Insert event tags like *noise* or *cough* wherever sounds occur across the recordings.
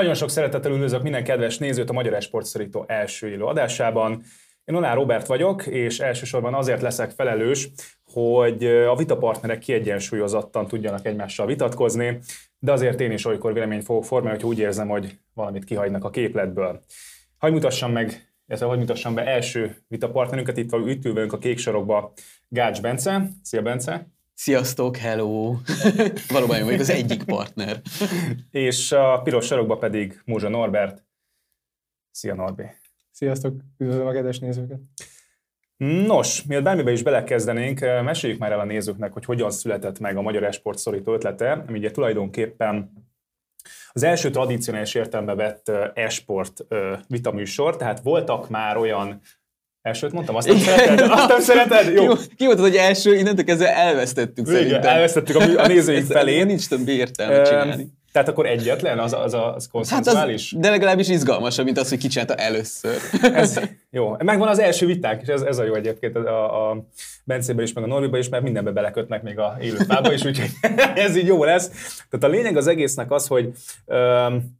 Nagyon sok szeretettel üdvözlök minden kedves nézőt a Magyar Esportszorító első élő adásában. Én Onár Robert vagyok, és elsősorban azért leszek felelős, hogy a vitapartnerek kiegyensúlyozottan tudjanak egymással vitatkozni, de azért én is olykor véleményt fogok formálni, hogy úgy érzem, hogy valamit kihagynak a képletből. Hagy mutassam meg, illetve hogy mutassam be első vitapartnerünket, itt, itt ülünk a kék sarokba Gács Bence. Szia Bence! Sziasztok, hello! *laughs* Valóban én vagyok az egyik partner. és a piros sarokba pedig Múzsa Norbert. Szia Norbi! Sziasztok, üdvözlöm a kedves nézőket! Nos, miért bármibe is belekezdenénk, meséljük már el a nézőknek, hogy hogyan született meg a Magyar Esport szorító ötlete, ami ugye tulajdonképpen az első tradícionális értelembe vett esport vitaműsor, tehát voltak már olyan Elsőt mondtam, azt nem szereted? Azt nem szereted? Jó. Ki volt az, hogy első, innentől kezdve elvesztettük Igen, szerintem. elvesztettük a, a nézőink felé. Nincs több értelme csinálni. Tehát akkor egyetlen, az, az, az konszenzuális? Hát az, de legalábbis izgalmasabb, mint az, hogy kicsinálta először. ez, *laughs* jó. Megvan az első vitánk, és ez, ez a jó egyébként a, a Bencében is, meg a Norbiba is, mert mindenbe belekötnek még a élő fába is, úgyhogy *laughs* ez így jó lesz. Tehát a lényeg az egésznek az, hogy um,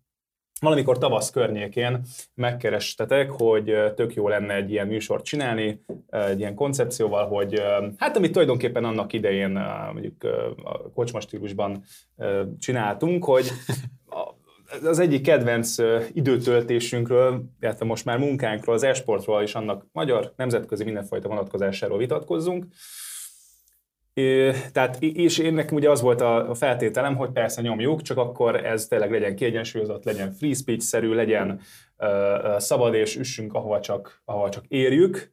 valamikor tavasz környékén megkerestetek, hogy tök jó lenne egy ilyen műsort csinálni, egy ilyen koncepcióval, hogy hát amit tulajdonképpen annak idején mondjuk a kocsma stílusban csináltunk, hogy az egyik kedvenc időtöltésünkről, illetve most már munkánkról, az esportról és annak magyar, nemzetközi mindenfajta vonatkozásáról vitatkozzunk. Tehát, és én nekem ugye az volt a feltételem, hogy persze nyomjuk, csak akkor ez tényleg legyen kiegyensúlyozott, legyen free speech-szerű, legyen szabad, és üssünk, ahova csak, ahova csak érjük.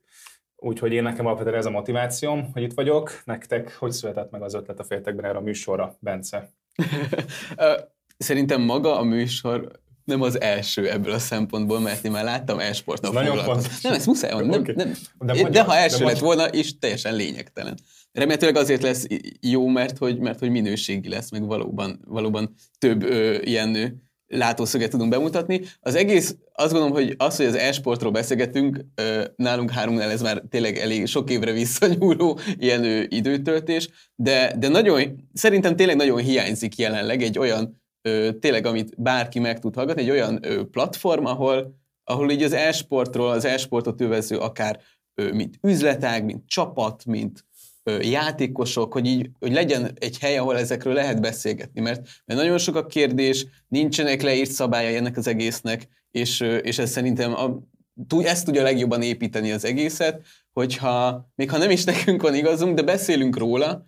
Úgyhogy én nekem alapvetően ez a motivációm, hogy itt vagyok. Nektek hogy született meg az ötlet a féltekben erre a műsorra, Bence? *laughs* Szerintem maga a műsor nem az első ebből a szempontból, mert én már láttam e-sportnak foglalkozni. Nem, ez muszáj van. Nem, okay. nem. De, de, de ha első de lett volna, és teljesen lényegtelen. Remélhetőleg azért lesz jó, mert hogy, mert hogy minőségi lesz, meg valóban, valóban több ö, ilyen látószöget tudunk bemutatni. Az egész, azt gondolom, hogy az, hogy az e-sportról beszélgetünk, nálunk háromnál ez már tényleg elég sok évre visszanyúló ilyen időtöltés, de, de nagyon, szerintem tényleg nagyon hiányzik jelenleg egy olyan, tényleg, amit bárki meg tud hallgatni, egy olyan platform, ahol, ahol így az e-sportról, az e-sportot övező akár mint üzletág, mint csapat, mint játékosok, hogy, így, hogy legyen egy hely, ahol ezekről lehet beszélgetni, mert, mert nagyon sok a kérdés, nincsenek leírt szabályai ennek az egésznek, és, és ez szerintem a, ezt tudja legjobban építeni az egészet, hogyha, még ha nem is nekünk van igazunk, de beszélünk róla,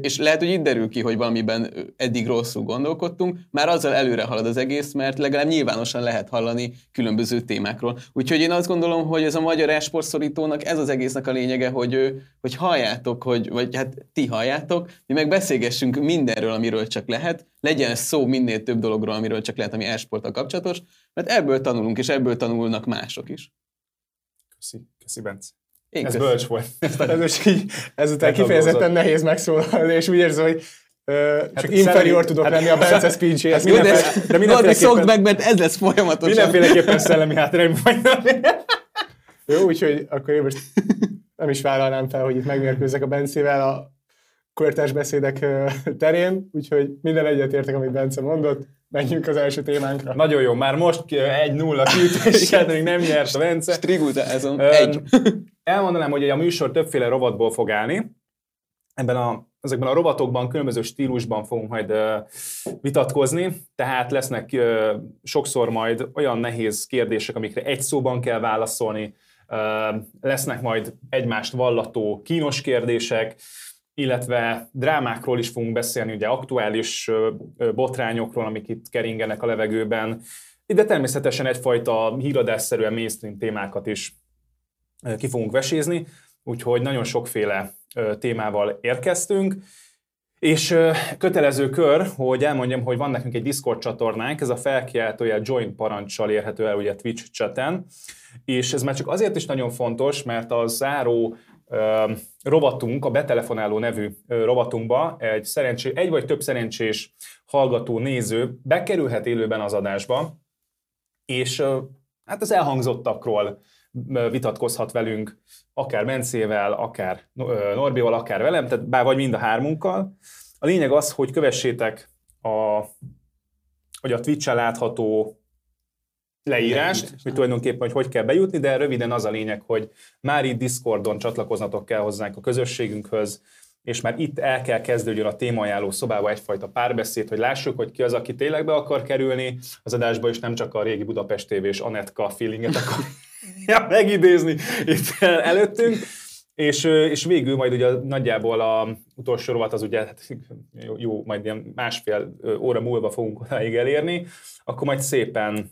és lehet, hogy itt derül ki, hogy valamiben eddig rosszul gondolkodtunk, már azzal előre halad az egész, mert legalább nyilvánosan lehet hallani különböző témákról. Úgyhogy én azt gondolom, hogy ez a magyar esportszorítónak ez az egésznek a lényege, hogy, hogy halljátok, hogy, vagy hát ti halljátok, mi meg beszélgessünk mindenről, amiről csak lehet, legyen szó minél több dologról, amiről csak lehet, ami esporttal kapcsolatos, mert ebből tanulunk, és ebből tanulnak mások is. Köszi, köszi Bence. Én ez köszön. bölcs volt. *laughs* Ez így, ezután kifejezetten nehéz megszólalni, és úgy érzem, hogy Uh, hát csak inferior tudok hát, lenni a Bence speech hát de, de mindenféleképpen... meg, mert ez lesz folyamatosan. Mindenféleképpen *laughs* szellemi hátrány vagy. Jó, úgyhogy akkor én most nem is vállalnám fel, hogy itt megmérkőzzek a Bencével a kortás beszédek terén, úgyhogy minden egyetértek, amit Bence mondott. Menjünk az első témánkra. Nagyon jó, már most 1-0 kiütéssel, még nem nyert a Bence. Strigultázom. Egy. Elmondanám, hogy a műsor többféle rovatból fog állni. Ebben a, ezekben a rovatokban különböző stílusban fogunk majd vitatkozni, tehát lesznek sokszor majd olyan nehéz kérdések, amikre egy szóban kell válaszolni, lesznek majd egymást vallató kínos kérdések, illetve drámákról is fogunk beszélni, ugye aktuális botrányokról, amik itt keringenek a levegőben, de természetesen egyfajta híradásszerűen mainstream témákat is ki fogunk vesézni, úgyhogy nagyon sokféle témával érkeztünk. És kötelező kör, hogy elmondjam, hogy van nekünk egy Discord csatornánk, ez a felkiáltója join parancsal érhető el ugye Twitch chaten, és ez már csak azért is nagyon fontos, mert a záró rovatunk, a betelefonáló nevű rovatunkba egy, szerencsé, egy vagy több szerencsés hallgató, néző bekerülhet élőben az adásba, és hát az elhangzottakról vitatkozhat velünk, akár Mencével, akár Norbival, akár velem, tehát bár vagy mind a hármunkkal. A lényeg az, hogy kövessétek a, hogy a Twitch-en látható leírást, hogy tulajdonképpen, hogy hogy kell bejutni, de röviden az a lényeg, hogy már itt Discordon csatlakoznatok kell hozzánk a közösségünkhöz, és már itt el kell kezdődjön a témajáló szobába egyfajta párbeszéd, hogy lássuk, hogy ki az, aki tényleg be akar kerülni az adásba, és nem csak a régi Budapest TV és Anetka feelinget akar *laughs* megidézni itt előttünk. És, és végül majd ugye nagyjából a utolsó rovat az ugye, hát jó, jó, majd ilyen másfél óra múlva fogunk odáig elérni, akkor majd szépen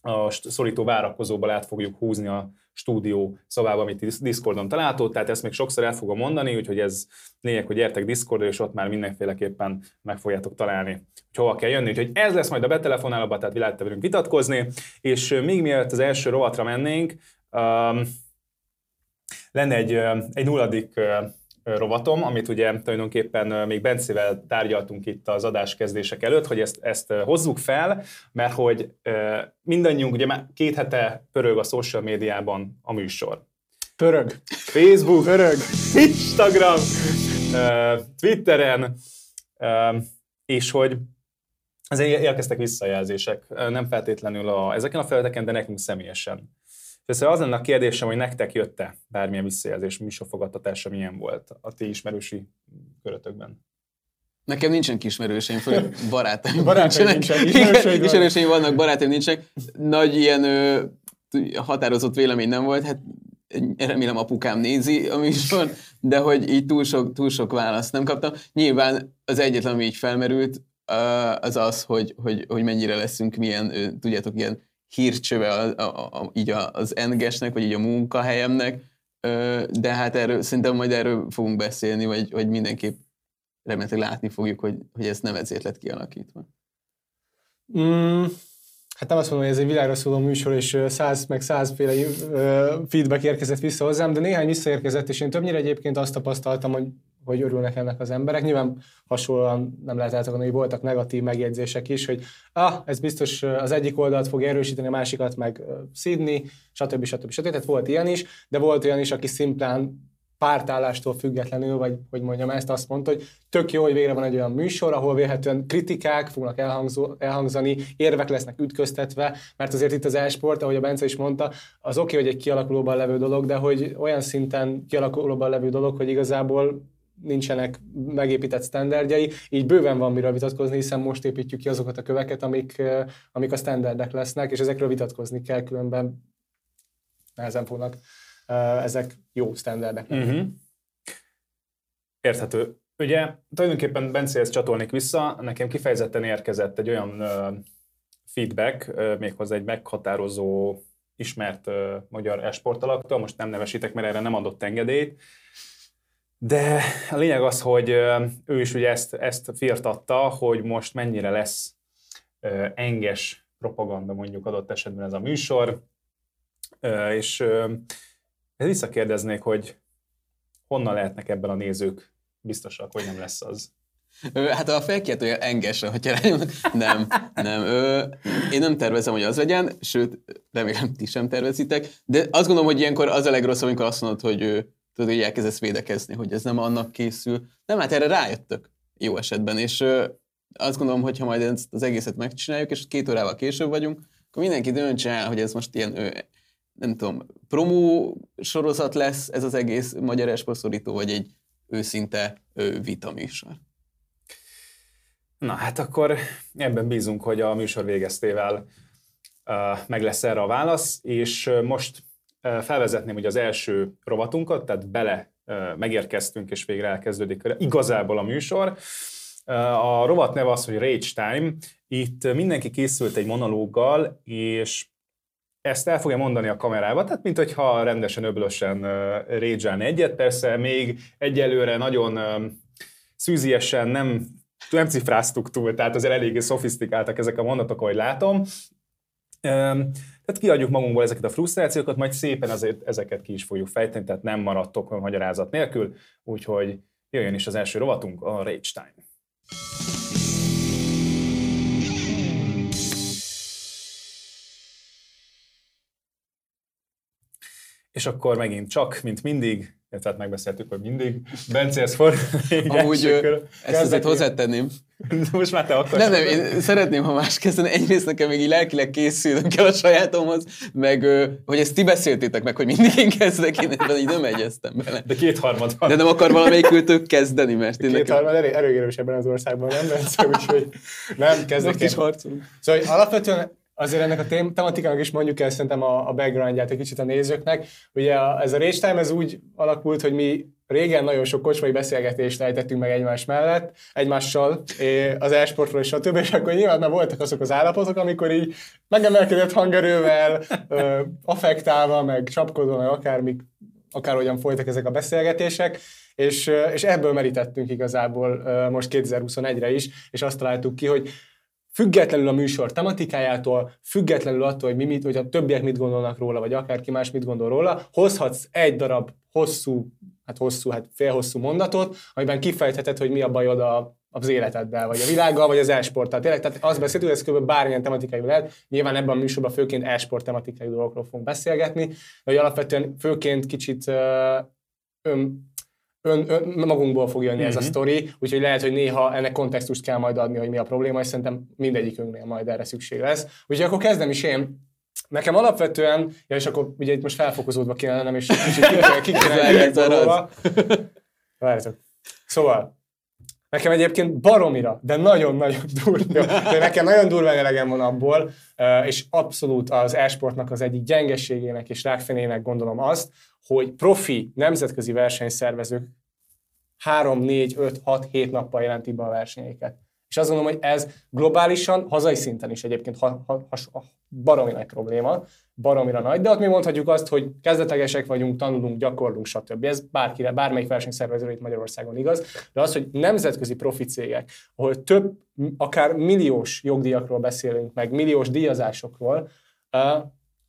a szorító várakozóba át fogjuk húzni a stúdió szobába, amit Discordon található, tehát ezt még sokszor el fogom mondani, úgyhogy ez lényeg, hogy gyertek Discordra, és ott már mindenféleképpen meg fogjátok találni, hogy hova kell jönni. Úgyhogy ez lesz majd a betelefonálóba, tehát lehet velünk vitatkozni, és még mielőtt az első rovatra mennénk, um, lenne egy, egy nulladik rovatom, amit ugye tulajdonképpen még Bencével tárgyaltunk itt az adáskezdések előtt, hogy ezt, ezt hozzuk fel, mert hogy mindannyiunk, ugye már két hete pörög a social médiában a műsor. Pörög. Facebook, pörög. Instagram, Twitteren, és hogy azért érkeztek visszajelzések, nem feltétlenül a, ezeken a felületeken, de nekünk személyesen. Persze az lenne a kérdésem, hogy nektek jött-e bármilyen visszajelzés, műsorfogadtatása milyen volt a ti ismerősi körötökben? Nekem nincsen kismerőseim, főleg barátaim *laughs* barátaim nincsenek. Nincsen, ismerőseim *laughs* vannak, barátaim nincsenek. Nagy ilyen ö, határozott vélemény nem volt, hát remélem apukám nézi a műsor, de hogy így túl sok, túl sok választ nem kaptam. Nyilván az egyetlen, ami így felmerült, az az, hogy, hogy, hogy mennyire leszünk milyen, tudjátok, ilyen hírcsöve a, a, a, így az engesnek, vagy így a munkahelyemnek, de hát erről, szerintem majd erről fogunk beszélni, vagy, vagy mindenképp remélhetőleg látni fogjuk, hogy, hogy ez nem ezért lett kialakítva. Mm, hát nem azt mondom, hogy ez egy világra szóló műsor, és száz meg százféle feedback érkezett vissza hozzám, de néhány visszaérkezett, és én többnyire egyébként azt tapasztaltam, hogy hogy örülnek ennek az emberek. Nyilván hasonlóan nem lehet eltagadni, hogy voltak negatív megjegyzésekis, hogy ah, ez biztos az egyik oldalt fog erősíteni, a másikat meg szídni, stb. stb. stb. Tehát volt ilyen is, de volt olyan is, aki szimplán pártállástól függetlenül, vagy hogy mondjam ezt, azt mondta, hogy tök jó, hogy végre van egy olyan műsor, ahol vélhetően kritikák fognak elhangzó, elhangzani, érvek lesznek ütköztetve, mert azért itt az e-sport, ahogy a Bence is mondta, az oké, okay, hogy egy kialakulóban levő dolog, de hogy olyan szinten kialakulóban levő dolog, hogy igazából nincsenek megépített standardjai, így bőven van miről vitatkozni, hiszen most építjük ki azokat a köveket, amik, amik a standardek lesznek, és ezekről vitatkozni kell, különben. Nehezen fognak ezek jó standardek Uh-huh. Érthető. Ugye tulajdonképpen Bencéhez csatolnék vissza, nekem kifejezetten érkezett egy olyan feedback, uh, méghozzá egy meghatározó ismert uh, magyar esportalaktól, most nem nevesítek, mert erre nem adott engedélyt, de a lényeg az, hogy ő is ugye ezt, ezt firtatta, hogy most mennyire lesz enges propaganda mondjuk adott esetben ez a műsor, és visszakérdeznék, hogy honnan lehetnek ebben a nézők biztosak, hogy nem lesz az. Hát a felkiáltója engesre, hogyha rájönnek. Nem, nem. Ö, én nem tervezem, hogy az legyen, sőt, remélem ti sem tervezitek, de azt gondolom, hogy ilyenkor az a legrosszabb, amikor azt mondod, hogy tudod, hogy elkezdesz védekezni, hogy ez nem annak készül. Nem, hát erre rájöttök jó esetben, és ö, azt gondolom, hogy ha majd ezt az egészet megcsináljuk, és két órával később vagyunk, akkor mindenki döntse el, hogy ez most ilyen, ö, nem tudom, promó sorozat lesz ez az egész magyar esportszorító, vagy egy őszinte ö, vita műsor. Na hát akkor ebben bízunk, hogy a műsor végeztével uh, meg lesz erre a válasz, és most felvezetném ugye az első rovatunkat, tehát bele megérkeztünk, és végre elkezdődik igazából a műsor. A rovat neve az, hogy Rage Time. Itt mindenki készült egy monológgal, és ezt el fogja mondani a kamerába, tehát mint hogyha rendesen, öblösen rage egyet, persze még egyelőre nagyon szűziesen nem, nem cifráztuk túl, tehát azért eléggé szofisztikáltak ezek a mondatok, ahogy látom. Tehát kiadjuk magunkból ezeket a frusztrációkat, majd szépen azért ezeket ki is fogjuk fejteni, tehát nem maradtok a magyarázat nélkül, úgyhogy jöjjön is az első rovatunk, a Rage Time. És akkor megint csak, mint mindig, tehát megbeszéltük, hogy mindig. Bence, ez for... Amúgy ezt azért hozzátenném. *laughs* Most már te akarsz. Nem, nem, én szeretném, ha más kezdeni. Egyrészt nekem még így lelkileg készülnöm kell a sajátomhoz, meg hogy ezt ti beszéltétek meg, hogy mindig én kezdek, én ebben így nem egyeztem bele. De kétharmad van. De nem akar valamelyikültök kezdeni, mert én Kétharmad elég erős ebben az országban, nem? *laughs* Bence, úgyhogy nem, kezdek is harcolunk. Szóval alapvetően azért ennek a tematikának is mondjuk el szerintem a, a backgroundját egy kicsit a nézőknek. Ugye a, ez a Rage Time ez úgy alakult, hogy mi régen nagyon sok kocsmai beszélgetést ejtettünk meg egymás mellett, egymással, az e-sportról és többi, és akkor nyilván már voltak azok az állapotok, amikor így megemelkedett hangerővel, affektálva, meg csapkodva, meg akármik, akárhogyan folytak ezek a beszélgetések, és, és ebből merítettünk igazából most 2021-re is, és azt találtuk ki, hogy függetlenül a műsor tematikájától, függetlenül attól, hogy, mi mit, hogy a többiek mit gondolnak róla, vagy akárki más mit gondol róla, hozhatsz egy darab hosszú, hát hosszú, hát félhosszú mondatot, amiben kifejtheted, hogy mi a bajod a, az életeddel, vagy a világgal, vagy az e-sporttal. Tényleg, tehát azt beszéltük, hogy ez kb. bármilyen tematikai lehet. Nyilván ebben a műsorban főként e-sport tematikai dolgokról fogunk beszélgetni, de hogy alapvetően főként kicsit ön, ön, ön, magunkból fog jönni uh-huh. ez a mhm. sztori, úgyhogy lehet, hogy néha ennek kontextust kell majd adni, hogy mi a probléma, és szerintem mindegyikünknél majd erre szükség lesz. Úgyhogy akkor kezdem is én. Nekem alapvetően, ja és akkor ugye itt most felfokozódva kéne lennem, és kicsit ki kéne Várjátok. Szóval, Nekem egyébként baromira, de nagyon-nagyon *laughs* durva. De nekem nagyon durva elegem van abból, és abszolút az e-sportnak az egyik gyengességének és rákfenének gondolom azt, hogy profi nemzetközi versenyszervezők 3, 4, 5, 6, 7 nappal jelentik be a versenyeiket. És azt gondolom, hogy ez globálisan, hazai szinten is egyébként ha, ha, ha, baromi nagy probléma, baromira nagy, de ott mi mondhatjuk azt, hogy kezdetlegesek vagyunk, tanulunk, gyakorlunk, stb. Ez bárkire, bármelyik versenyszervezőre itt Magyarországon igaz, de az, hogy nemzetközi profi cégek, ahol több, akár milliós jogdíjakról beszélünk, meg milliós díjazásokról,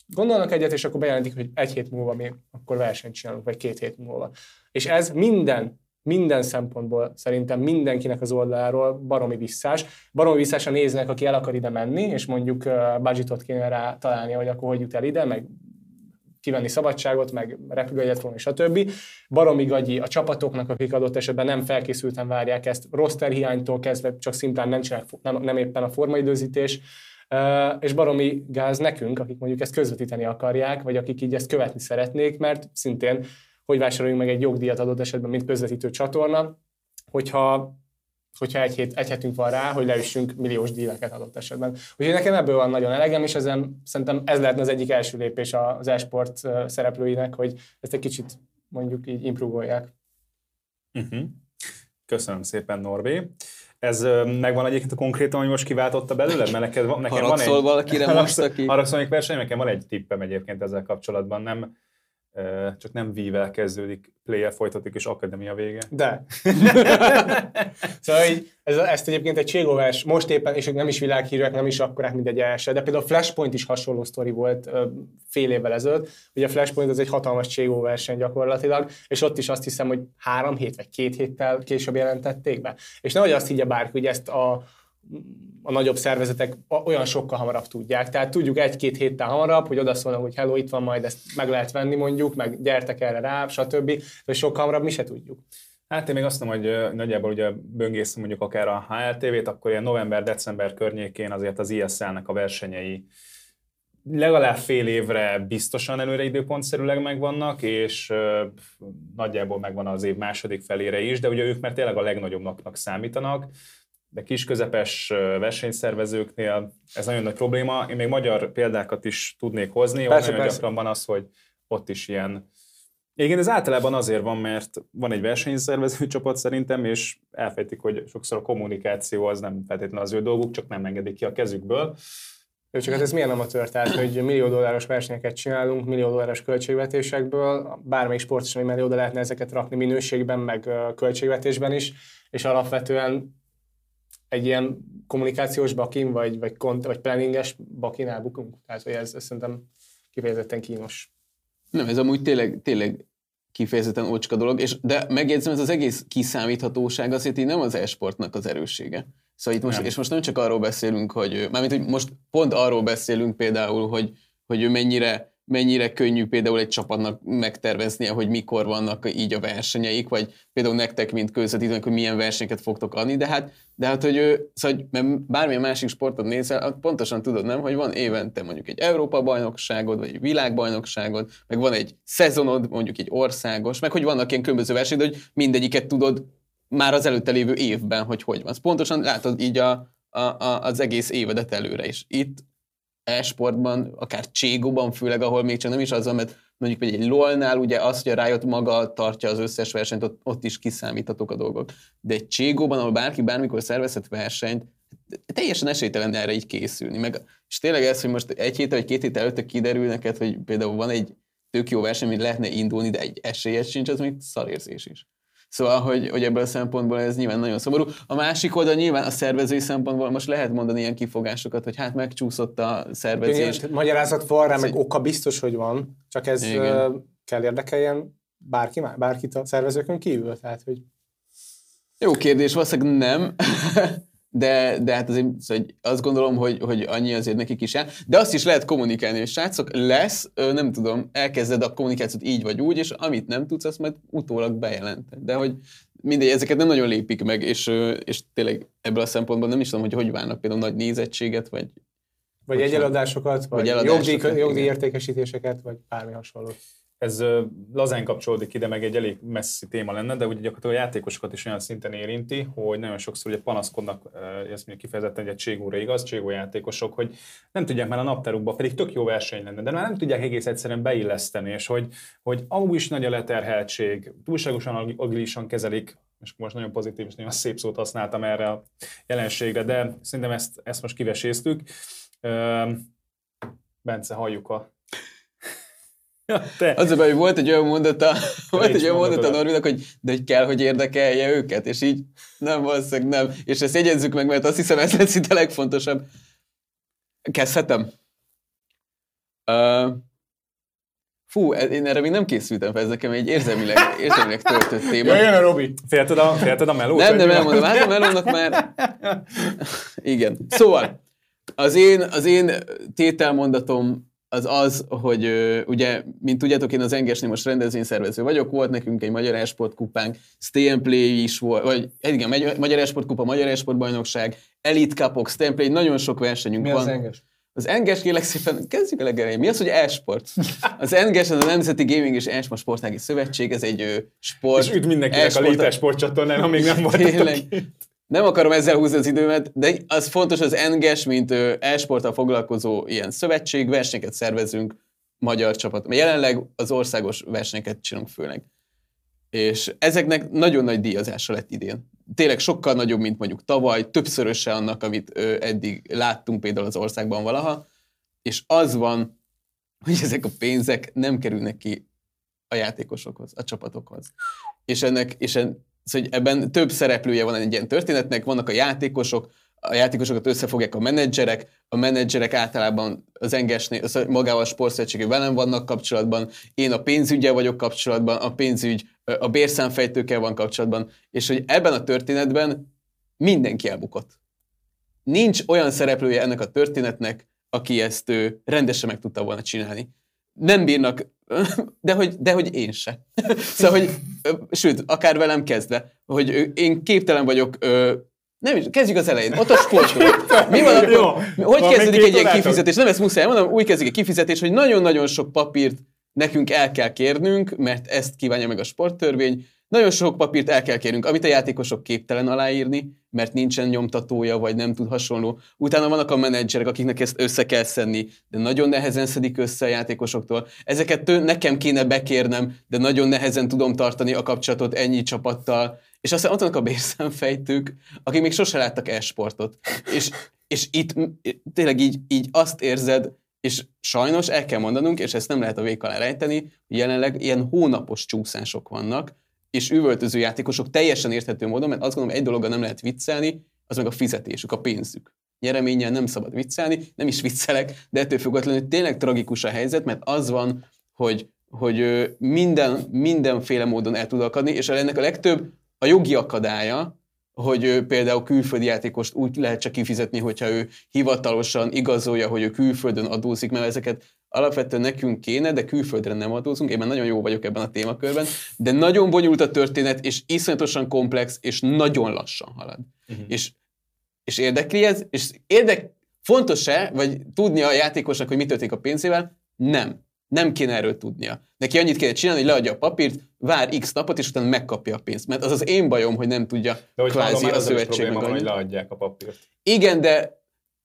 gondolnak egyet, és akkor bejelentik, hogy egy hét múlva mi akkor versenyt csinálunk, vagy két hét múlva. És ez minden minden szempontból szerintem mindenkinek az oldaláról baromi visszás. Baromi visszásra néznek, aki el akar ide menni, és mondjuk budgetot kéne rá találni, hogy akkor hogy jut el ide, meg kivenni szabadságot, meg repülőjegyet volna, stb. Baromi gagyi a csapatoknak, akik adott esetben nem felkészülten várják ezt, roster hiánytól kezdve csak szimplán nem, nem, nem éppen a formaidőzítés, és baromi gáz nekünk, akik mondjuk ezt közvetíteni akarják, vagy akik így ezt követni szeretnék, mert szintén hogy vásároljunk meg egy jogdíjat adott esetben, mint közvetítő csatorna, hogyha hogyha egy, hét, egy hetünk van rá, hogy leüssünk milliós díleket adott esetben. Úgyhogy nekem ebből van nagyon elegem, és ezen szerintem ez lehetne az egyik első lépés az e-sport szereplőinek, hogy ezt egy kicsit mondjuk így improvolják. Uh-huh. Köszönöm szépen, Norbi. Ez megvan egyébként a konkrétan, hogy most kiváltotta belőled? Mert neked, *laughs* nekem van egy... valakire *laughs* most, aki... Haragszol verseny, nekem van egy tippem egyébként ezzel kapcsolatban. Nem, csak nem vível kezdődik, play folytatik, és akadémia vége. De. *laughs* szóval így, ez, ezt egyébként egy cségóvers, most éppen, és nem is világhírűek, nem is akkorák, mint egy első, de például a Flashpoint is hasonló sztori volt fél évvel ezelőtt. Ugye a Flashpoint az egy hatalmas cségó verseny gyakorlatilag, és ott is azt hiszem, hogy három hét vagy két héttel később jelentették be. És nehogy azt higgye bárki, hogy ezt a a nagyobb szervezetek olyan sokkal hamarabb tudják. Tehát tudjuk egy-két héttel hamarabb, hogy oda szólnak, hogy hello, itt van, majd ezt meg lehet venni mondjuk, meg gyertek erre rá, stb. De sokkal hamarabb mi se tudjuk. Hát én még azt mondom, hogy nagyjából ugye böngészem mondjuk akár a HLTV-t, akkor ilyen november-december környékén azért az ISL-nek a versenyei legalább fél évre biztosan előre időpontszerűleg megvannak, és nagyjából megvan az év második felére is, de ugye ők mert tényleg a legnagyobbnak számítanak, de kis-közepes versenyszervezőknél ez nagyon nagy probléma. Én még magyar példákat is tudnék hozni, persze, nagyon persze. gyakran van az, hogy ott is ilyen igen, ez általában azért van, mert van egy versenyszervező *laughs* csapat szerintem, és elfejtik, hogy sokszor a kommunikáció az nem feltétlenül az ő dolguk, csak nem engedik ki a kezükből. Csak hát ez milyen amatőr, tehát hogy millió dolláros versenyeket csinálunk, millió dolláros költségvetésekből, bármelyik sport is, ami oda lehetne ezeket rakni minőségben, meg költségvetésben is, és alapvetően egy ilyen kommunikációs bakin, vagy, vagy, kont, vagy planninges bakin elbukunk. Tehát, hogy ez, ez szerintem kifejezetten kínos. Nem, ez amúgy tényleg, tényleg kifejezetten ocska dolog, és, de megjegyzem, ez az egész kiszámíthatóság azért így nem az e-sportnak az erőssége. Szóval itt most, nem. és most nem csak arról beszélünk, hogy, mármint, hogy most pont arról beszélünk például, hogy, hogy ő mennyire mennyire könnyű például egy csapatnak megterveznie, hogy mikor vannak így a versenyeik, vagy például nektek, mint közvetítőnek, hogy milyen versenyeket fogtok adni, de hát, de hát hogy, szóval, mert bármilyen másik sportot nézel, pontosan tudod nem, hogy van évente mondjuk egy Európa-bajnokságod, vagy egy világbajnokságod, meg van egy szezonod, mondjuk egy országos, meg hogy vannak ilyen különböző versenyek, hogy mindegyiket tudod már az előtte lévő évben, hogy hogy van. Pontosan látod így a, a, a, az egész évedet előre is. Itt e-sportban, akár Cségóban főleg, ahol még csak nem is az, mert mondjuk egy LOL-nál ugye az, hogy a Riot maga tartja az összes versenyt, ott, ott is kiszámíthatók a dolgok. De egy Cségóban, ahol bárki bármikor szervezhet versenyt, teljesen esélytelen erre így készülni. Meg, és tényleg ez, hogy most egy héttel vagy két héttel előtte kiderül neked, hogy például van egy tök jó verseny, amit lehetne indulni, de egy esélyes sincs, az még szarérzés is. Szóval, hogy, hogy ebből a szempontból ez nyilván nagyon szomorú. A másik oldal nyilván a szervezői szempontból most lehet mondani ilyen kifogásokat, hogy hát megcsúszott a szervezés. Igen, magyarázat van rá, meg oka biztos, hogy van, csak ez Igen. kell érdekeljen bárki, bárkit a szervezőkön kívül. Tehát, hogy... Jó kérdés, valószínűleg nem. *laughs* de, de hát azért szóval azt gondolom, hogy, hogy annyi azért nekik is el. De azt is lehet kommunikálni, hogy srácok, lesz, nem tudom, elkezded a kommunikációt így vagy úgy, és amit nem tudsz, azt majd utólag bejelented. De hogy mindegy, ezeket nem nagyon lépik meg, és, és tényleg ebből a szempontból nem is tudom, hogy hogy várnak például nagy nézettséget, vagy vagy egyeladásokat, vagy, vagy jogdíj, jogdíjértékesítéseket, vagy bármi hasonló ez lazán kapcsolódik ide, meg egy elég messzi téma lenne, de ugye gyakorlatilag a játékosokat is olyan szinten érinti, hogy nagyon sokszor ugye panaszkodnak, ezt mondjuk kifejezetten egy Cségóra igaz, Cségó játékosok, hogy nem tudják már a naptárukba, pedig tök jó verseny lenne, de már nem tudják egész egyszerűen beilleszteni, és hogy, hogy amúgy is nagy a leterheltség, túlságosan agilisan kezelik, és most nagyon pozitív és nagyon szép szót használtam erre a jelenségre, de szerintem ezt, ezt most kiveséztük. Bence, halljuk a te. Az a baj, hogy volt egy olyan mondata, *laughs* volt egy olyan mondata Norvinak, hogy de hogy kell, hogy érdekelje őket, és így nem, valószínűleg nem. És ezt jegyezzük meg, mert azt hiszem, ez lesz itt a legfontosabb. Kezdhetem? Uh, Fú, e- én erre még nem készültem fel, ez nekem egy érzelmileg, *laughs* érzelmileg töltött téma. Jöjjön a Robi! Félted a, félted a melót? Nem, nem elmondom, hát a melónak már... *laughs* Igen. Szóval, az én, az én tételmondatom az az, hogy ugye, mint tudjátok, én az Engesnél most rendezvényszervező vagyok, volt nekünk egy Magyar Esport kupánk, Stay and Play is volt, vagy igen, Magyar Esport kupa, Magyar Esport bajnokság, Elite Cupok, Stay and Play, nagyon sok versenyünk Mi van. az Enges? Az Enges kérlek szépen, kezdjük a legelején. Mi az, hogy e-sport? *laughs* Az Enges az a Nemzeti Gaming és e-sport Sportági Szövetség, ez egy sport. És üdv mindenkinek a Létes sportcsatornán, amíg nem volt. Tényleg nem akarom ezzel húzni az időmet, de az fontos, az Enges, mint e-sporttal foglalkozó ilyen szövetség, versenyeket szervezünk magyar csapat. Jelenleg az országos versenyeket csinálunk főleg. És ezeknek nagyon nagy díjazása lett idén. Tényleg sokkal nagyobb, mint mondjuk tavaly, többszöröse annak, amit eddig láttunk például az országban valaha. És az van, hogy ezek a pénzek nem kerülnek ki a játékosokhoz, a csapatokhoz. És ennek, és en, Szóval, ebben több szereplője van egy ilyen történetnek, vannak a játékosok, a játékosokat összefogják a menedzserek, a menedzserek általában az engesnél, magával a sportszövetségű velem vannak kapcsolatban, én a pénzügyel vagyok kapcsolatban, a pénzügy a bérszámfejtőkkel van kapcsolatban, és hogy ebben a történetben mindenki elbukott. Nincs olyan szereplője ennek a történetnek, aki ezt ő rendesen meg tudta volna csinálni. Nem bírnak *laughs* de hogy, de hogy én se. *laughs* szóval, hogy, sőt, akár velem kezdve, hogy én képtelen vagyok nem is, kezdjük az elején. Ott a sportról. Mi van akkor? Jó, hogy van kezdődik egy ilyen kifizetés? Nem ezt muszáj mondom, úgy kezdik egy kifizetés, hogy nagyon-nagyon sok papírt nekünk el kell kérnünk, mert ezt kívánja meg a sporttörvény, nagyon sok papírt el kell kérnünk, amit a játékosok képtelen aláírni, mert nincsen nyomtatója, vagy nem tud hasonló. Utána vannak a menedzserek, akiknek ezt össze kell szedni, de nagyon nehezen szedik össze a játékosoktól. Ezeket nekem kéne bekérnem, de nagyon nehezen tudom tartani a kapcsolatot ennyi csapattal. És aztán ott vannak a bérszámfejtők, akik még sose láttak e-sportot. És, és itt tényleg így, így azt érzed, és sajnos el kell mondanunk, és ezt nem lehet a vék alá rejteni, jelenleg ilyen hónapos csúszások vannak, és üvöltöző játékosok teljesen érthető módon, mert azt gondolom, egy dologgal nem lehet viccelni, az meg a fizetésük, a pénzük. Nyereménnyel nem szabad viccelni, nem is viccelek, de ettől függetlenül tényleg tragikus a helyzet, mert az van, hogy, hogy minden, mindenféle módon el tud akadni, és ennek a legtöbb a jogi akadálya, hogy például külföldi játékost úgy lehet csak kifizetni, hogyha ő hivatalosan igazolja, hogy ő külföldön adózik, mert ezeket alapvetően nekünk kéne, de külföldre nem adózunk, én már nagyon jó vagyok ebben a témakörben, de nagyon bonyolult a történet, és iszonyatosan komplex, és nagyon lassan halad. Uh-huh. És, és érdekli ez, és érdek, fontos-e, vagy tudnia a játékosnak, hogy mi történik a pénzével? Nem. Nem kéne erről tudnia. Neki annyit kéne csinálni, hogy leadja a papírt, vár x napot, és utána megkapja a pénzt. Mert az az én bajom, hogy nem tudja de hogy kvázi a szövetség meg hogy leadják a papírt. Igen, de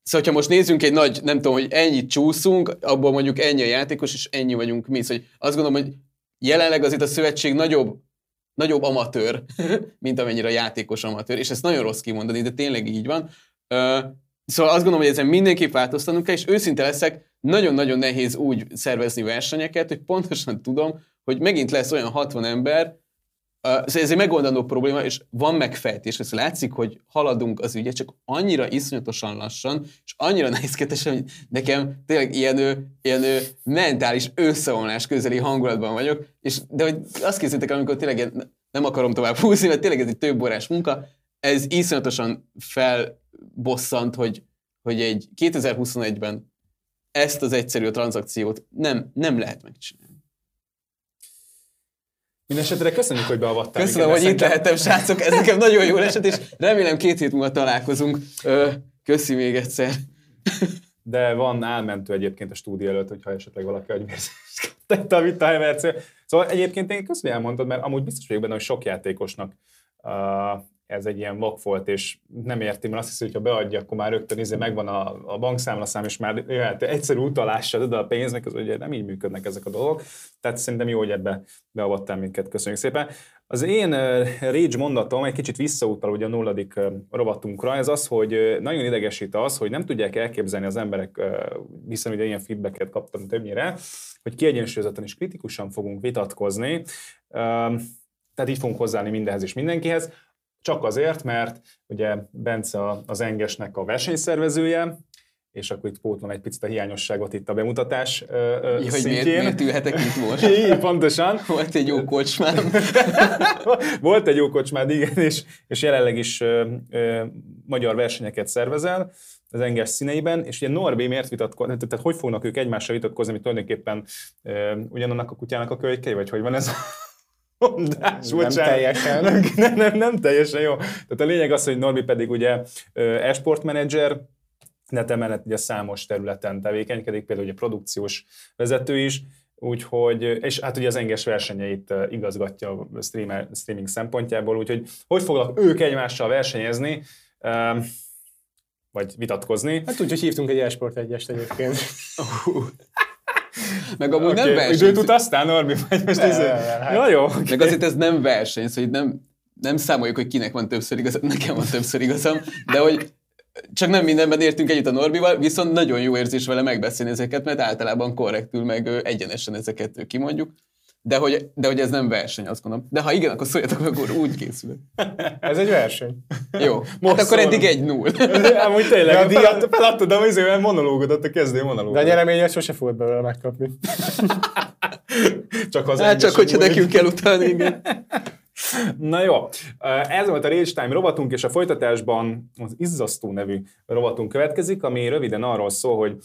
Szóval, ha most nézzünk egy nagy, nem tudom, hogy ennyit csúszunk, abból mondjuk ennyi a játékos, és ennyi vagyunk mi. Szóval azt gondolom, hogy jelenleg azért a szövetség nagyobb, nagyobb amatőr, *laughs* mint amennyire a játékos amatőr, és ezt nagyon rossz kimondani, de tényleg így van. Szóval azt gondolom, hogy ezen mindenképp változtanunk kell, és őszinte leszek, nagyon-nagyon nehéz úgy szervezni versenyeket, hogy pontosan tudom, hogy megint lesz olyan 60 ember, ez egy megoldandó probléma, és van megfejtés. Ez látszik, hogy haladunk az ügyet, csak annyira iszonyatosan lassan, és annyira *laughs* nehézkedesen, hogy nekem tényleg ilyen, ilyen mentális összeomlás közeli hangulatban vagyok, és, de hogy azt készítek, amikor tényleg nem akarom tovább húzni, mert tényleg ez egy több órás munka, ez iszonyatosan felbosszant, hogy, hogy egy 2021-ben ezt az egyszerű tranzakciót nem, nem lehet megcsinálni. Mindenesetre köszönjük, hogy beavattál. Köszönöm, hogy itt lehettem, srácok. Ez nekem nagyon jó esett, és remélem két hét múlva találkozunk. Köszi még egyszer. De van álmentő egyébként a stúdió előtt, hogyha esetleg valaki agyvérzést tette a Vita Szóval egyébként én köszönöm, hogy elmondtad, mert amúgy biztos vagyok benne, hogy sok játékosnak uh, ez egy ilyen vak volt, és nem érti, mert azt hiszi, hogy ha beadja, akkor már rögtön izé megvan a, a bankszámlaszám, és már jöhet egyszerű utalással oda a pénznek, az ugye nem így működnek ezek a dolgok. Tehát szerintem jó, hogy ebbe beavattál minket. Köszönjük szépen. Az én rage mondatom egy kicsit visszautal ugye a nulladik rovatunkra, ez az, hogy nagyon idegesít az, hogy nem tudják elképzelni az emberek, hiszen ugye ilyen feedbacket kaptam többnyire, hogy kiegyensúlyozottan és kritikusan fogunk vitatkozni, tehát így fogunk hozzáállni mindenhez és mindenkihez. Csak azért, mert ugye Bence az Engesnek a versenyszervezője, és akkor itt pótlom egy picit a hiányosságot itt a bemutatás ö, Hogy miért, miért ülhetek itt most? *laughs* Így, pontosan. Volt egy jó kocsmám. *laughs* Volt egy jó kocsmád, igen, és, és jelenleg is ö, ö, magyar versenyeket szervezel az enges színeiben, és ugye Norbi miért vitatkozni, tehát hogy fognak ők egymással vitatkozni, hogy tulajdonképpen ö, ugyanannak a kutyának a kölykei, vagy hogy van ez? Mondás, nem teljesen. Nem, nem, nem, nem teljesen jó. Tehát a lényeg az, hogy Norbi pedig ugye esport menedzser, neten mellett ugye számos területen tevékenykedik, például ugye produkciós vezető is, úgyhogy, és hát ugye az enges versenyeit igazgatja a streamer, streaming szempontjából, úgyhogy hogy fognak ők egymással versenyezni, vagy vitatkozni. Hát úgy, hogy hívtunk egy esport egyest egyébként. Meg amúgy okay. nem verseny. Időt utaztál, Norbi? Vagy most ez... Hát. Ja, jó. Okay. Meg azért ez nem verseny, szóval nem, nem számoljuk, hogy kinek van többször igazam, *laughs* nekem van többször igazam, de hogy csak nem mindenben értünk együtt a Norbival, viszont nagyon jó érzés vele megbeszélni ezeket, mert általában korrektül, meg egyenesen ezeket kimondjuk. De hogy, de hogy ez nem verseny, azt gondolom. De ha igen, akkor szóljatok, akkor úgy készül. Ez egy verseny. Jó. Most hát akkor eddig egy null. Amúgy tényleg, a díjat feladtad a izével monológodat, a kezdő monológot. De a nyereményet sose fogod belőle megkapni. *laughs* csak az Hát csak, hogyha nekünk kell utáni, igen. Na jó, ez volt a Rage Time rovatunk, és a folytatásban az Izzasztó nevű rovatunk következik, ami röviden arról szól, hogy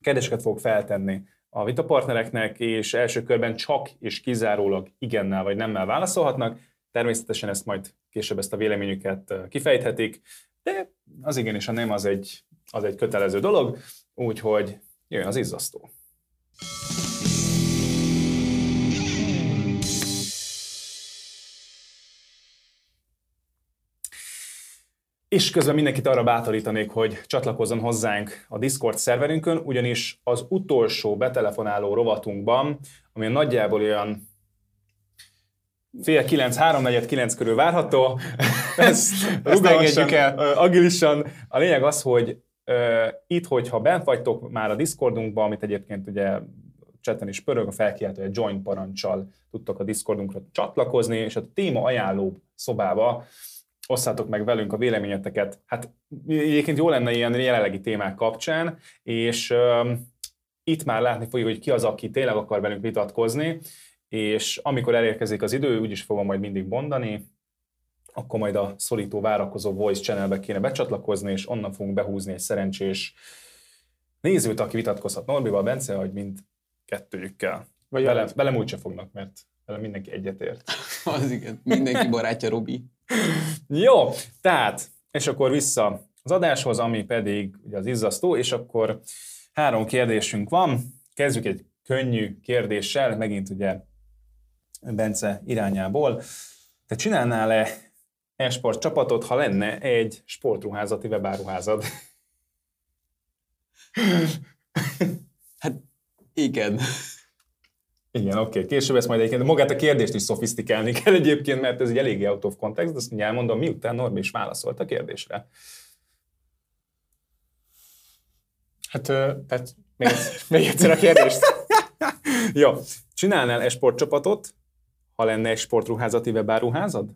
kérdéseket fog feltenni a vitapartnereknek, és első körben csak és kizárólag igennel vagy nemmel válaszolhatnak. Természetesen ezt majd később ezt a véleményüket kifejthetik, de az igen és a nem az egy, az egy kötelező dolog, úgyhogy jöjjön az izzasztó. És közben mindenkit arra bátorítanék, hogy csatlakozzon hozzánk a Discord szerverünkön, ugyanis az utolsó betelefonáló rovatunkban, ami nagyjából olyan fél kilenc, háromnegyed kilenc körül várható, *laughs* ezt, engedjük el agilisan. A lényeg az, hogy uh, itt, hogyha bent vagytok már a Discordunkban, amit egyébként ugye chaten is pörög, a felkiáltó egy join parancsal tudtok a Discordunkra csatlakozni, és a téma ajánló szobába osszátok meg velünk a véleményeteket. Hát egyébként jó lenne ilyen jelenlegi témák kapcsán, és uh, itt már látni fogjuk, hogy ki az, aki tényleg akar velünk vitatkozni, és amikor elérkezik az idő, úgyis fogom majd mindig mondani, akkor majd a szorító várakozó voice channelbe kéne becsatlakozni, és onnan fogunk behúzni egy szerencsés nézőt, aki vitatkozhat Norbival, Bence, hogy mind kettőjükkel. Vagy vele, velem úgyse fognak, mert vele mindenki egyetért. *laughs* az igen, mindenki barátja Robi. Jó, tehát, és akkor vissza az adáshoz, ami pedig ugye az izzasztó, és akkor három kérdésünk van. Kezdjük egy könnyű kérdéssel, megint ugye Bence irányából. Te csinálnál-e e-sport csapatot, ha lenne egy sportruházati webáruházad? Hát igen. Igen, oké. Okay. Később ezt majd egyébként, de magát a kérdést is szofisztikálni kell egyébként, mert ez egy eléggé out of context, azt mondja, elmondom, miután Norbi is válaszolt a kérdésre. Hát, tehát még, még egyszer a kérdést. *laughs* Jó. Csinálnál egy sportcsapatot, ha lenne egy sportruházati webáruházad?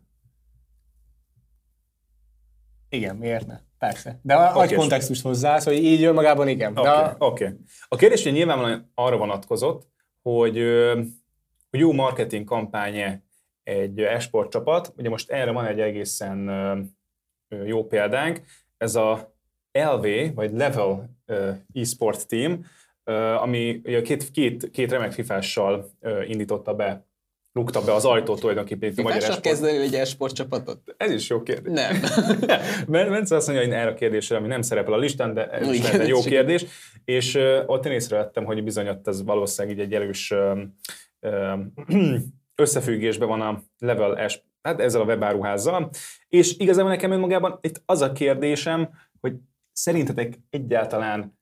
Igen, miért ne? Persze. De okay. adj kontextust hozzá, hogy szóval így önmagában igen. Oké. Okay. De... Okay. A kérdés hogy nyilvánvalóan arra vonatkozott, hogy, hogy jó marketing kampány egy esport csapat. Ugye most erre van egy egészen jó példánk. Ez a LV, vagy Level eSport Team, ami két, két, két remek fifással indította be rúgta be az ajtót tulajdonképpen. a magyar esport. kezdeni egy esport csapatot? Ez is jó kérdés. Nem. *laughs* Bence azt mondja, hogy erre a kérdésre, ami nem szerepel a listán, de ez is egy jó kérdés. És uh, ott én észrevettem, hogy bizony ott ez valószínűleg így egy erős uh, *clears throat* összefüggésben van a level S, hát ezzel a webáruházzal. És igazából nekem önmagában itt az a kérdésem, hogy szerintetek egyáltalán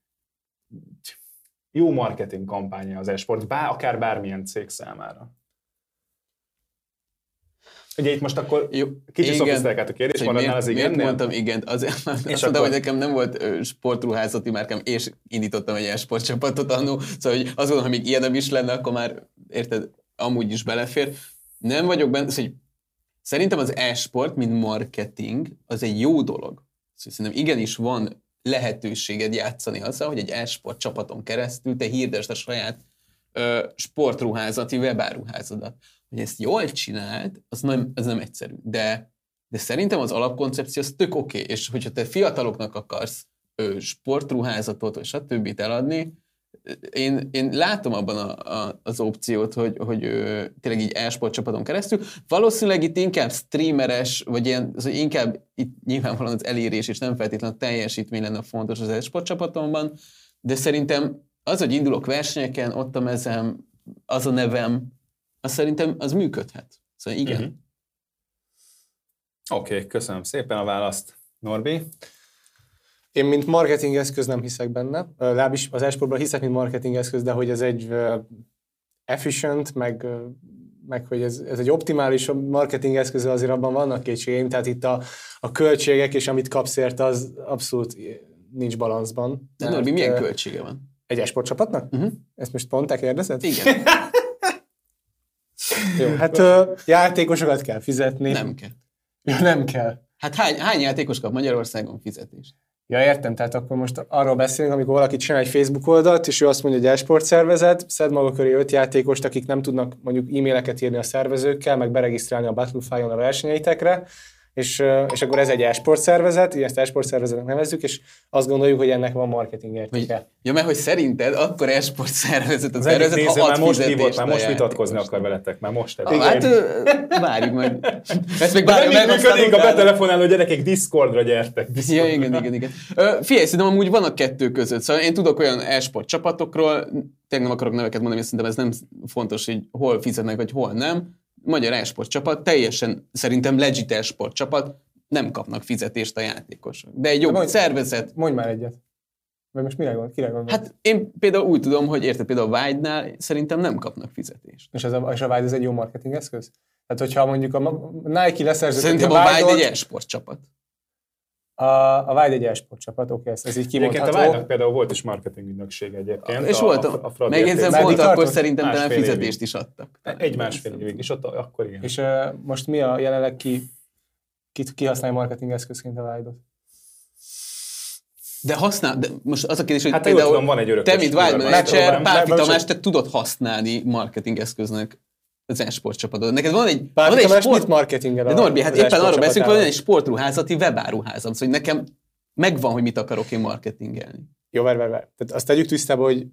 jó marketing kampánya az esport, bár, akár bármilyen cég számára? Ugye itt most akkor Jó, kicsit szofisztikált a kérdés, maradnál az igen. Miért mondtam igen? Azért, és *laughs* azt akkor... mondtam, hogy nekem nem volt sportruházati márkám, és indítottam egy sportcsapatot annó, szóval hogy azt gondolom, hogy még ilyen nem is lenne, akkor már érted, amúgy is belefér. Nem vagyok benne, szóval, hogy szerintem az e-sport, mint marketing, az egy jó dolog. Szóval szerintem igenis van lehetőséged játszani azzal, hogy egy e-sport csapaton keresztül te hirdesd a saját ö, sportruházati webáruházadat hogy ezt jól csinált, az nem, az nem egyszerű. De, de szerintem az alapkoncepció az tök oké, okay. és hogyha te fiataloknak akarsz ö, sportruházatot, vagy stb. eladni, én, én látom abban a, a, az opciót, hogy, hogy ö, tényleg így e-sport csapaton keresztül. Valószínűleg itt inkább streameres, vagy ilyen, az, hogy inkább itt nyilvánvalóan az elérés és nem feltétlenül a teljesítmény lenne fontos az e-sport csapatomban, de szerintem az, hogy indulok versenyeken, ott a mezem, az a nevem, az szerintem az működhet. Szóval igen. Uh-huh. Oké, okay, köszönöm szépen a választ, Norbi. Én, mint marketing eszköz nem hiszek benne. Legalábbis az esportban hiszek, mint marketing eszköz, de hogy ez egy efficient, meg, meg hogy ez, ez egy optimális marketing eszköz, azért abban vannak kétségeim, tehát itt a, a költségek és amit kapsz érte, az abszolút nincs balanszban. De Norbi, milyen költsége van? Egy esportcsapatnak? Uh-huh. Ezt most pont te kérdezed? Igen. *laughs* Jó, *laughs* hát ö, játékosokat kell fizetni. Nem kell. Ja, nem kell. Hát hány, hány játékos kap Magyarországon fizetést? Ja, értem, tehát akkor most arról beszélünk, amikor valaki csinál egy Facebook oldalt, és ő azt mondja, hogy esport szervezet, szed maga köré öt játékost, akik nem tudnak mondjuk e-maileket írni a szervezőkkel, meg beregisztrálni a Battlefy-on a versenyeitekre, és, és akkor ez egy e-sport szervezet, ezt e-sport szervezetnek nevezzük, és azt gondoljuk, hogy ennek van marketing értéke. Ja, mert hogy szerinted akkor e-sport szervezet az, az szervezet, ha már most hívott, már most vitatkozni akar veletek, már most. Ah, hát várjuk meg. Ezt még bármi meg működik a betelefonáló gyerekek, Discordra gyertek. Discordra. Ja, igen, igen, igen. Figyelj, szerintem amúgy van a kettő között. Szóval én tudok olyan e-sport csapatokról, tényleg nem akarok neveket mondani, szerintem ez nem fontos, hogy hol fizetnek, vagy hol nem magyar esport csapat, teljesen szerintem legit esport csapat, nem kapnak fizetést a játékosok. De egy jobb mondj, szervezet... Mondj már egyet. Vagy most mire gondol, kire gondol? Hát én például úgy tudom, hogy érted, például a Wide-nál szerintem nem kapnak fizetést. És, ez a, és a Wide ez egy jó marketing eszköz? Tehát, hogyha mondjuk a Nike leszerzett... Szerintem a, a Wide egy esport csapat. A, a Vágy egy esport csapat, oké, ez, ez így kimondható. Egyébként a Vágynak például volt is marketing ügynökség egyébként. És volt, a, a, a megjegyzem, volt, akkor szerintem talán fizetést évig. is adtak. Egy másfél évig, és ott akkor igen. És uh, most mi a jelenleg ki, ki, ki használja marketing eszközként a Vágyot? De használ, de most az a kérdés, hogy hát például tudom, van egy te, mint Wild Manager, Pálfi Tamás, te tudod használni marketing eszköznek az e-sport csapatod. Neked van egy, Bár van egy sport... mit marketingel De Norbi, hát éppen arról beszélünk, hogy van egy sportruházati webáruházam, szóval nekem megvan, hogy mit akarok én marketingelni. Jó, várj, várj, várj. Tehát azt tegyük tisztába, hogy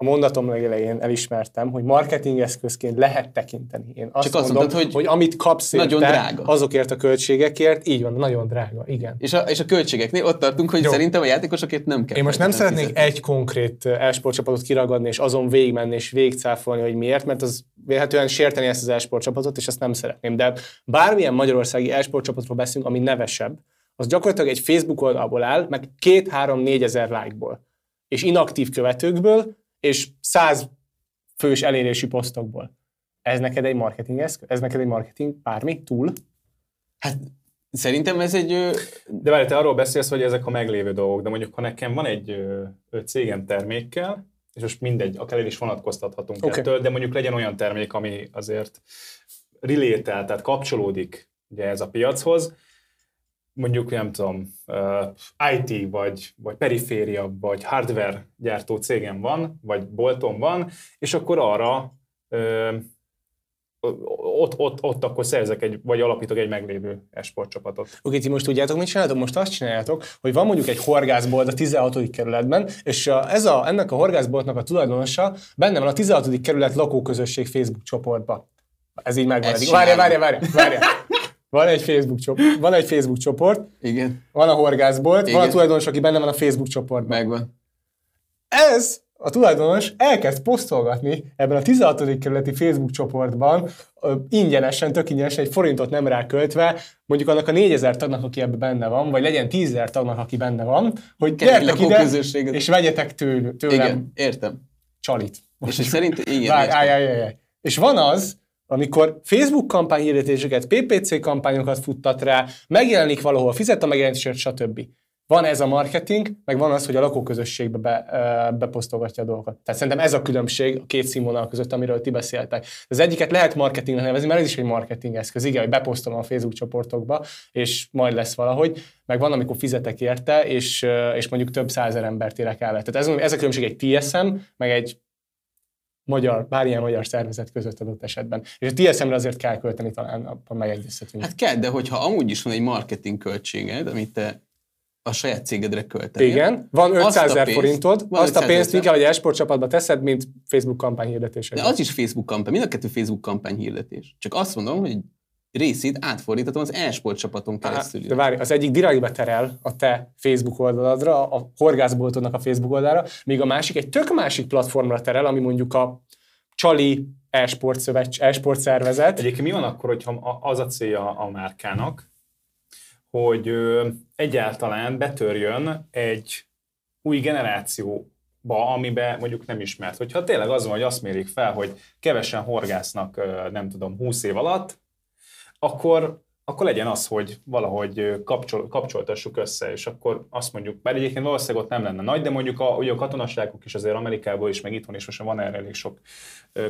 a mondatom legelején elismertem, hogy marketing eszközként lehet tekinteni. Én azt Csak azt mondom, mondtad, hogy, hogy amit kapsz érte, nagyon drága. azokért a költségekért, így van, nagyon drága, igen. És a, és a költségeknél ott tartunk, hogy Jó. szerintem a játékosokért nem kell. Én most nem szeretnék fizetni. egy konkrét esportcsapatot kiragadni, és azon végigmenni, és végigcáfolni, hogy miért, mert az véletlenül sérteni ezt az esportcsapatot, és ezt nem szeretném. De bármilyen magyarországi esportcsapatról beszélünk, ami nevesebb, az gyakorlatilag egy Facebook oldalból áll, meg két-három-négy ezer lájkból, és inaktív követőkből, és száz fős elérési posztokból. Ez neked egy marketing eszköz? Ez neked egy marketing bármi? Túl? Hát Szerintem ez egy... De várj, te arról beszélsz, hogy ezek a meglévő dolgok, de mondjuk, ha nekem van egy cégem termékkel, és most mindegy, akár el is vonatkoztathatunk okay. ettől, de mondjuk legyen olyan termék, ami azért relétel, tehát kapcsolódik ugye ez a piachoz, mondjuk nem tudom, IT, vagy, vagy periféria, vagy hardware gyártó cégem van, vagy boltom van, és akkor arra ott, ott, ott akkor szerzek egy, vagy alapítok egy meglévő esportcsapatot. Oké, okay, ti most tudjátok, mit csináltok? Most azt csináljátok, hogy van mondjuk egy horgászbolt a 16. kerületben, és ez a, ennek a horgászboltnak a tulajdonosa benne van a 16. kerület lakóközösség Facebook csoportba. Ez így megvan. Várja, várja, várja, várja. Van egy Facebook csoport, van egy Facebook csoport, Igen. van a horgászbolt, Igen. van a tulajdonos, aki benne van a Facebook csoportban. Megvan. Ez a tulajdonos elkezd posztolgatni ebben a 16. kerületi Facebook csoportban ingyenesen, tök ingyenesen, egy forintot nem ráköltve, mondjuk annak a 4000 tagnak, aki ebben benne van, vagy legyen 10.000 tagnak, aki benne van, hogy gyertek ide, és vegyetek tőle, tőlem igen, értem. csalit. És szerint, igen, Várj, állj, állj, állj. És van az, amikor Facebook kampányhirdetéseket, PPC kampányokat futtat rá, megjelenik valahol, fizet a megjelenésért, stb. Van ez a marketing, meg van az, hogy a lakóközösségbe be, beposztolgatja a dolgokat. Tehát szerintem ez a különbség a két színvonal között, amiről ti beszéltek. Az egyiket lehet marketingnek nevezni, mert ez is egy marketing eszköz. Igen, hogy beposztolom a Facebook csoportokba, és majd lesz valahogy. Meg van, amikor fizetek érte, és, és mondjuk több százer embert érek el. Tehát ez, ez a különbség egy TSM, meg egy magyar, bármilyen magyar szervezet között adott esetben. És a TSM-re azért kell költeni, talán abban megegyezhetünk. Hát kell, de hogyha amúgy is van egy marketing költséged, amit te a saját cégedre költenél. Igen, van 500 ezer forintod, van azt a pénzt inkább egy esport csapatba teszed, mint Facebook kampány hirdetésre. De az is Facebook kampány, mind a kettő Facebook kampány hirdetés. Csak azt mondom, hogy részét átfordítatom az e-sport csapaton keresztül. de várj, az egyik direktbe terel a te Facebook oldaladra, a horgászboltodnak a Facebook oldalára, míg a másik egy tök másik platformra terel, ami mondjuk a Csali e-sport, szövets, e-sport szervezet. Egyébként mi van akkor, hogyha az a célja a márkának, hogy egyáltalán betörjön egy új generációba, amiben mondjuk nem ismert. Hogyha tényleg az van, hogy azt mérik fel, hogy kevesen horgásznak, nem tudom, 20 év alatt, akkor, akkor legyen az, hogy valahogy kapcsol, kapcsoltassuk össze, és akkor azt mondjuk, bár egyébként valószínűleg ott nem lenne nagy, de mondjuk a, ugye a katonaságok is azért Amerikából is, meg itthon is most van erre elég sok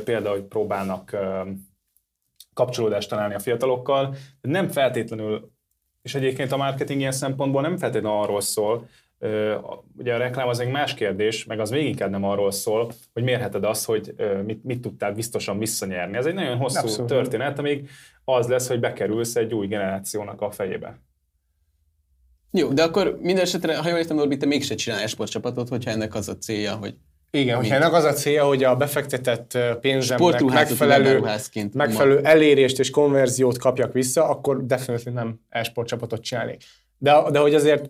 példa, hogy próbálnak kapcsolódást találni a fiatalokkal, de nem feltétlenül, és egyébként a marketing ilyen szempontból nem feltétlenül arról szól, ugye a reklám az egy más kérdés, meg az még inkább nem arról szól, hogy mérheted azt, hogy mit, mit tudtál biztosan visszanyerni. Ez egy nagyon hosszú Abszolút. történet, amíg az lesz, hogy bekerülsz egy új generációnak a fejébe. Jó, de akkor minden esetre, ha jól értem, Norbi, te mégse csinál esportcsapatot, hogyha ennek az a célja, hogy igen, hogyha ennek az a célja, hogy a befektetett pénzemnek megfelelő, megfelelő elérést és konverziót kapjak vissza, akkor definitív nem e-sportcsapatot csinálnék. De, de hogy azért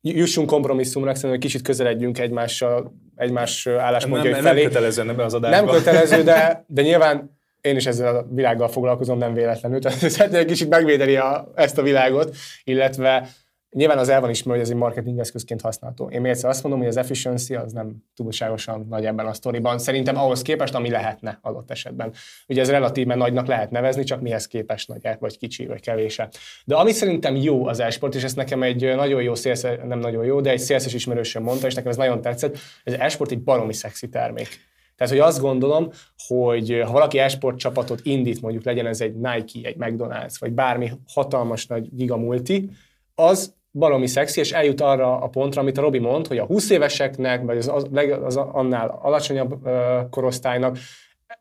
jussunk kompromisszumra, szerintem hogy kicsit közeledjünk egymással, egymás álláspontjai nem, felé. Nem kötelező ebben az adásban. Nem kötelező, de, de nyilván én is ezzel a világgal foglalkozom, nem véletlenül. Tehát szeretném egy kicsit megvédeni a, ezt a világot, illetve Nyilván az el van ismerve, hogy ez egy marketing eszközként használható. Én még egyszer azt mondom, hogy az efficiency az nem túlságosan nagy ebben a sztoriban. Szerintem ahhoz képest, ami lehetne adott esetben. Ugye ez relatíve nagynak lehet nevezni, csak mihez képest nagy, vagy kicsi, vagy kevése. De ami szerintem jó az esport, és ez nekem egy nagyon jó szélsz, nem nagyon jó, de egy szélszes ismerősöm mondta, és nekem ez nagyon tetszett, ez az esport egy baromi szexi termék. Tehát, hogy azt gondolom, hogy ha valaki esport csapatot indít, mondjuk legyen ez egy Nike, egy McDonald's, vagy bármi hatalmas nagy gigamulti, az baromi szexi, és eljut arra a pontra, amit a Robi mond, hogy a 20 éveseknek, vagy az, az, az annál alacsonyabb uh, korosztálynak,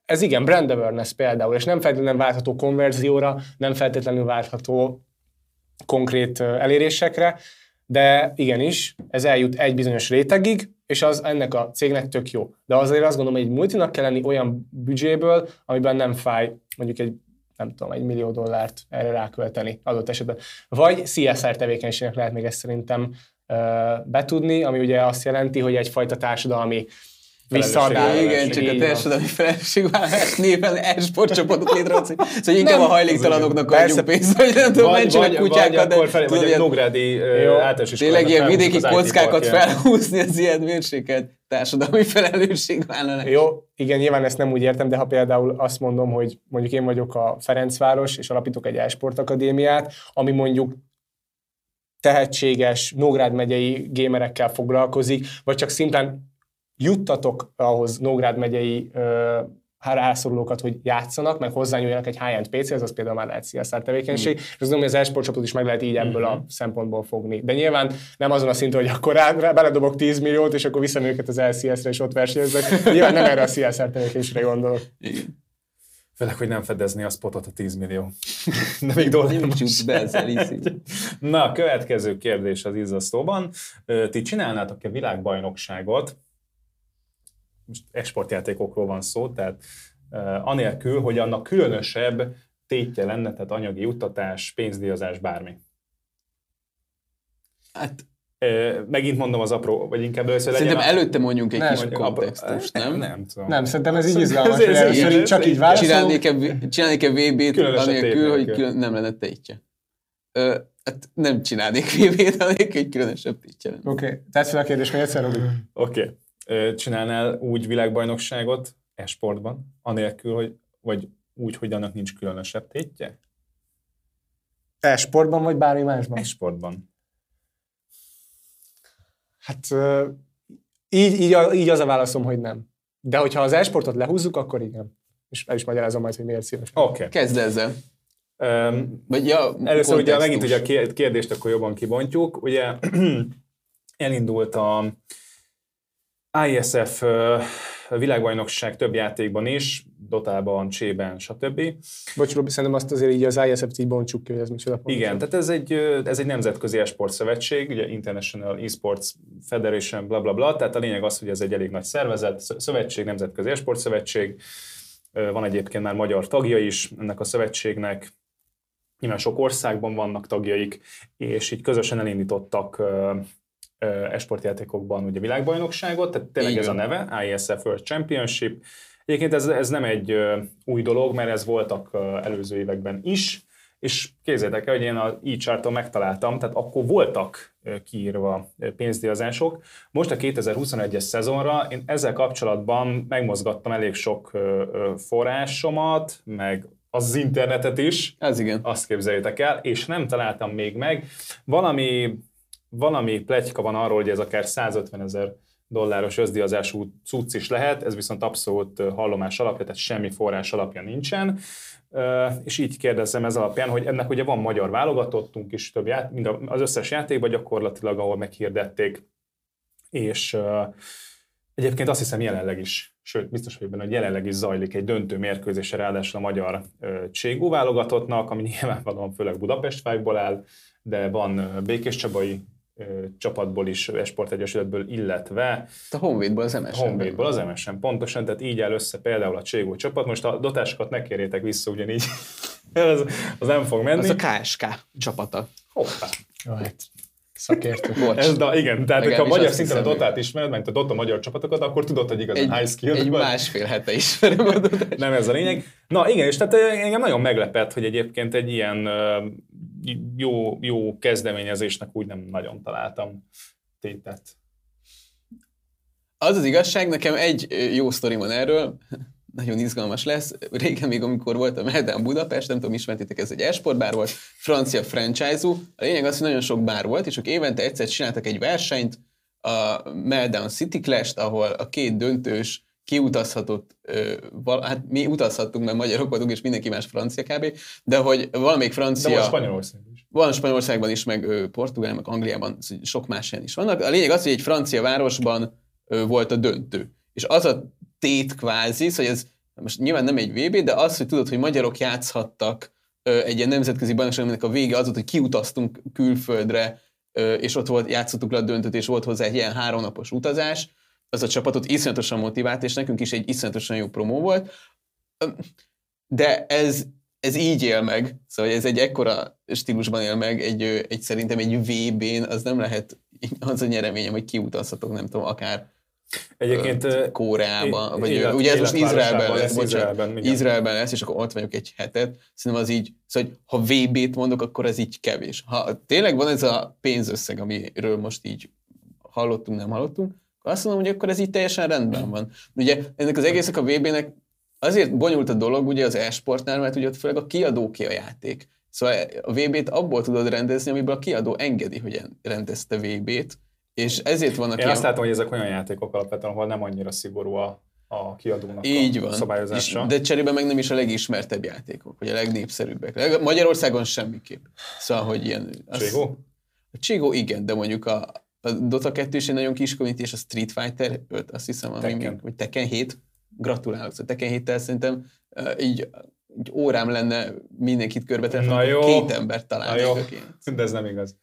ez igen, brand awareness például, és nem feltétlenül várható konverzióra, nem feltétlenül várható konkrét elérésekre, de igenis, ez eljut egy bizonyos rétegig, és az ennek a cégnek tök jó. De azért azt gondolom, hogy egy multinak kell lenni olyan büdzséből, amiben nem fáj mondjuk egy nem tudom, egy millió dollárt erre rákölteni adott esetben. Vagy CSR tevékenységnek lehet még ezt szerintem betudni, ami ugye azt jelenti, hogy egyfajta társadalmi visszaadál. Igen, csak a társadalmi felelősségvállalás néven e-sportcsapatot létrehozni. *laughs* Szóval inkább a hajléktalanoknak adjunk pénzt, hogy nem tudom, mentsenek kutyákat. Vagy, de, vagy a Nógrádi általános Tényleg ilyen vidéki kockákat felhúzni az ilyen mérsékelt társadalmi felelősségvállalás. Jó, igen, nyilván ezt nem úgy értem, de ha például azt mondom, hogy mondjuk én vagyok a Ferencváros, és alapítok egy e-sportakadémiát, ami mondjuk tehetséges Nógrád megyei gémerekkel foglalkozik, vagy csak szimplán juttatok ahhoz Nógrád megyei uh, rászorulókat, hogy játszanak, meg hozzányúljanak egy high-end PC-hez, az például már lehet CSR tevékenység, mm. és azt gondolom, hogy az e is meg lehet így ebből mm-hmm. a szempontból fogni. De nyilván nem azon a szinten, hogy akkor rá, rá beledobok 10 milliót, és akkor viszem őket az LCS-re, és ott versenyeznek. Nyilván nem erre a CSR tevékenységre gondolok. Igen. Főleg, hogy nem fedezni a spotot a 10 millió. De még dollár Na, a következő kérdés az izzasztóban. Ti csinálnátok-e világbajnokságot most exportjátékokról van szó, tehát anélkül, hogy annak különösebb tétje lenne, tehát anyagi juttatás, pénzdíjazás, bármi. Hát Megint mondom az apró, vagy inkább először Szerintem legyen előtte mondjunk egy nem, kis kontextust, nem? Nem, nem tudom. Nem, szerintem ez így izgalmas, hogy először csak így válaszolunk. Csinálnék-e VB-t anélkül, hogy külön, nem lenne tétje? Hát nem csinálnék VB-t anélkül, hogy különösebb tétje lenne. Oké, okay. fel a kérdést még egyszer. Oké. Okay csinálnál úgy világbajnokságot e-sportban, anélkül, hogy, vagy úgy, hogy annak nincs különösebb tétje? E-sportban, vagy bármi másban? E-sportban. Hát így, így, így az a válaszom, hogy nem. De hogyha az e-sportot lehúzzuk, akkor igen. És el is magyarázom majd, hogy miért szíves. Oké. Okay. Kezd ezzel. Um, vagy ja, először ugye megint ugye a kérdést akkor jobban kibontjuk. Ugye *clears throat* elindult a ISF világbajnokság több játékban is, Dotában, Csében, stb. Bocs, Robi, szerintem azt azért így az ISF-t így bontsuk ki, hogy ez micsoda. Igen, tehát ez egy, ez egy nemzetközi esport szövetség, ugye International Esports Federation, bla bla bla, tehát a lényeg az, hogy ez egy elég nagy szervezet, szövetség, nemzetközi esport szövetség, van egyébként már magyar tagja is ennek a szövetségnek, nyilván sok országban vannak tagjaik, és így közösen elindítottak esportjátékokban ugye világbajnokságot, tehát tényleg Igen. ez a neve, ISF World Championship. Egyébként ez, ez nem egy új dolog, mert ez voltak előző években is, és képzeljétek el, hogy én a e megtaláltam, tehát akkor voltak kiírva pénzdíjazások. Most a 2021-es szezonra én ezzel kapcsolatban megmozgattam elég sok forrásomat, meg az internetet is. Ez igen. Azt képzeljétek el, és nem találtam még meg. Valami valami pletyka van arról, hogy ez akár 150 ezer dolláros özdiazású cucc is lehet, ez viszont abszolút hallomás alapja, tehát semmi forrás alapja nincsen. És így kérdezem ez alapján, hogy ennek ugye van magyar válogatottunk is, több ját, mind az összes játékban gyakorlatilag, ahol meghirdették, és egyébként azt hiszem jelenleg is, sőt biztos vagyok benne, hogy jelenleg is zajlik egy döntő mérkőzése ráadásul a magyar Cségó válogatottnak, ami *laughs* nyilvánvalóan főleg Budapest áll, de van Békés Csabai csapatból is, Esport Egyesületből, illetve a Honvédból az MSN. Honvédból az MSN, pontosan, tehát így áll össze például a Cségó csapat. Most a dotásokat ne kérjétek vissza ugyanígy, *laughs* az, az nem fog menni. Az a KSK csapata. Hoppá. Right. Szakértő. *laughs* Bocs. Ez, de igen, tehát ha a magyar szinten a Dotát ismered, meg a Dota magyar csapatokat, akkor tudod, hogy igazán egy, high skill. Egy vagy. másfél hete ismerem a Dotát. Nem ez a lényeg. Na igen, és tehát engem nagyon meglepett, hogy egyébként egy ilyen jó, jó kezdeményezésnek úgy nem nagyon találtam tétet. Az az igazság, nekem egy jó sztori van erről, *laughs* nagyon izgalmas lesz. Régen még, amikor volt a Meltdown Budapest, nem tudom, ismertétek, ez egy esportbár volt, francia franchise-ú. A lényeg az, hogy nagyon sok bár volt, és ők évente egyszer csináltak egy versenyt, a Meltdown City Clash-t, ahol a két döntős kiutazhatott, hát mi utazhattunk, mert magyarok vagyunk, és mindenki más francia kb. De hogy valamelyik francia... De van Spanyolországban is. Van Spanyolországban is, meg Portugál, meg Angliában, sok más helyen is vannak. A lényeg az, hogy egy francia városban volt a döntő. És az a tét kvázi, hogy ez most nyilván nem egy VB, de az, hogy tudod, hogy magyarok játszhattak egy ilyen nemzetközi bajnokság, aminek a vége az volt, hogy kiutaztunk külföldre, és ott volt, játszottuk le a döntőt, és volt hozzá egy ilyen háromnapos utazás, az a csapatot iszonyatosan motivált, és nekünk is egy iszonyatosan jó promó volt. De ez, ez így él meg, szóval ez egy ekkora stílusban él meg, egy, egy szerintem egy VB-n az nem lehet az a nyereményem, hogy kiutazhatok, nem tudom, akár Egyébként Koreába, vagy élet, ugye ez most Izraelben lesz, bocsánat, Izraelben, Izraelben lesz, és akkor ott vagyok egy hetet. Szerintem az így, szóval, hogy ha VB-t mondok, akkor ez így kevés. Ha tényleg van ez a pénzösszeg, amiről most így hallottunk, nem hallottunk, azt mondom, hogy akkor ez így teljesen rendben van. Ugye ennek az egésznek a VB-nek azért bonyolult a dolog ugye az e-sportnál, mert ugye ott főleg a kiadó ki a játék. Szóval a VB-t abból tudod rendezni, amiből a kiadó engedi, hogy rendezte VB-t, és ezért vannak Én ilyen... azt látom, hogy ezek olyan játékok alapvetően, ahol nem annyira szigorú a, a kiadónak Így a van. szabályozása. És, de cserébe meg nem is a legismertebb játékok, vagy a legnépszerűbbek. Magyarországon semmiképp. Szóval, hogy ilyen... Az... Csigó? A Csigó igen, de mondjuk a, a Dota 2 is egy nagyon kis community, és a Street Fighter 5, azt hiszem, ami Tekken. Még, vagy Tekken 7, gratulálok, szóval Tekken 7 szerintem uh, így, így órám lenne mindenkit körbe két embert találni. Na jó, de ez nem igaz.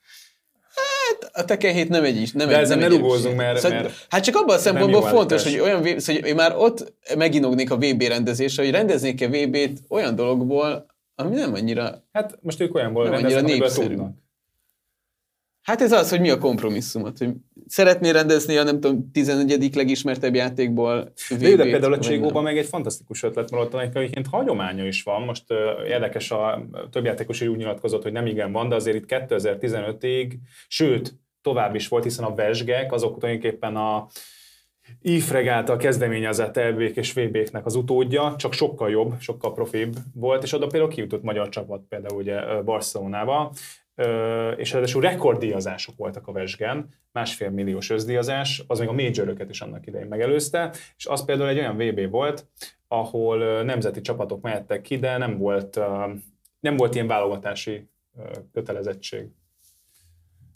Hát a Tekken 7 nem egy is. Nem De egy, ezzel ne rugózzunk, mert, szóval, mert, Hát csak abban a szempontból fontos, hogy olyan, szóval, hogy én már ott meginognék a VB rendezésre, hogy rendeznék-e VB-t olyan dologból, ami nem annyira Hát most ők olyanból nem annyira népszerű. Hát ez az, hogy mi a kompromisszumot. Hogy szeretné rendezni a nem tudom, 11. legismertebb játékból De, de például a Cségóban meg egy fantasztikus ötlet, mert ott egyébként hagyománya is van. Most uh, érdekes, a több játékos úgy nyilatkozott, hogy nem igen van, de azért itt 2015-ig, sőt, tovább is volt, hiszen a Vesgek azok tulajdonképpen a IFREG által kezdeményezett lb és VB-knek az utódja, csak sokkal jobb, sokkal profibb volt, és oda például kijutott magyar csapat, például ugye Barcelonába, és ráadásul rekorddíjazások voltak a Vesgen, másfél milliós özdíjazás, az még a major is annak idején megelőzte, és az például egy olyan VB volt, ahol nemzeti csapatok mehettek ki, de nem volt, nem volt ilyen válogatási kötelezettség.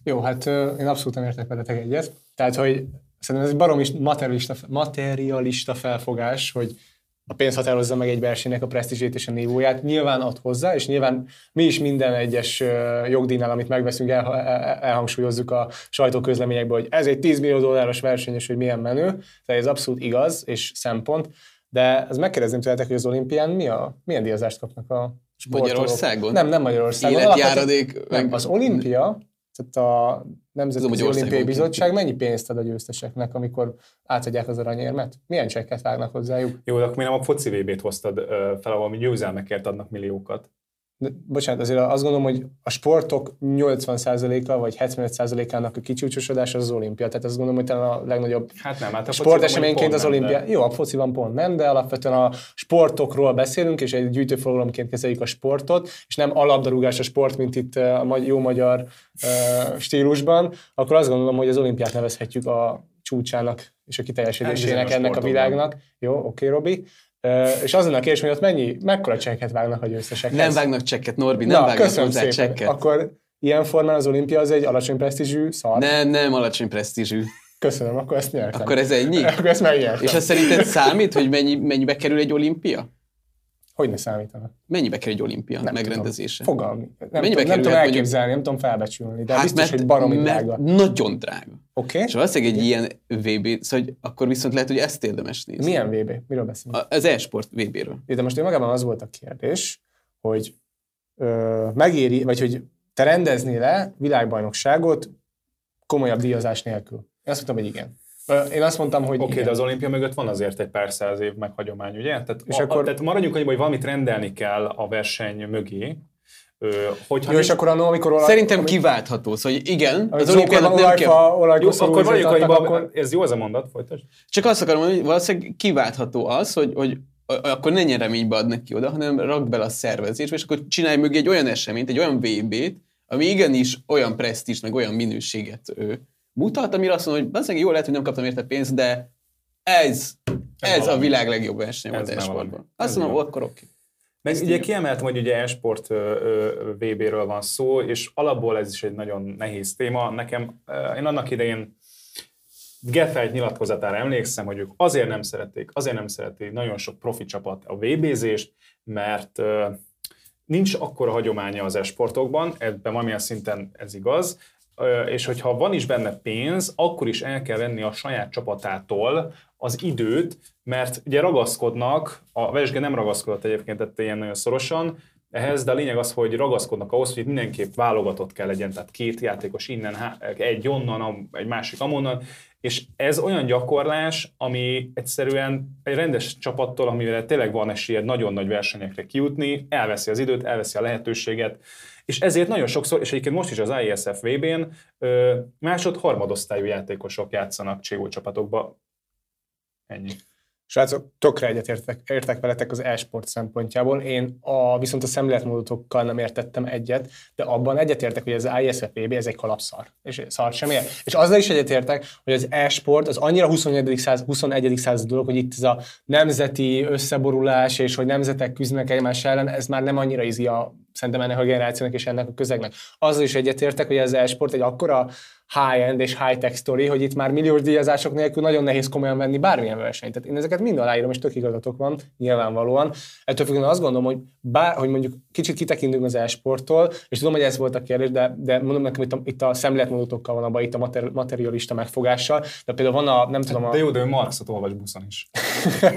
Jó, hát én abszolút nem értek veletek egyet. Tehát, hogy szerintem ez egy barom materialista, materialista felfogás, hogy a pénz határozza meg egy versenynek a presztízsét és a nívóját. Nyilván ad hozzá, és nyilván mi is minden egyes jogdíjnál, amit megveszünk, el, elhangsúlyozzuk a sajtóközleményekből, hogy ez egy 10 millió dolláros verseny, és hogy milyen menő. Tehát ez abszolút igaz és szempont. De ez megkérdezném tőletek, hogy az olimpián mi a, milyen díjazást kapnak a sportolók? Magyarországon? Nem, nem Magyarországon. Életjáradék. Nem, az olimpia tehát a Nemzetközi Olimpiai Bizottság mennyi pénzt ad a győzteseknek, amikor átadják az aranyérmet? Milyen csekket vágnak hozzájuk? Jó, de akkor nem a foci VB-t hoztad fel, ahol győzelmekért adnak milliókat. De, bocsánat, azért azt gondolom, hogy a sportok 80%-a vagy 75%-ának a kicsúcsosodás az, az olimpia. Tehát azt gondolom, hogy talán a legnagyobb hát nem, hát a sporteseményként az olimpia. De... Jó, a fociban pont nem, de alapvetően a sportokról beszélünk, és egy gyűjtőfogalomként kezeljük a sportot, és nem alapdarúgás a sport, mint itt a jó magyar stílusban, akkor azt gondolom, hogy az olimpiát nevezhetjük a csúcsának és a kiteljesedésének ennek a világnak. Jó, oké, okay, Robi. És azon a kérdés, hogy ott mennyi, mekkora csekket vágnak a győztesek? Nem vágnak csekket, Norbi, nem Na, vágnak hozzá csekket. Akkor ilyen formán az olimpia az egy alacsony presztízsű szar? Nem, nem alacsony presztízsű. Köszönöm, akkor ezt nyertem. Akkor ez ennyi? akkor ezt megnyertem. És azt szerinted számít, hogy mennyi, mennyibe kerül egy olimpia? Hogy ne számítanak? Mennyibe kerül egy olimpia nem megrendezése? Tudom. Fogalmi. Nem, Mennyibe tudom, nem tudom elképzelni, nem tudom felbecsülni, de hát biztos, hogy baromi drága. Nagyon drága. Oké. Okay. És valószínűleg egy ilyen VB, szóval hogy akkor viszont lehet, hogy ezt érdemes nézni. Milyen VB? Miről beszélünk? Az e-sport VB-ről. De most magában az volt a kérdés, hogy ö, megéri, vagy hogy te rendeznél le világbajnokságot komolyabb díjazás nélkül. Én azt mondtam, hogy igen. Én azt mondtam, hogy Oké, okay, de az olimpia mögött van azért egy pár száz év meghagyomány, ugye? Tehát, és a, akkor... tehát maradjunk annyi, hogy valamit rendelni kell a verseny mögé, hogyha Jó, és akkor annól, amikor olaj... Szerintem kiváltható, szóval igen, az olimpiának nem kell... Jó, akkor annyiban, akkor... ez jó az a mondat, folytasd. Csak azt akarom mondani, hogy valószínűleg kiváltható az, hogy, hogy akkor ne nyereménybe ad neki oda, hanem rak bele a szervezésbe, és akkor csinálj mögé egy olyan eseményt, egy olyan VB-t, ami igenis olyan presztízs, meg olyan minőséget ő, mutat, amire azt mondom, hogy azért jó lehet, hogy nem kaptam érte pénzt, de ez, ez, ez a világ legjobb verseny volt e-sportban. Azt mondom, akkor oké. Okay. Meg Ezt ugye kiemeltem, hogy ugye e-sport VB-ről van szó, és alapból ez is egy nagyon nehéz téma. Nekem, én annak idején Geffelt nyilatkozatára emlékszem, hogy ők azért nem szerették, azért nem szerették nagyon sok profi csapat a VB-zést, mert nincs akkora hagyománya az esportokban, ebben valamilyen szinten ez igaz, és hogyha van is benne pénz, akkor is el kell venni a saját csapatától az időt, mert ugye ragaszkodnak, a Vesge nem ragaszkodott egyébként tette ilyen nagyon szorosan, ehhez, de a lényeg az, hogy ragaszkodnak ahhoz, hogy mindenképp válogatott kell legyen, tehát két játékos innen, egy onnan, egy másik amonnan, és ez olyan gyakorlás, ami egyszerűen egy rendes csapattól, amivel tényleg van esélyed nagyon nagy versenyekre kijutni, elveszi az időt, elveszi a lehetőséget, és ezért nagyon sokszor, és egyébként most is az ISF VB-n másod harmadosztályú játékosok játszanak Cségó csapatokba. Ennyi. Srácok, tökre egyetértek értek veletek az e-sport szempontjából. Én a, viszont a szemléletmódotokkal nem értettem egyet, de abban egyetértek, hogy az ISFPB ez egy kalapszar. És szar sem ér. És azzal is egyetértek, hogy az e-sport az annyira 21. Század, 21. század dolog, hogy itt ez a nemzeti összeborulás, és hogy nemzetek küzdenek egymás ellen, ez már nem annyira izi a szerintem ennek a generációnak és ennek a közegnek. Azzal is egyetértek, hogy az e-sport egy akkora high-end és high-tech story, hogy itt már milliós díjazások nélkül nagyon nehéz komolyan venni bármilyen versenyt. Tehát én ezeket mind aláírom, és tök igazatok van, nyilvánvalóan. Ettől függően azt gondolom, hogy, bár, hogy mondjuk kicsit kitekintünk az e-sporttól, és tudom, hogy ez volt a kérdés, de, de mondom nekem, itt a, itt a szemléletmódotokkal van abban, itt a mater, materialista megfogással, de például van a, nem tudom a... De jó, de ő Marxot olvas buszon is.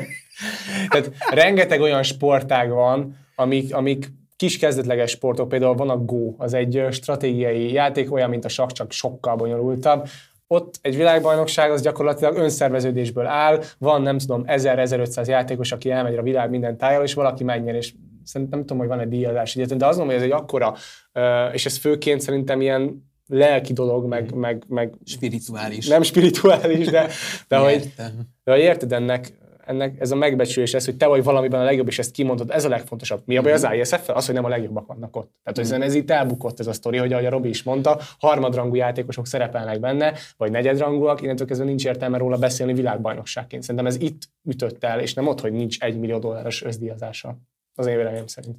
*laughs* Tehát rengeteg olyan sportág van, amik, amik kis kezdetleges sportok, például van a Go, az egy stratégiai játék, olyan, mint a sakk, csak sokkal bonyolultabb. Ott egy világbajnokság az gyakorlatilag önszerveződésből áll, van nem tudom 1000-1500 játékos, aki elmegy a világ minden tájára, és valaki megnyer, és szerintem nem tudom, hogy van egy díjazás egyetlen, de azt mondom, hogy ez egy akkora, és ez főként szerintem ilyen lelki dolog, meg, meg, meg spirituális. Nem spirituális, de, de, hogy, de hogy érted ennek, ennek ez a megbecsülés ez, hogy te vagy valamiben a legjobb, és ezt kimondod, ez a legfontosabb. Mi a baj az mhm. isf Az, hogy nem a legjobbak vannak ott. Tehát mm. ez itt elbukott ez a sztori, hogy ahogy a Robi is mondta, harmadrangú játékosok szerepelnek benne, vagy negyedrangúak, innentől kezdve nincs értelme róla beszélni világbajnokságként. Szerintem ez itt ütött el, és nem ott, hogy nincs egy millió dolláros összdíjazása. Az én véleményem szerint.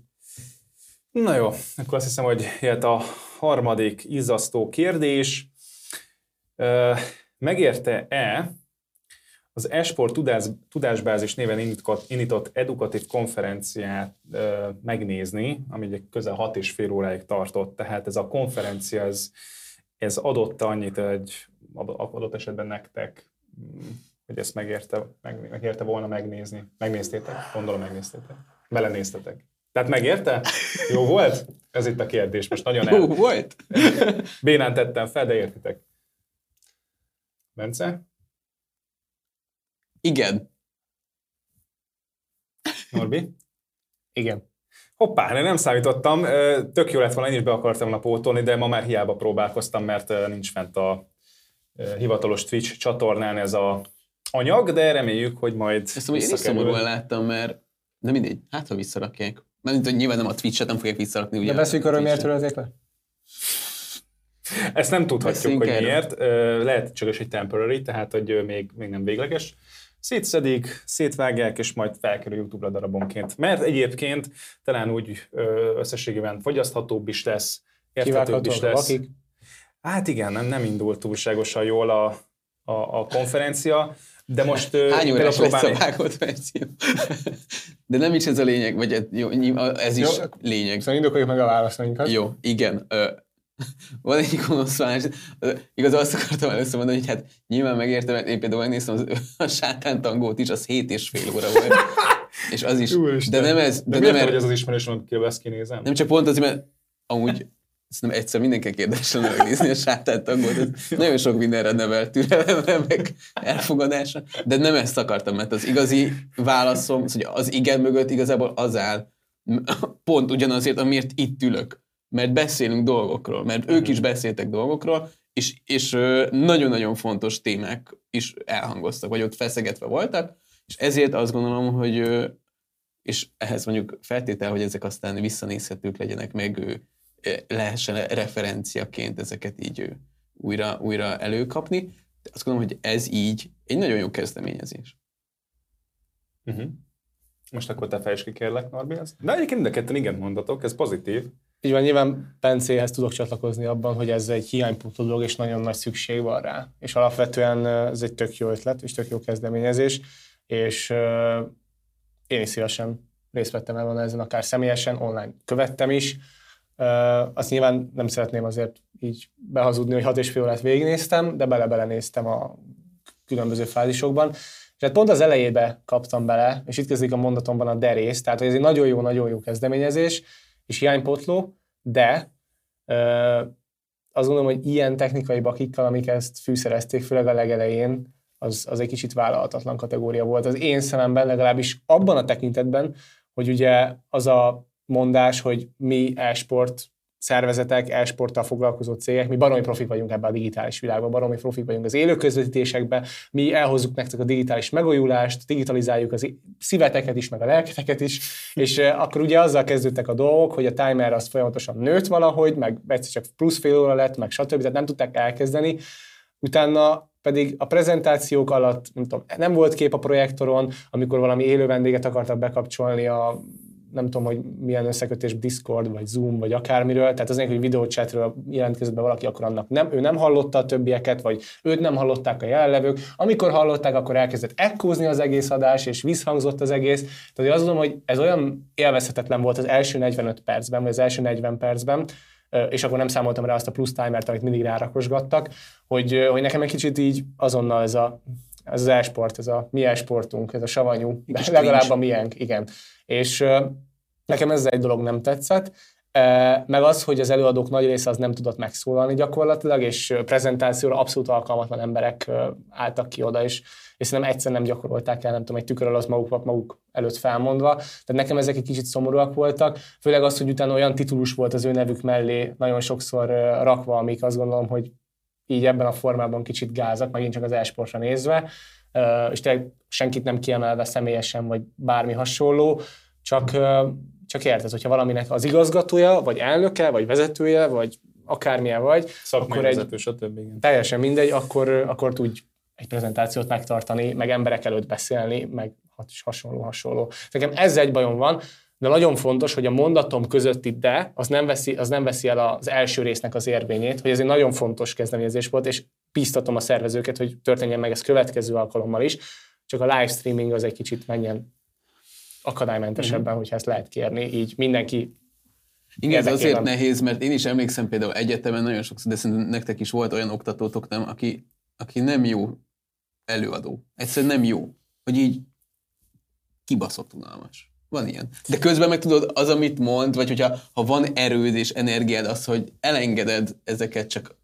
Na jó, akkor azt hiszem, hogy jött a harmadik izzasztó kérdés. Megérte-e az Esport tudás, Tudásbázis néven indított, indított edukatív konferenciát ö, megnézni, ami egy közel hat és fél óráig tartott, tehát ez a konferencia, ez, ez adott annyit egy adott esetben nektek, mm, hogy ezt megérte, meg, megérte volna megnézni. Megnéztétek? Gondolom megnéztétek. Belenéztetek. Tehát megérte? Jó volt? Ez itt a kérdés. Most nagyon el... Jó volt? Bénán tettem fel, de értitek. Bence? Igen. Norbi? Igen. Hoppá, nem számítottam. Tök jó lett volna, én is be akartam volna pótolni, de ma már hiába próbálkoztam, mert nincs fent a hivatalos Twitch csatornán ez a anyag, de reméljük, hogy majd Ezt amúgy én is szomorúan láttam, mert nem mindegy, hát ha visszarakják. Mert hogy nyilván nem a Twitch-et nem fogják visszarakni. Ugye de beszéljük arról, miért törölték le? Ezt nem tudhatjuk, Beszéljünk hogy erről. miért. Lehet csak egy temporary, tehát hogy még, még nem végleges szétszedik, szétvágják, és majd felkerül YouTube-ra darabonként. Mert egyébként talán úgy összességében fogyaszthatóbb is lesz, érthetőbb is lesz. Akik? Hát igen, nem, nem indult túlságosan jól a, a, a konferencia, de most... Hány órás lesz a vágott verzió? De nem is ez a lényeg, vagy jó, ez is jó, lényeg. Szóval indokoljuk meg a válaszainkat. Jó, igen. *laughs* Van egy gonoszválás. Igaz, azt akartam először mondani, hogy hát nyilván megértem, mert én például megnéztem az, a sátántangót is, az 7 és fél óra volt. *laughs* és az is. Úristen. de nem ez. De, de nem er... ez az ismerős, amit ki ezt kinézem? Nem csak pont azért, mert amúgy nem egyszer mindenki kérdésre megnézni a sátántangót. Ez *laughs* nagyon sok mindenre nevel türelemre, meg elfogadásra. De nem ezt akartam, mert az igazi válaszom, hogy az igen mögött igazából az áll, pont ugyanazért, amiért itt ülök mert beszélünk dolgokról, mert ők is mhm. beszéltek dolgokról, és, és nagyon-nagyon fontos témák is elhangoztak, vagy ott feszegetve voltak, és ezért azt gondolom, hogy és ehhez mondjuk feltétel, hogy ezek aztán visszanézhetők legyenek, meg lehessen referenciaként ezeket így újra, újra előkapni. De azt gondolom, hogy ez így egy nagyon jó kezdeményezés. Uh-huh. Most akkor te fejtsd ki, kérlek, Norbi. De egyébként mind a ketten igen mondatok, ez pozitív. Így van, nyilván Pencéhez tudok csatlakozni abban, hogy ez egy hiánypontú dolog, és nagyon nagy szükség van rá. És alapvetően ez egy tök jó ötlet, és tök jó kezdeményezés, és uh, én is szívesen részt vettem el ezen, akár személyesen, online követtem is. Azt nyilván nem szeretném azért így behazudni, hogy hat és fél órát végignéztem, de bele-bele néztem a különböző fázisokban. És hát pont az elejébe kaptam bele, és itt kezdik a mondatomban a derész, tehát hogy ez egy nagyon jó, nagyon jó kezdeményezés, és hiánypotló, de azt gondolom, hogy ilyen technikai bakikkal, amik ezt fűszerezték, főleg a legelején, az, az egy kicsit vállalhatatlan kategória volt. Az én szememben legalábbis abban a tekintetben, hogy ugye az a mondás, hogy mi e-sport szervezetek, e-sporttal foglalkozó cégek, mi baromi profik vagyunk ebben a digitális világban, baromi profik vagyunk az élő közvetítésekben, mi elhozzuk nektek a digitális megújulást, digitalizáljuk az szíveteket is, meg a lelketeket is, és akkor ugye azzal kezdődtek a dolgok, hogy a timer az folyamatosan nőtt valahogy, meg egyszer csak plusz fél óra lett, meg stb. Tehát nem tudták elkezdeni. Utána pedig a prezentációk alatt nem, tudom, nem volt kép a projektoron, amikor valami élő vendéget akartak bekapcsolni a nem tudom, hogy milyen összekötés Discord, vagy Zoom, vagy akármiről, tehát az hogy videóchatről jelentkezett be valaki, akkor annak nem, ő nem hallotta a többieket, vagy őt nem hallották a jelenlevők. Amikor hallották, akkor elkezdett ekkózni az egész adás, és visszhangzott az egész. Tehát azt mondom, hogy ez olyan élvezhetetlen volt az első 45 percben, vagy az első 40 percben, és akkor nem számoltam rá azt a plusz timert, amit mindig rárakosgattak, hogy, hogy nekem egy kicsit így azonnal ez a ez az e-sport, ez a mi e-sportunk, ez a savanyú, de legalább a miénk, igen. És nekem ez egy dolog nem tetszett, meg az, hogy az előadók nagy része az nem tudott megszólalni gyakorlatilag, és prezentációra abszolút alkalmatlan emberek álltak ki oda, és, és szerintem egyszer nem gyakorolták el, nem tudom, egy tükör alatt maguk, maguk előtt felmondva. Tehát nekem ezek egy kicsit szomorúak voltak, főleg az, hogy utána olyan titulus volt az ő nevük mellé nagyon sokszor rakva, amik azt gondolom, hogy így ebben a formában kicsit gázak, megint csak az e nézve, és tényleg senkit nem kiemelve személyesen, vagy bármi hasonló, csak, csak érted, hogyha valaminek az igazgatója, vagy elnöke, vagy vezetője, vagy akármilyen vagy, Szakmai akkor egy, vezető, stb. Igen. teljesen mindegy, akkor, akkor tudj egy prezentációt megtartani, meg emberek előtt beszélni, meg hasonló, hasonló. Nekem ez egy bajom van, de nagyon fontos, hogy a mondatom közötti de, az nem veszi, az nem veszi el az első résznek az érvényét, hogy ez egy nagyon fontos kezdeményezés volt, és bíztatom a szervezőket, hogy történjen meg ez következő alkalommal is, csak a live streaming az egy kicsit menjen akadálymentesebben, mm-hmm. hogyha ezt lehet kérni, így mindenki igen, ez azért nehéz, mert én is emlékszem például egyetemen nagyon sokszor, de szerintem nektek is volt olyan oktatótok, nem, aki, aki nem jó előadó. Egyszerűen nem jó. Hogy így kibaszott unalmas. Van ilyen. De közben meg tudod, az, amit mond, vagy hogyha ha van erőd és energiád, az, hogy elengeded ezeket, csak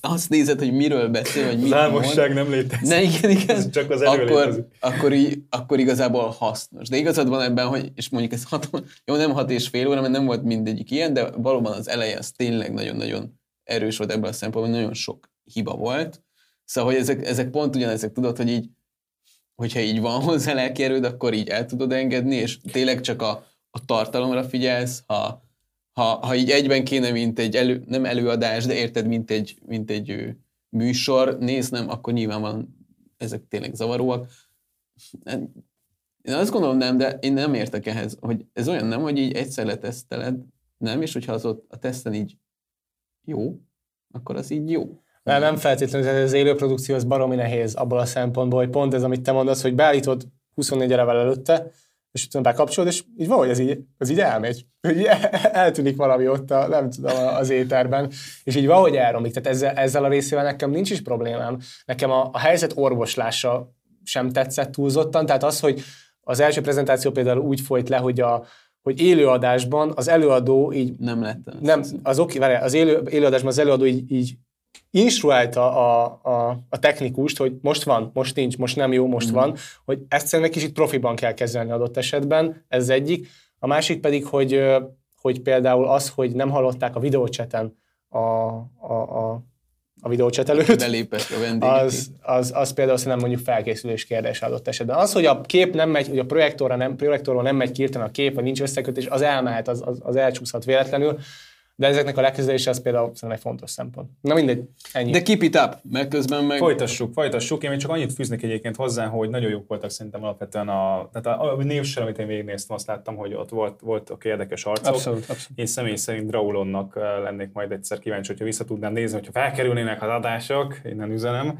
azt nézed, hogy miről beszél, vagy mit mond. nem létezik. Ne, igen, igen. Ez csak az erő akkor, létezik. akkor, akkor igazából hasznos. De igazad van ebben, hogy, és mondjuk ez hat, *laughs* jó, nem hat és fél óra, mert nem volt mindegyik ilyen, de valóban az eleje az tényleg nagyon-nagyon erős volt ebből a szempontból, nagyon sok hiba volt. Szóval, hogy ezek, ezek pont ugyanezek, tudod, hogy így hogyha így van hozzá lelkierőd, akkor így el tudod engedni, és tényleg csak a, a tartalomra figyelsz, ha, ha, ha így egyben kéne, mint egy elő, nem előadás, de érted, mint egy, mint egy műsor, nézd nem, akkor nyilván van, ezek tényleg zavaróak. Én azt gondolom nem, de én nem értek ehhez, hogy ez olyan nem, hogy így egyszer leteszteled, nem, és hogyha az ott a teszten így jó, akkor az így jó. Mert nem feltétlenül, ez az élőprodukció az baromi nehéz abból a szempontból, hogy pont ez, amit te mondasz, hogy beállítod 24 évevel előtte, és utána bekapcsolod, és így valahogy ez így, ez így elmegy. Hogy *laughs* eltűnik valami ott, a, nem tudom, az éterben, és így valahogy elromlik. Tehát ezzel, ezzel a részével nekem nincs is problémám. Nekem a, a helyzet orvoslása sem tetszett túlzottan, tehát az, hogy az első prezentáció például úgy folyt le, hogy a, hogy élőadásban az előadó így... Nem lett. Nem, az oké, várj, az élő, élőadásban az előadó így, így instruálta a, a, a technikust, hogy most van, most nincs, most nem jó, most mm. van, hogy ezt szerintem kicsit profiban kell kezelni adott esetben, ez egyik. A másik pedig, hogy, hogy például az, hogy nem hallották a videócseten a, a, a, a videócsetelőt, a az, az, az például szerintem mondjuk felkészülés kérdés adott esetben. Az, hogy a kép nem megy, hogy a projektorra nem, projektorról nem megy kirten a kép, vagy nincs összekötés, az elmehet, az, az, az elcsúszhat véletlenül de ezeknek a lekezelése az például szerintem egy fontos szempont. Na mindegy, ennyi. De keep it up, mert közben meg... Folytassuk, folytassuk. Én még csak annyit fűznék egyébként hozzá, hogy nagyon jók voltak szerintem alapvetően a, tehát a, a névsor, amit én végignéztem, azt láttam, hogy ott volt, voltak érdekes arcok. Abszolút, abszolút. Én személy szerint Draulonnak lennék majd egyszer kíváncsi, hogyha vissza tudnám nézni, hogyha felkerülnének az adások, én nem üzenem,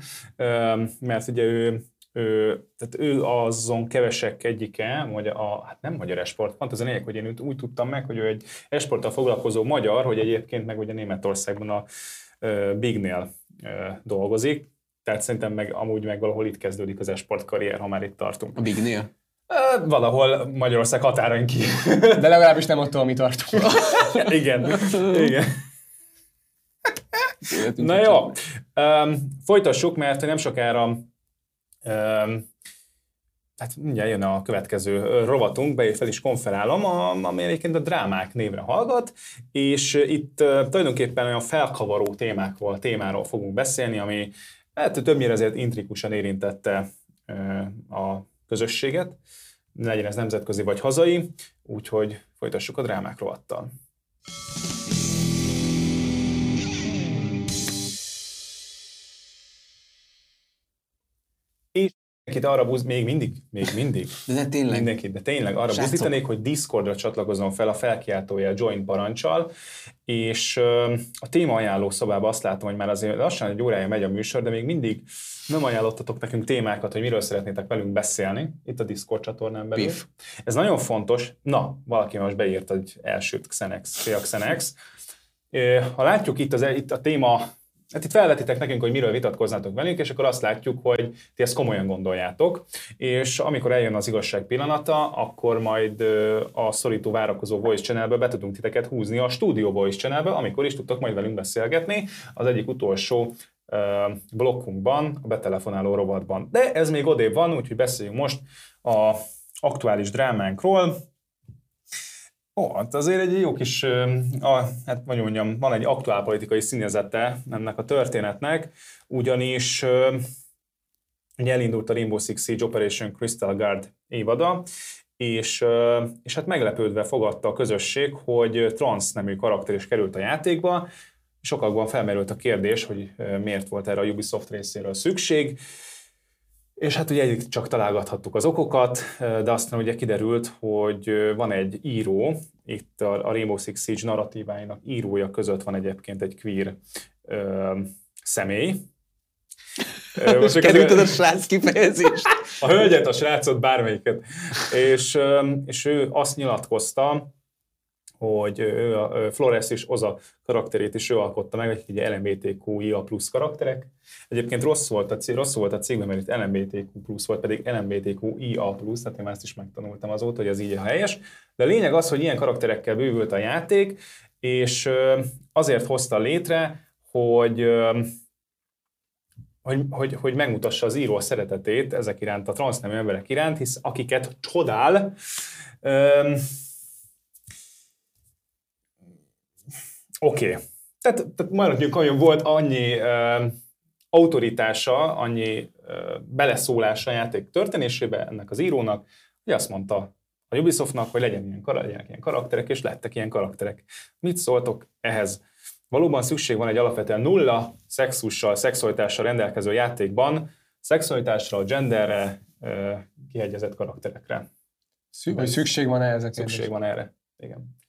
mert ugye ő ő, tehát ő azon kevesek egyike, vagy a, hát nem magyar esport, pont az a lényeg, hogy én úgy tudtam meg, hogy ő egy esporttal foglalkozó magyar, hogy egyébként meg ugye Németországban a Bignél dolgozik, tehát szerintem meg amúgy meg valahol itt kezdődik az esport karrier, ha már itt tartunk. A Bignél? Valahol Magyarország határain ki. *laughs* De legalábbis nem ott, ami tartunk. *laughs* igen, igen. Na jó, um, folytassuk, mert nem sokára hát mindjárt jön a következő rovatunk, be fel is konferálom, ami egyébként a drámák névre hallgat, és itt tulajdonképpen olyan felkavaró témákról, témáról fogunk beszélni, ami hát többnyire azért intrikusan érintette a közösséget, legyen ez nemzetközi vagy hazai, úgyhogy folytassuk a drámák rovattal. Mindenkit arra buzd, még mindig, még mindig. De, *laughs* de tényleg. Mindenkit, de tényleg arra Srácok. buzdítanék, hogy Discordra csatlakozom fel a felkiáltója join parancsal, és a téma ajánló szobában azt látom, hogy már azért lassan egy órája megy a műsor, de még mindig nem ajánlottatok nekünk témákat, hogy miről szeretnétek velünk beszélni itt a Discord csatornán belül. Pif. Ez nagyon fontos. Na, valaki most beírt egy elsőt Xenex, Xenex. Ha látjuk itt, az, itt a téma Hát itt felvetitek nekünk, hogy miről vitatkoznátok velünk, és akkor azt látjuk, hogy ti ezt komolyan gondoljátok, és amikor eljön az igazság pillanata, akkor majd a szorító várakozó Voice Channelbe be tudunk titeket húzni a stúdió Voice Channelbe, amikor is tudtok majd velünk beszélgetni az egyik utolsó blokkunkban, a betelefonáló rovatban. De ez még odébb van, úgyhogy beszéljünk most a aktuális drámánkról, Ó, hát azért egy jó kis, a, hát vagy mondjam, van egy aktuálpolitikai színezete ennek a történetnek, ugyanis ugye elindult a Rainbow Six Siege Operation Crystal Guard évada, és, és hát meglepődve fogadta a közösség, hogy trans nemű karakter is került a játékba, sokakban felmerült a kérdés, hogy miért volt erre a Ubisoft részéről szükség, és hát ugye csak találgathattuk az okokat, de aztán ugye kiderült, hogy van egy író, itt a Rainbow Six Siege narratíváinak írója között van egyébként egy queer ö, személy. *laughs* Most Kerülted a srác kifejezést? *laughs* A hölgyet, a srácot, bármelyiket. És, és ő azt nyilatkozta, hogy ő a Flores és Oza karakterét is ő alkotta meg, hogy ugye LMBTQIA plusz karakterek. Egyébként rossz volt a, cég, rossz volt a cégben, mert itt LMBTQ plusz volt, pedig LMBTQIA plusz, tehát én ezt is megtanultam azóta, hogy az így a helyes. De a lényeg az, hogy ilyen karakterekkel bővült a játék, és azért hozta létre, hogy hogy, hogy, hogy megmutassa az író szeretetét ezek iránt, a transznemű emberek iránt, hisz akiket csodál, Oké. Okay. Tehát, tehát maradjunk, hogy volt annyi uh, autoritása, annyi uh, beleszólása a játék történésébe ennek az írónak, hogy azt mondta a Ubisoftnak, hogy legyen ilyen, legyenek ilyen karakterek, és lettek ilyen karakterek. Mit szóltok ehhez? Valóban szükség van egy alapvetően nulla szexussal, szexualitással rendelkező játékban, szexualitásra, genderre, uh, kihegyezett karakterekre. Szükség van erre? Szükség van erre, igen.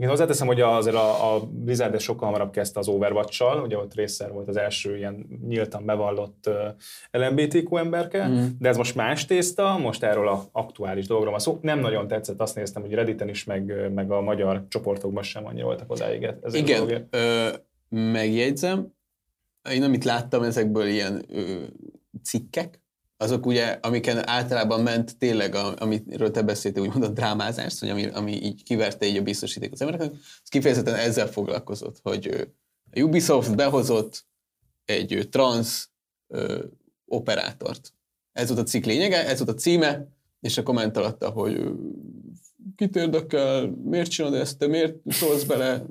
Igen, hozzáteszem, hogy azért a, a Blizzard sokkal hamarabb kezdte az overwatch ugye ott részszer volt az első ilyen nyíltan bevallott uh, LMBTQ emberke, mm. de ez most más tészta, most erről a aktuális dologról van szó. Nem nagyon tetszett, azt néztem, hogy Redditen is, meg, meg a magyar csoportokban sem annyira voltak odáig. Ez Igen, ö, megjegyzem, én amit láttam ezekből ilyen ö, cikkek, azok ugye, amiken általában ment tényleg, a, amiről te beszéltél, úgymond a drámázást, hogy ami, ami így kiverte így a biztosíték az embereknek, az kifejezetten ezzel foglalkozott, hogy a Ubisoft behozott egy trans ö, operátort. Ez volt a cikk lényege, ez volt a címe, és a komment alatta, hogy kit érdekel, miért csinálod ezt, te miért szólsz bele.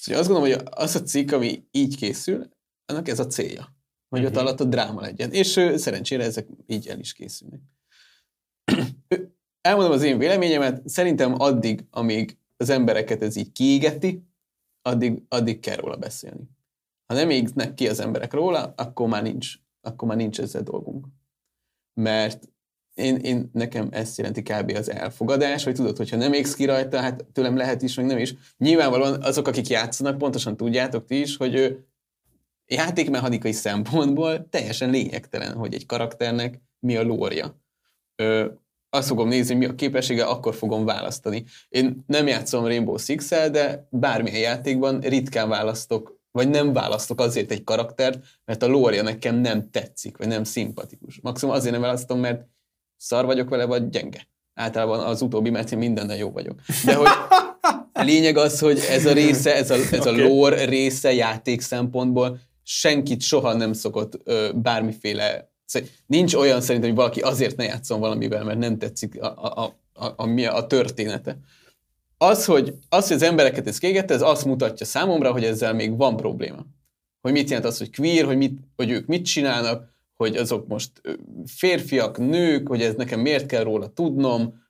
Szóval azt gondolom, hogy az a cikk, ami így készül, annak ez a célja hogy ott mhm. alatt a dráma legyen. És szerencsére ezek így el is készülnek. Elmondom az én véleményemet, szerintem addig, amíg az embereket ez így kiégeti, addig, addig kell róla beszélni. Ha nem égnek ki az emberek róla, akkor már nincs, akkor már nincs ezzel dolgunk. Mert én, én, nekem ezt jelenti kb. az elfogadás, hogy tudod, hogyha nem égsz ki rajta, hát tőlem lehet is, meg nem is. Nyilvánvalóan azok, akik játszanak, pontosan tudjátok ti is, hogy játékmechanikai szempontból teljesen lényegtelen, hogy egy karakternek mi a lórja. Ö, azt fogom nézni, mi a képessége, akkor fogom választani. Én nem játszom Rainbow six de bármilyen játékban ritkán választok, vagy nem választok azért egy karaktert, mert a lórja nekem nem tetszik, vagy nem szimpatikus. Maximum azért nem választom, mert szar vagyok vele, vagy gyenge. Általában az utóbbi, mert én mindennel jó vagyok. De hogy *laughs* a lényeg az, hogy ez a része, ez a, ez a okay. lore része játék szempontból senkit soha nem szokott ö, bármiféle Szóval nincs olyan szerintem, hogy valaki azért ne játszon valamivel, mert nem tetszik a, a, a, a, a, a története. Az hogy, az, hogy az embereket ez kégette, ez azt mutatja számomra, hogy ezzel még van probléma. Hogy mit jelent az, hogy queer, hogy, mit, hogy ők mit csinálnak, hogy azok most férfiak, nők, hogy ez nekem miért kell róla tudnom.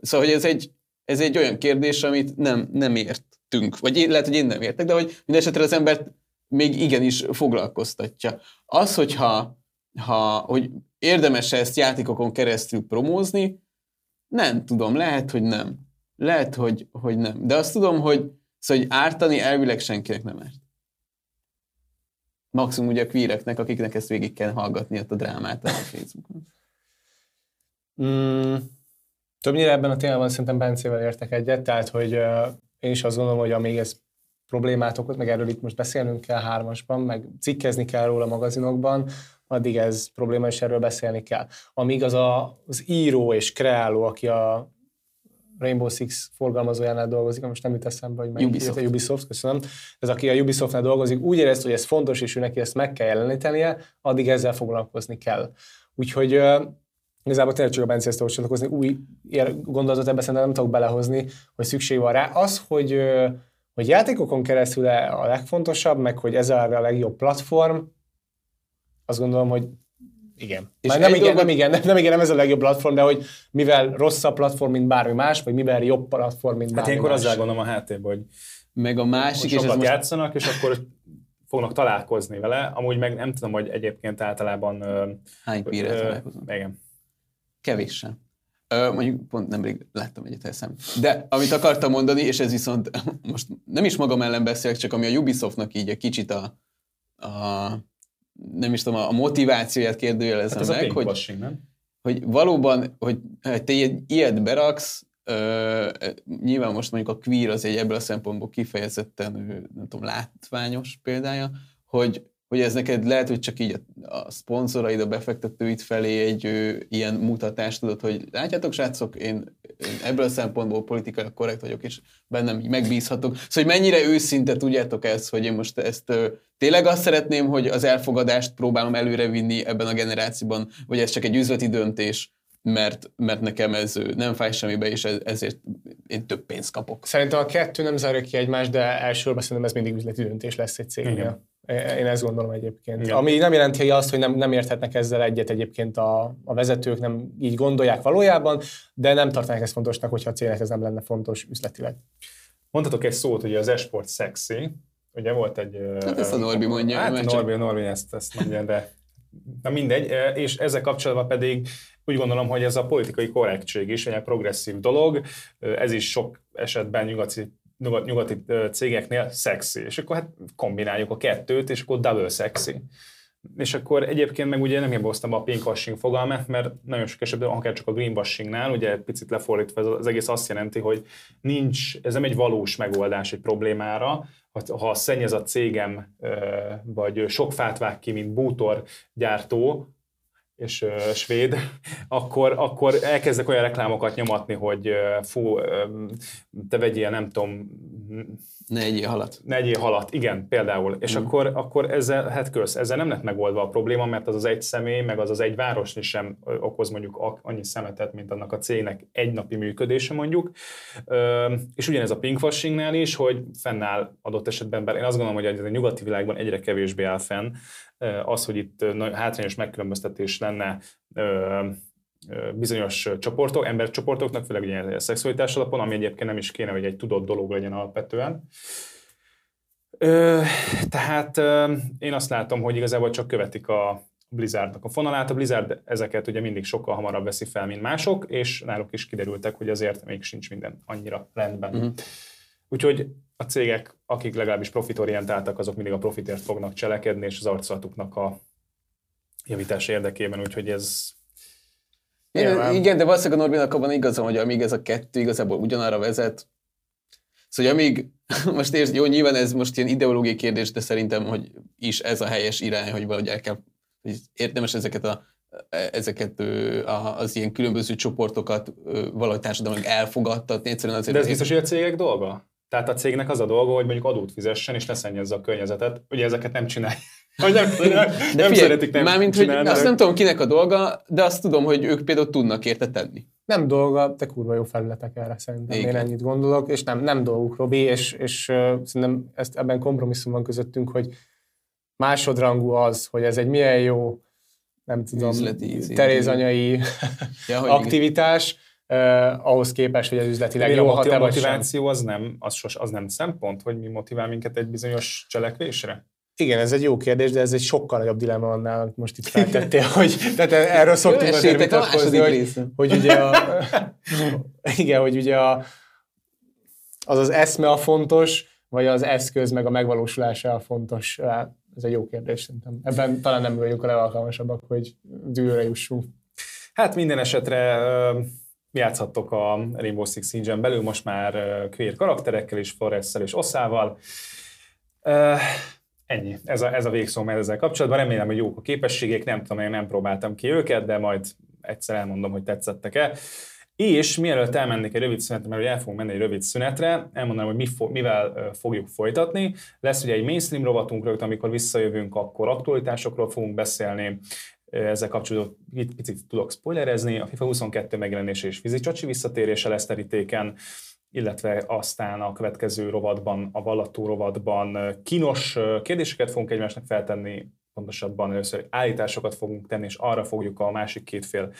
Szóval, hogy ez egy, ez egy olyan kérdés, amit nem, nem értünk. Vagy én, lehet, hogy én nem értek, de hogy mindesetre az embert még igenis foglalkoztatja. Az, hogyha ha, hogy érdemes ezt játékokon keresztül promózni, nem tudom, lehet, hogy nem. Lehet, hogy, hogy nem. De azt tudom, hogy, szóval, hogy ártani elvileg senkinek nem árt. Maximum ugye a queereknek, akiknek ezt végig kell hallgatni a drámát a Facebookon. Mm, többnyire ebben a témában szerintem Bencével értek egyet, tehát hogy uh, én is azt gondolom, hogy amíg ez problémát okoz, meg erről itt most beszélnünk kell hármasban, meg cikkezni kell róla magazinokban, addig ez probléma, és erről beszélni kell. Amíg az a, az író és kreáló, aki a Rainbow Six forgalmazójánál dolgozik, most nem jut eszembe, hogy Ubisoft. a Ubisoft, köszönöm. Ez aki a Ubisoftnál dolgozik, úgy érezte, hogy ez fontos, és ő neki ezt meg kell jelenítenie, addig ezzel foglalkozni kell. Úgyhogy igazából tényleg csak a Bence ezt csatlakozni, új gondolatot ebbe szerintem nem tudok belehozni, hogy szükség van rá. Az, hogy, hogy játékokon keresztül a legfontosabb, meg hogy ez a legjobb platform, azt gondolom, hogy igen. És Már nem, igen, dolgot... nem, igen, nem, nem, igen, nem ez a legjobb platform, de hogy mivel rosszabb platform, mint bármi más, vagy mivel jobb platform, mint hát bármi hát más. Hát azzal gondolom a háttérben, hogy meg a másik, és sokat most... játszanak, és akkor fognak találkozni vele. Amúgy meg nem tudom, hogy egyébként általában... Hány píre találkozom? Igen. Kevéssel. Mondjuk pont nemrég láttam egyet eszem. De amit akartam mondani, és ez viszont *laughs* most nem is magam ellen beszélek, csak ami a Ubisoftnak így egy kicsit a, a nem is tudom, a motivációját kérdőjelezem hát meg, hogy, washing, nem? hogy valóban, hogy te ilyet beraksz, ö, nyilván most mondjuk a queer az egy ebből a szempontból kifejezetten, nem tudom, látványos példája, hogy, hogy ez neked lehet, hogy csak így a, a szponzoraid, a befektetőid felé egy ö, ilyen mutatást tudod, hogy látjátok srácok, én, én ebből a szempontból politikai korrekt vagyok, és bennem megbízhatok. Szóval, hogy mennyire őszinte tudjátok ezt, hogy én most ezt ö, tényleg azt szeretném, hogy az elfogadást próbálom előrevinni ebben a generációban, vagy ez csak egy üzleti döntés, mert, mert nekem ez nem fáj semmibe, és ezért én több pénzt kapok. Szerintem a kettő nem zárja ki egymást, de elsősorban szerintem ez mindig üzleti döntés lesz egy cégnél. Én ezt gondolom egyébként. Igen. Ami nem jelenti azt, hogy nem, nem érthetnek ezzel egyet egyébként a, a vezetők, nem így gondolják valójában, de nem tartanak ezt fontosnak, hogyha a cégnek ez nem lenne fontos üzletileg. Mondhatok egy szót, hogy az esport szexi, ugye volt egy... Hát ezt a Norbi mondja. Hát a Norbi, a Norbi ezt, ezt mondja, de na mindegy, és ezzel kapcsolatban pedig úgy gondolom, hogy ez a politikai korrektség is egy progresszív dolog, ez is sok esetben nyugati nyugati cégeknél szexi, és akkor hát kombináljuk a kettőt, és akkor double szexi. És akkor egyébként meg ugye nem hiboztam a pinkwashing fogalmát, mert nagyon sok esetben, akár csak a greenwashingnál, ugye picit lefordítva az egész azt jelenti, hogy nincs, ez nem egy valós megoldás egy problémára, ha szennyez a cégem, vagy sok fát vág ki, mint bútor gyártó, és uh, svéd, *laughs* akkor, akkor elkezdek olyan reklámokat nyomatni, hogy uh, fú, uh, te vegyél, nem tudom... Ne egyél halat. Ne egyél halat, igen, például. És mm. akkor, akkor ezzel, hát kösz, ezzel nem lett megoldva a probléma, mert az az egy személy, meg az az egy város sem okoz mondjuk annyi szemetet, mint annak a cégnek egy napi működése mondjuk. Uh, és ugyanez a pinkwashingnál is, hogy fennáll adott esetben, bár én azt gondolom, hogy a nyugati világban egyre kevésbé áll fenn, az, hogy itt hátrányos megkülönböztetés lenne bizonyos csoportok, embercsoportoknak, főleg ugye a szexualitás alapon, ami egyébként nem is kéne, hogy egy tudott dolog legyen alapvetően. Tehát én azt látom, hogy igazából csak követik a Blizzardnak a fonalát. A Blizzard ezeket ugye mindig sokkal hamarabb veszi fel, mint mások, és náluk is kiderültek, hogy azért még sincs minden annyira rendben. Uh-huh. Úgyhogy a cégek, akik legalábbis profitorientáltak, azok mindig a profitért fognak cselekedni, és az arculatuknak a javítás érdekében, úgyhogy ez... Igen, igen, de valószínűleg a Norbinak abban igazam, hogy amíg ez a kettő igazából ugyanarra vezet, Szóval amíg, *laughs* most érsz, jó, nyilván ez most ilyen ideológiai kérdés, de szerintem, hogy is ez a helyes irány, hogy valahogy el kell, hogy érdemes ezeket a ezeket az ilyen különböző csoportokat valahogy társadalomnak elfogadtatni. Egyszerűen azért, De ez biztos, hogy a cégek dolga? Tehát a cégnek az a dolga, hogy mondjuk adót fizessen, és ne szennyezze a környezetet. Ugye ezeket nem csinálja. *laughs* Hogy nem, nem, de nem figyelj, szeretik nem Mármint, hogy azt nem tudom kinek a dolga, de azt tudom, hogy ők például tudnak érte tenni. Nem dolga, de kurva jó felületek erre szerintem. Igen. Én ennyit gondolok, és nem, nem dolguk, Robi, és, és uh, szerintem ezt, ebben kompromisszum van közöttünk, hogy másodrangú az, hogy ez egy milyen jó, nem tudom, Üzleti, terézanyai *laughs* ja, aktivitás, uh, ahhoz képest, hogy az üzletileg jó hat A motiváció az nem, az, sos, az nem szempont, hogy mi motivál minket egy bizonyos cselekvésre? Igen, ez egy jó kérdés, de ez egy sokkal nagyobb dilemma annál, amit most itt feltettél, *laughs* hogy tehát erről szoktunk azért vitatkozni, hogy, hogy ugye a, igen, hogy ugye a, az az eszme a fontos, vagy az eszköz meg a megvalósulása a fontos. Ez egy jó kérdés szerintem. Ebben talán nem vagyunk a legalkalmasabbak, hogy dűlőre jussunk. Hát minden esetre játszhattok a Rainbow Six Siege-en belül most már queer karakterekkel is, Forrest-szel és Oszával. Ennyi. Ez a, ez a végszó ezzel kapcsolatban. Remélem, hogy jók a képességek. Nem tudom, én nem próbáltam ki őket, de majd egyszer elmondom, hogy tetszettek-e. És mielőtt elmennék egy rövid szünetre, mert el fogunk menni egy rövid szünetre, elmondanám, hogy mi fo- mivel fogjuk folytatni. Lesz ugye egy mainstream rovatunk rögtön, amikor visszajövünk, akkor aktualitásokról fogunk beszélni, ezzel kapcsolatban picit tudok spoilerezni. A FIFA 22 megjelenése és Fizicsacsi visszatérése lesz terítéken illetve aztán a következő rovatban, a vallató rovatban kínos kérdéseket fogunk egymásnak feltenni, pontosabban először állításokat fogunk tenni, és arra fogjuk a másik két fél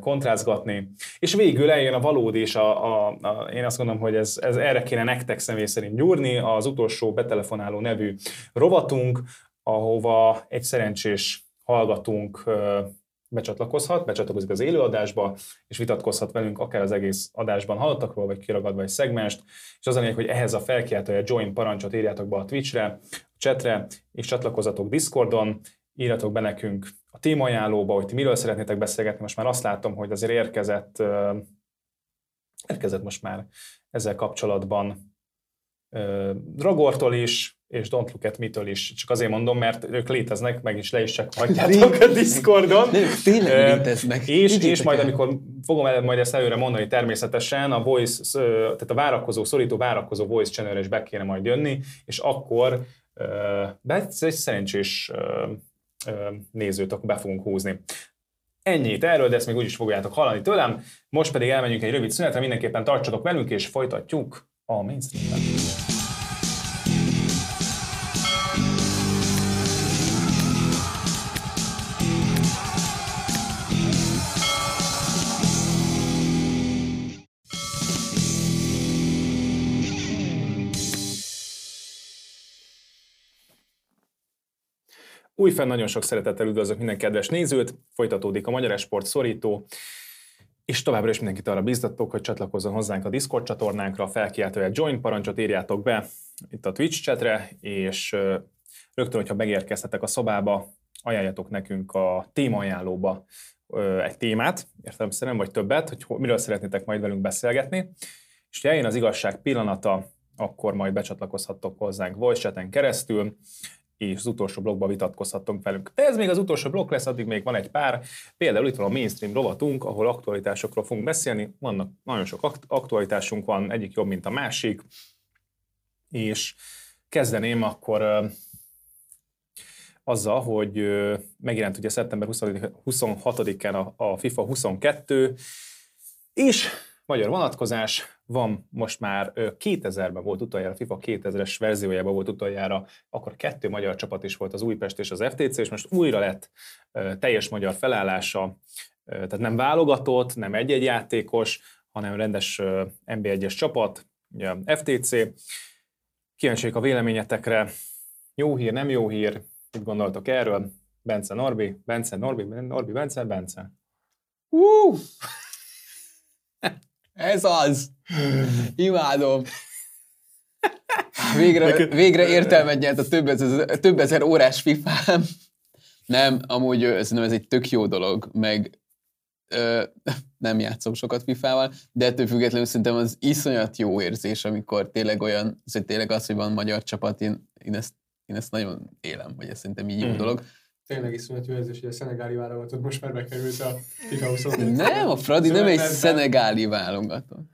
kontrázgatni. És végül eljön a valódi, és a, a, a, én azt gondolom, hogy ez, ez erre kéne nektek személy szerint gyúrni, az utolsó betelefonáló nevű rovatunk, ahova egy szerencsés hallgatunk becsatlakozhat, becsatlakozik az élőadásba, és vitatkozhat velünk akár az egész adásban hallottakról, vagy kiragadva egy szegmást, és az a lényeg, hogy ehhez a felkiáltója join parancsot írjátok be a Twitchre, a chatre, és csatlakozatok Discordon, írjatok be nekünk a témaajánlóba, hogy ti miről szeretnétek beszélgetni. Most már azt látom, hogy azért érkezett, érkezett most már ezzel kapcsolatban Dragortól is, és Don't Look at Me-től is. Csak azért mondom, mert ők léteznek, meg is le is csekkolhatjátok a Discordon. Ők tényleg léteznek. És, és majd, el. amikor fogom el, majd ezt előre mondani, természetesen a voice, tehát a várakozó, szorító várakozó voice channel is be kéne majd jönni, és akkor de egy szerencsés nézőt akkor be fogunk húzni. Ennyit erről, de ezt még úgyis fogjátok hallani tőlem. Most pedig elmenjünk egy rövid szünetre, mindenképpen tartsatok velünk, és folytatjuk a mainstream-ben. Újfenn nagyon sok szeretettel üdvözlök minden kedves nézőt, folytatódik a Magyar Esport szorító, és továbbra is mindenkit arra biztatok, hogy csatlakozzon hozzánk a Discord csatornánkra, felkiáltóját join parancsot írjátok be itt a Twitch chatre, és rögtön, hogyha megérkeztetek a szobába, ajánljatok nekünk a témaajánlóba egy témát, értelemszerűen, vagy többet, hogy miről szeretnétek majd velünk beszélgetni. És ha eljön az igazság pillanata, akkor majd becsatlakozhattok hozzánk voice keresztül, és az utolsó blogban vitatkozhattunk velünk. De ez még az utolsó blog lesz, addig még van egy pár. Például itt van a mainstream rovatunk, ahol aktualitásokról fogunk beszélni. Vannak nagyon sok aktualitásunk van, egyik jobb, mint a másik. És kezdeném akkor azzal, hogy megjelent ugye szeptember 26-án a, a FIFA 22, és magyar vonatkozás, van most már 2000-ben volt utoljára, a FIFA 2000-es verziójában volt utoljára, akkor kettő magyar csapat is volt az Újpest és az FTC, és most újra lett teljes magyar felállása, tehát nem válogatott, nem egy-egy játékos, hanem rendes NB1-es csapat, ugye FTC. Kíváncsiak a véleményetekre. Jó hír, nem jó hír, mit gondoltok erről? Bence Norbi, Bence Norbi, Norbi Bence, Bence. Uh! *laughs* Ez az! Imádom! Végre, végre értelmet nyert a több ezer, több ezer órás fifa Nem, amúgy szerintem ez egy tök jó dolog, meg ö, nem játszom sokat FIFA-val, de ettől függetlenül szerintem az iszonyat jó érzés, amikor tényleg olyan, hogy tényleg az, hogy van magyar csapat, én, én, ezt, én ezt nagyon élem, vagy ez szerintem így jó mm. dolog. Tényleg iszonyat jó érzés, hogy a szenegáli válogatott most már bekerült a FIFA 24 Nem, a Fradi nem egy szenegáli válogatott.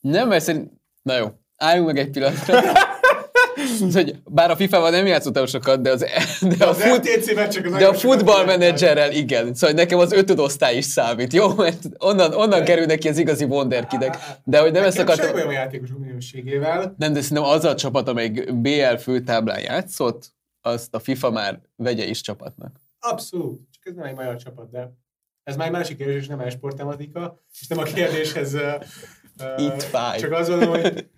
Nem, mert szerint... Na jó, álljunk meg egy pillanatra. *laughs* hogy bár a FIFA-val nem játszottam sokat, de, az, de, a, fut, de a futballmenedzserrel igen. Szóval nekem az ötödosztály is számít, jó? Mert onnan, onnan kerülnek ki az igazi wonderkidek. De hogy nem ezt akartam... olyan játékos minőségével. Nem, de szerintem az a csapat, amelyik BL főtáblán játszott, azt a FIFA már vegye is csapatnak. Abszolút. Csak ez nem egy magyar csapat, de ez már egy másik kérdés, és nem egy sporttematika, és nem a kérdéshez Itt fáj. Csak az mondom, hogy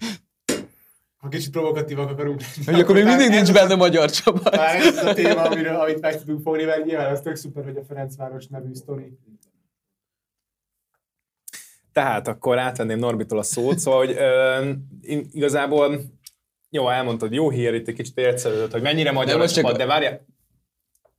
ha kicsit provokatívak akarunk lenni. Hogy akkor még mindig nincs benne magyar csapat. Már ez a téma, amiről, amit meg tudunk fogni, mert nyilván az tök szuper, hogy a Ferencváros nevű sztori. Tehát akkor átvenném Norbitól a szót, szóval hogy ö, igazából jó, elmondtad, jó hír, itt egy kicsit értszerűzött, hogy mennyire magyar de csapat, de várja.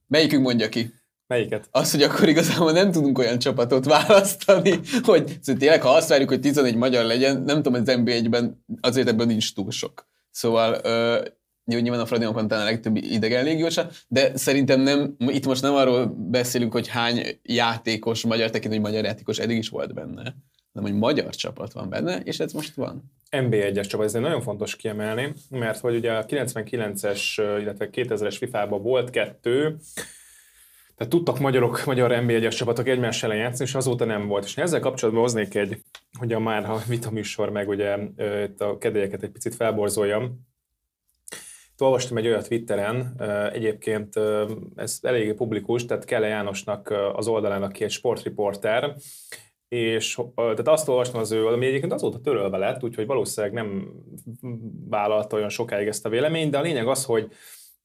Melyikünk mondja ki? Melyiket? Az, hogy akkor igazából nem tudunk olyan csapatot választani, *laughs* hogy szóval tényleg, ha azt várjuk, hogy 11 magyar legyen, nem tudom, az NBA-ben azért ebben nincs túl sok. Szóval ö, jó, nyilván a Fradinak van talán a legtöbb idegen légiósa, de szerintem nem, itt most nem arról beszélünk, hogy hány játékos, magyar tekintő, hogy magyar játékos eddig is volt benne, hanem hogy magyar csapat van benne, és ez most van. NB1-es csapat, ez nagyon fontos kiemelni, mert hogy ugye a 99-es, illetve 2000-es FIFA-ban volt kettő, tehát tudtak magyarok, magyar NB1-es csapatok egymás ellen játszani, és azóta nem volt. És ezzel kapcsolatban hoznék egy, hogy a már a vita műsor meg ugye itt a kedélyeket egy picit felborzoljam. Itt olvastam egy olyat Twitteren, egyébként ez eléggé publikus, tehát Kelle Jánosnak az oldalán, aki egy sportriporter, és tehát azt olvastam az ő, ami egyébként azóta törölve lett, úgyhogy valószínűleg nem vállalta olyan sokáig ezt a véleményt, de a lényeg az, hogy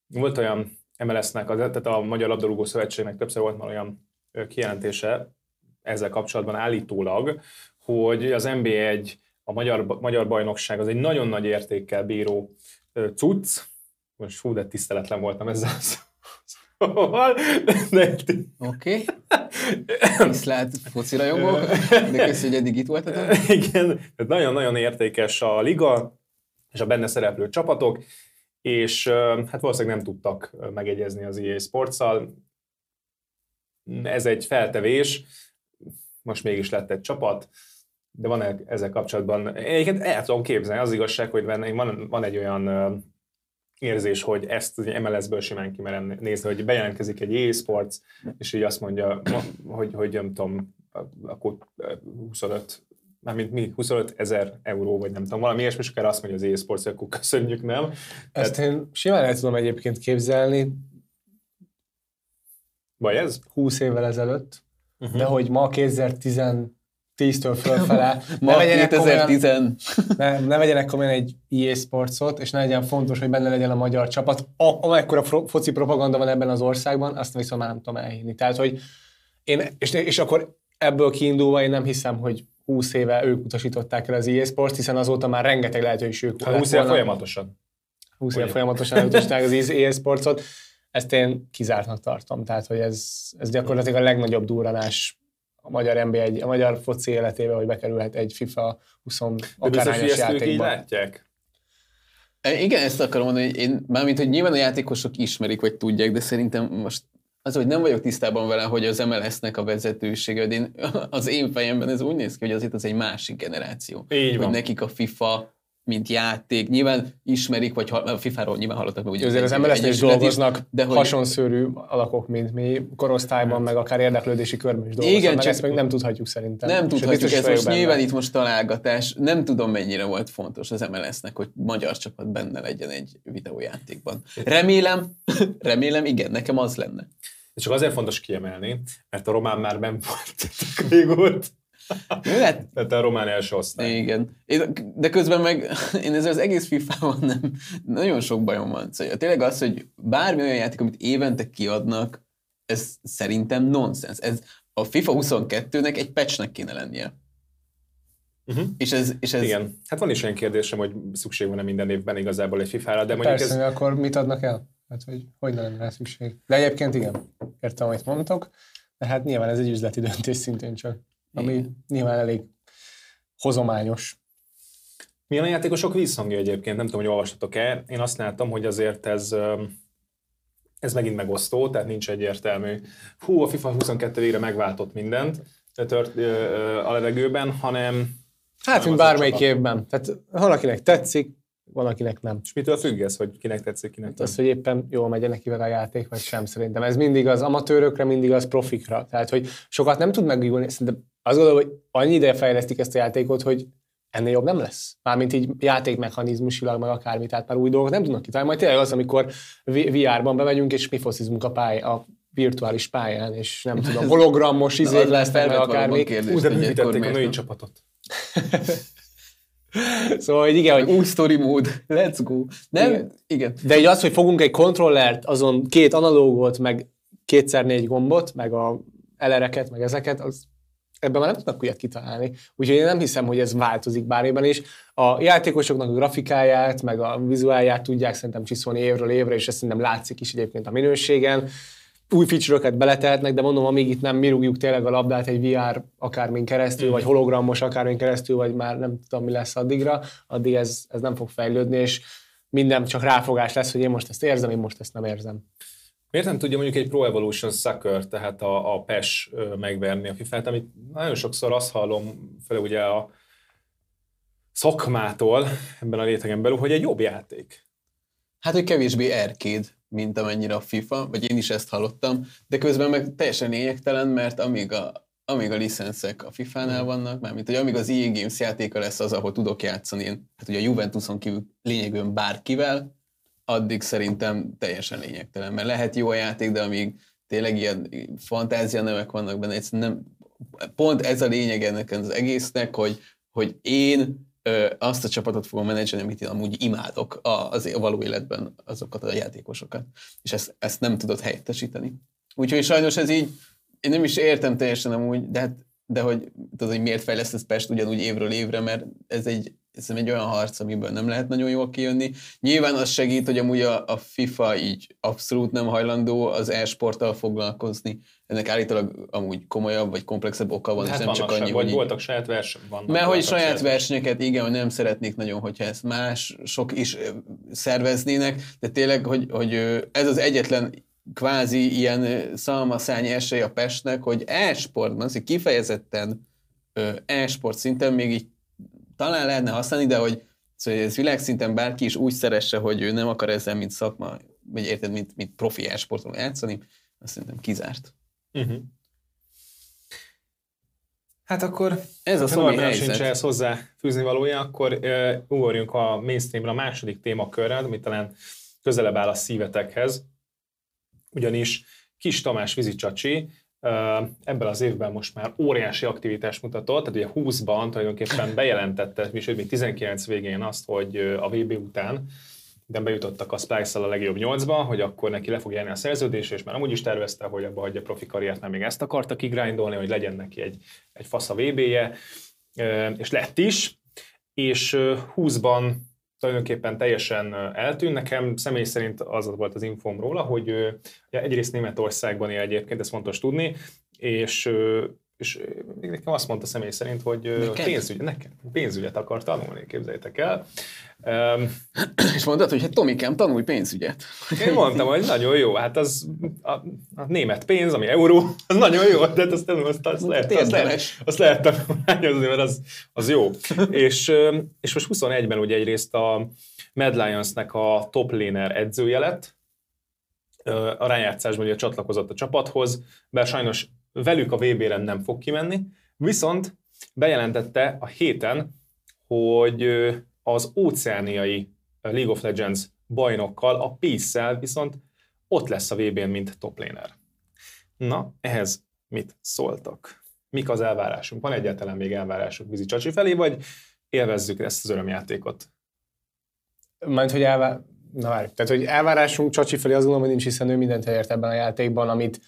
volt olyan MLS-nek, tehát a Magyar Labdarúgó Szövetségnek többször volt már olyan kijelentése ezzel kapcsolatban állítólag, hogy az NB1, a magyar, magyar bajnokság az egy nagyon nagy értékkel bíró cucc, most fú, de tiszteletlen voltam ezzel Szóval, Oké. Okay. Viszlát foci rajongók, de köszi, hogy eddig itt voltatok. Igen, tehát nagyon-nagyon értékes a liga, és a benne szereplő csapatok, és hát valószínűleg nem tudtak megegyezni az EA sports. Ez egy feltevés, most mégis lett egy csapat, de van ezzel kapcsolatban, egyébként el tudom képzelni, az igazság, hogy van, van egy olyan érzés, hogy ezt az MLS-ből simán kimerem nézni, hogy bejelentkezik egy EA Sports, és így azt mondja, hogy, hogy nem tudom, akkor 25 mármint mi, 25 ezer euró, vagy nem tudom, valami ilyesmi, és akár azt mondja az e-sports, akkor köszönjük, nem? Ezt Tehát... én simán el tudom egyébként képzelni. Vagy ez? 20 évvel ezelőtt, uh-huh. de hogy ma 2010 10-től *laughs* fölfele. Ma ne 2010. Komolyan, *laughs* ne, ne vegyenek komolyan egy EA Sportsot, és ne legyen fontos, hogy benne legyen a magyar csapat. A, amekkora foci propaganda van ebben az országban, azt viszont már nem tudom elhinni. Tehát, hogy én, és, és akkor ebből kiindulva én nem hiszem, hogy 20 éve ők utasították el az EA Sports, hiszen azóta már rengeteg lehetőség hát 20 éve folyamatosan. 20 éve folyamatosan utasították az EA *laughs* Sportsot. Ezt én kizártnak tartom. Tehát, hogy ez, ez gyakorlatilag a legnagyobb durranás a magyar NBA, a magyar foci életébe, hogy bekerülhet egy FIFA 20 akárhányos játékba. így látják? E, igen, ezt akarom mondani, hogy én, mármint, hogy nyilván a játékosok ismerik, vagy tudják, de szerintem most az, hogy nem vagyok tisztában vele, hogy az MLS-nek a vezetősége, de én, *laughs* az én fejemben ez úgy néz ki, hogy azért az egy másik generáció. Így van. Hogy nekik a FIFA mint játék. Nyilván ismerik, vagy a FIFA-ról nyilván hallottak meg. Azért az mls is dolgoznak de hogy... hasonszörű alakok, mint mi, korosztályban, hát. meg akár érdeklődési körben is dolgoznak, Igen, csak ezt meg nem tudhatjuk szerintem. Nem tudhatjuk, ez most benne. nyilván itt most találgatás. Nem tudom, mennyire volt fontos az MLS-nek, hogy magyar csapat benne legyen egy videójátékban. Remélem, *laughs* remélem, igen, nekem az lenne. Ez csak azért fontos kiemelni, mert a román már nem volt régóta. Hát, Tehát a román első osztály. Igen. De közben meg *laughs* én ezzel az egész FIFA-ban nem, nagyon sok bajom van. Szóval tényleg az, hogy bármi olyan játék, amit évente kiadnak, ez szerintem nonsens. Ez a FIFA 22-nek egy patchnek kéne lennie. Uh-huh. És ez, és ez... Igen. Hát van is olyan kérdésem, hogy szükség van-e minden évben igazából egy FIFA-ra, de mondjuk Persze, ez... akkor mit adnak el? Hát, hogy hogy lenne rá szükség? De egyébként igen, értem, amit mondtok, de hát nyilván ez egy üzleti döntés szintén csak, ami igen. nyilván elég hozományos. Milyen a játékosok vízhangja egyébként? Nem tudom, hogy olvastatok-e. Én azt láttam, hogy azért ez, ez megint megosztó, tehát nincs egyértelmű. Hú, a FIFA 22 végre megváltott mindent tört a levegőben, hanem... Hát, mint bármelyik évben. Tehát valakinek tetszik, valakinek nem. És mitől függ ez, hogy kinek tetszik, kinek nem? Az, hogy éppen jól megy neki vele a játék, vagy sem szerintem. Ez mindig az amatőrökre, mindig az profikra. Tehát, hogy sokat nem tud megújulni. Szerintem azt gondolom, hogy annyi ideje fejlesztik ezt a játékot, hogy ennél jobb nem lesz. Mármint így játékmechanizmusilag, meg akármi, tehát már új dolgok nem tudnak kitalálni. Majd tényleg az, amikor VR-ban bemegyünk, és mi foszizmunk a, pály, a virtuális pályán, és nem tudom, *laughs* hologramos izék lesznek, meg akármi. Úgy, de bűvítették a női csapatot. *laughs* szóval, hogy igen, hogy új story mód, let's go. Nem? Igen. igen. De így az, hogy fogunk egy kontrollert, azon két analógot, meg kétszer négy gombot, meg a elereket, meg ezeket, az ebben már nem tudnak újat kitalálni. Úgyhogy én nem hiszem, hogy ez változik bárében is. A játékosoknak a grafikáját, meg a vizuálját tudják szerintem csiszolni évről évre, és ez szerintem látszik is egyébként a minőségen. Új feature-öket beletehetnek, de mondom, amíg itt nem mi rúgjuk tényleg a labdát egy VR akármin keresztül, mm. vagy hologramos akármin keresztül, vagy már nem tudom, mi lesz addigra, addig ez, ez nem fog fejlődni, és minden csak ráfogás lesz, hogy én most ezt érzem, én most ezt nem érzem. Miért nem tudja mondjuk egy Pro Evolution Soccer, tehát a, a PES megverni a FIFA-t, amit nagyon sokszor azt hallom fel ugye a szakmától ebben a létegen belül, hogy egy jobb játék. Hát, hogy kevésbé arcade, mint amennyire a FIFA, vagy én is ezt hallottam, de közben meg teljesen lényegtelen, mert amíg a, amíg a licenszek a FIFA-nál vannak, mármint hogy amíg az EA Games játéka lesz az, ahol tudok játszani én, hát ugye a Juventuson kívül lényegében bárkivel, addig szerintem teljesen lényegtelen, mert lehet jó a játék, de amíg tényleg ilyen fantázia nevek vannak benne, egyszerűen nem, pont ez a lényeg ennek az egésznek, hogy, hogy én ö, azt a csapatot fogom menedzselni, amit én amúgy imádok a, az a való életben azokat a játékosokat, és ezt, ezt nem tudod helyettesíteni. Úgyhogy sajnos ez így, én nem is értem teljesen amúgy, de, hát, de hogy, tudod, hogy miért fejlesztesz Pest ugyanúgy évről évre, mert ez egy ez egy olyan harc, amiből nem lehet nagyon jól kijönni. Nyilván az segít, hogy amúgy a, a FIFA így abszolút nem hajlandó az e-sporttal foglalkozni. Ennek állítólag amúgy komolyabb vagy komplexebb oka van, hát és nem csak annyi, vagy hogy voltak saját versenyek. Vannak, mert hogy saját, saját versenyeket, igen, hogy nem szeretnék nagyon, hogyha ezt más sok is szerveznének, de tényleg, hogy, hogy ez az egyetlen kvázi ilyen szalmaszány esély a Pestnek, hogy e-sportban, kifejezetten e-sport szinten még így talán lehetne használni, de hogy szóval ez világszinten bárki is úgy szeresse, hogy ő nem akar ezzel, mint szakma, vagy érted, mint, mint profi esportról játszani, azt szerintem kizárt. Uh-huh. Hát akkor ez a helyzet. sincs ehhez hozzá fűzni valója, akkor uh, ugorjunk a mainstreamra a második témakörrel, ami talán közelebb áll a szívetekhez, ugyanis Kis Tamás Vizicsacsi ebben az évben most már óriási aktivitást mutatott, tehát ugye 20-ban tulajdonképpen bejelentette, és még 19 végén azt, hogy a VB után de bejutottak a Splice-szal a legjobb nyolcba, hogy akkor neki le fog járni a szerződés, és már amúgy is tervezte, hogy abba hagyja profi karriert, mert még ezt akarta kigrindolni, hogy legyen neki egy, egy fasz a VB-je, és lett is, és 20-ban tulajdonképpen teljesen eltűnt. Nekem személy szerint az volt az infóm róla, hogy ja, egyrészt Németországban él egyébként, ez fontos tudni, és és nekem azt mondta személy szerint, hogy nekem? pénzügy, nekem pénzügyet akar tanulni, képzeljétek el. Um, *clears throat* és mondtad, hogy hát Tomikám, tanulj pénzügyet. Én mondtam, hogy nagyon jó, hát az a, a német pénz, ami euró, az nagyon jó, de hát azt, azt, azt, lehet, azt, lehet, azt lehet tanulmányozni, mert az, az jó. és, és most 21-ben ugye egyrészt a Mad Lions-nek a top laner edzője lett, a rájátszásban ugye csatlakozott a csapathoz, bár sajnos velük a VB-re nem fog kimenni, viszont bejelentette a héten, hogy az óceániai League of Legends bajnokkal, a Peace-szel viszont ott lesz a VB-n, mint top laner. Na, ehhez mit szóltak? Mik az elvárásunk? Van egyáltalán még elvárásuk Vizi Csacsi felé, vagy élvezzük ezt az örömjátékot? Majd, hogy elvár... Na várj, tehát, hogy elvárásunk Csacsi felé, azt gondolom, hogy nincs, hiszen ő mindent elért ebben a játékban, amit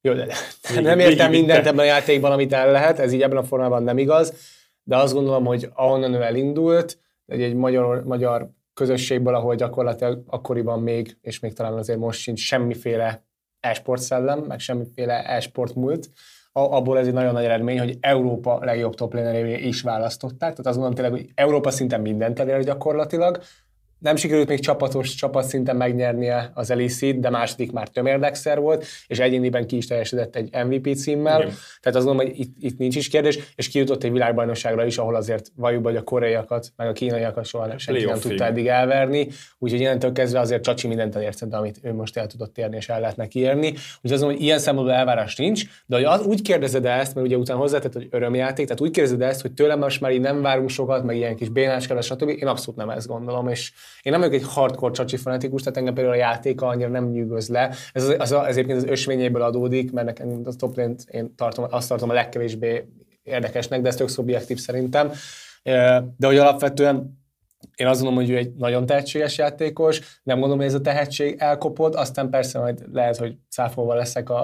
jó, de nem értem mindent ebben a játékban, amit el lehet, ez így ebben a formában nem igaz, de azt gondolom, hogy ahonnan ő elindult, egy, magyar, magyar közösségből, ahol gyakorlatilag akkoriban még, és még talán azért most sincs semmiféle e-sport szellem, meg semmiféle e-sport múlt, abból ez egy nagyon nagy eredmény, hogy Európa legjobb top is választották, tehát azt gondolom tényleg, hogy Európa szinten mindent elér gyakorlatilag, nem sikerült még csapatos csapatszinten megnyernie az Eliszt, de második már tömérdexer volt, és egyéniben ki is teljesedett egy MVP címmel. Igen. Tehát azt gondolom, hogy itt, itt nincs is kérdés, és kijutott egy világbajnokságra is, ahol azért valljuk, hogy a koreaiakat, meg a kínaiakat soha senki nem tudta eddig elverni. Úgyhogy innentől kezdve azért Csacsi mindent elért de amit ő most el tudott érni, és el lehetne kiérni. Úgyhogy azt hogy ilyen szempontból elvárás nincs, de hogy az, úgy kérdezed ezt, mert ugye utána hozzátett, hogy örömjáték, tehát úgy kérdezed ezt, hogy tőlem most már így nem várunk sokat, meg ilyen kis bénáskedves, stb. Én abszolút nem ezt gondolom, és én nem vagyok egy hardcore csacsi fanatikus, tehát engem például a játéka annyira nem nyűgöz le. Ez, az, az, az egyébként az ösvényéből adódik, mert nekem a top én tartom, azt tartom a legkevésbé érdekesnek, de ez tök szubjektív szerintem. De hogy alapvetően én azt gondolom, hogy ő egy nagyon tehetséges játékos, nem gondolom, hogy ez a tehetség elkopod, aztán persze majd lehet, hogy cáfolva leszek a,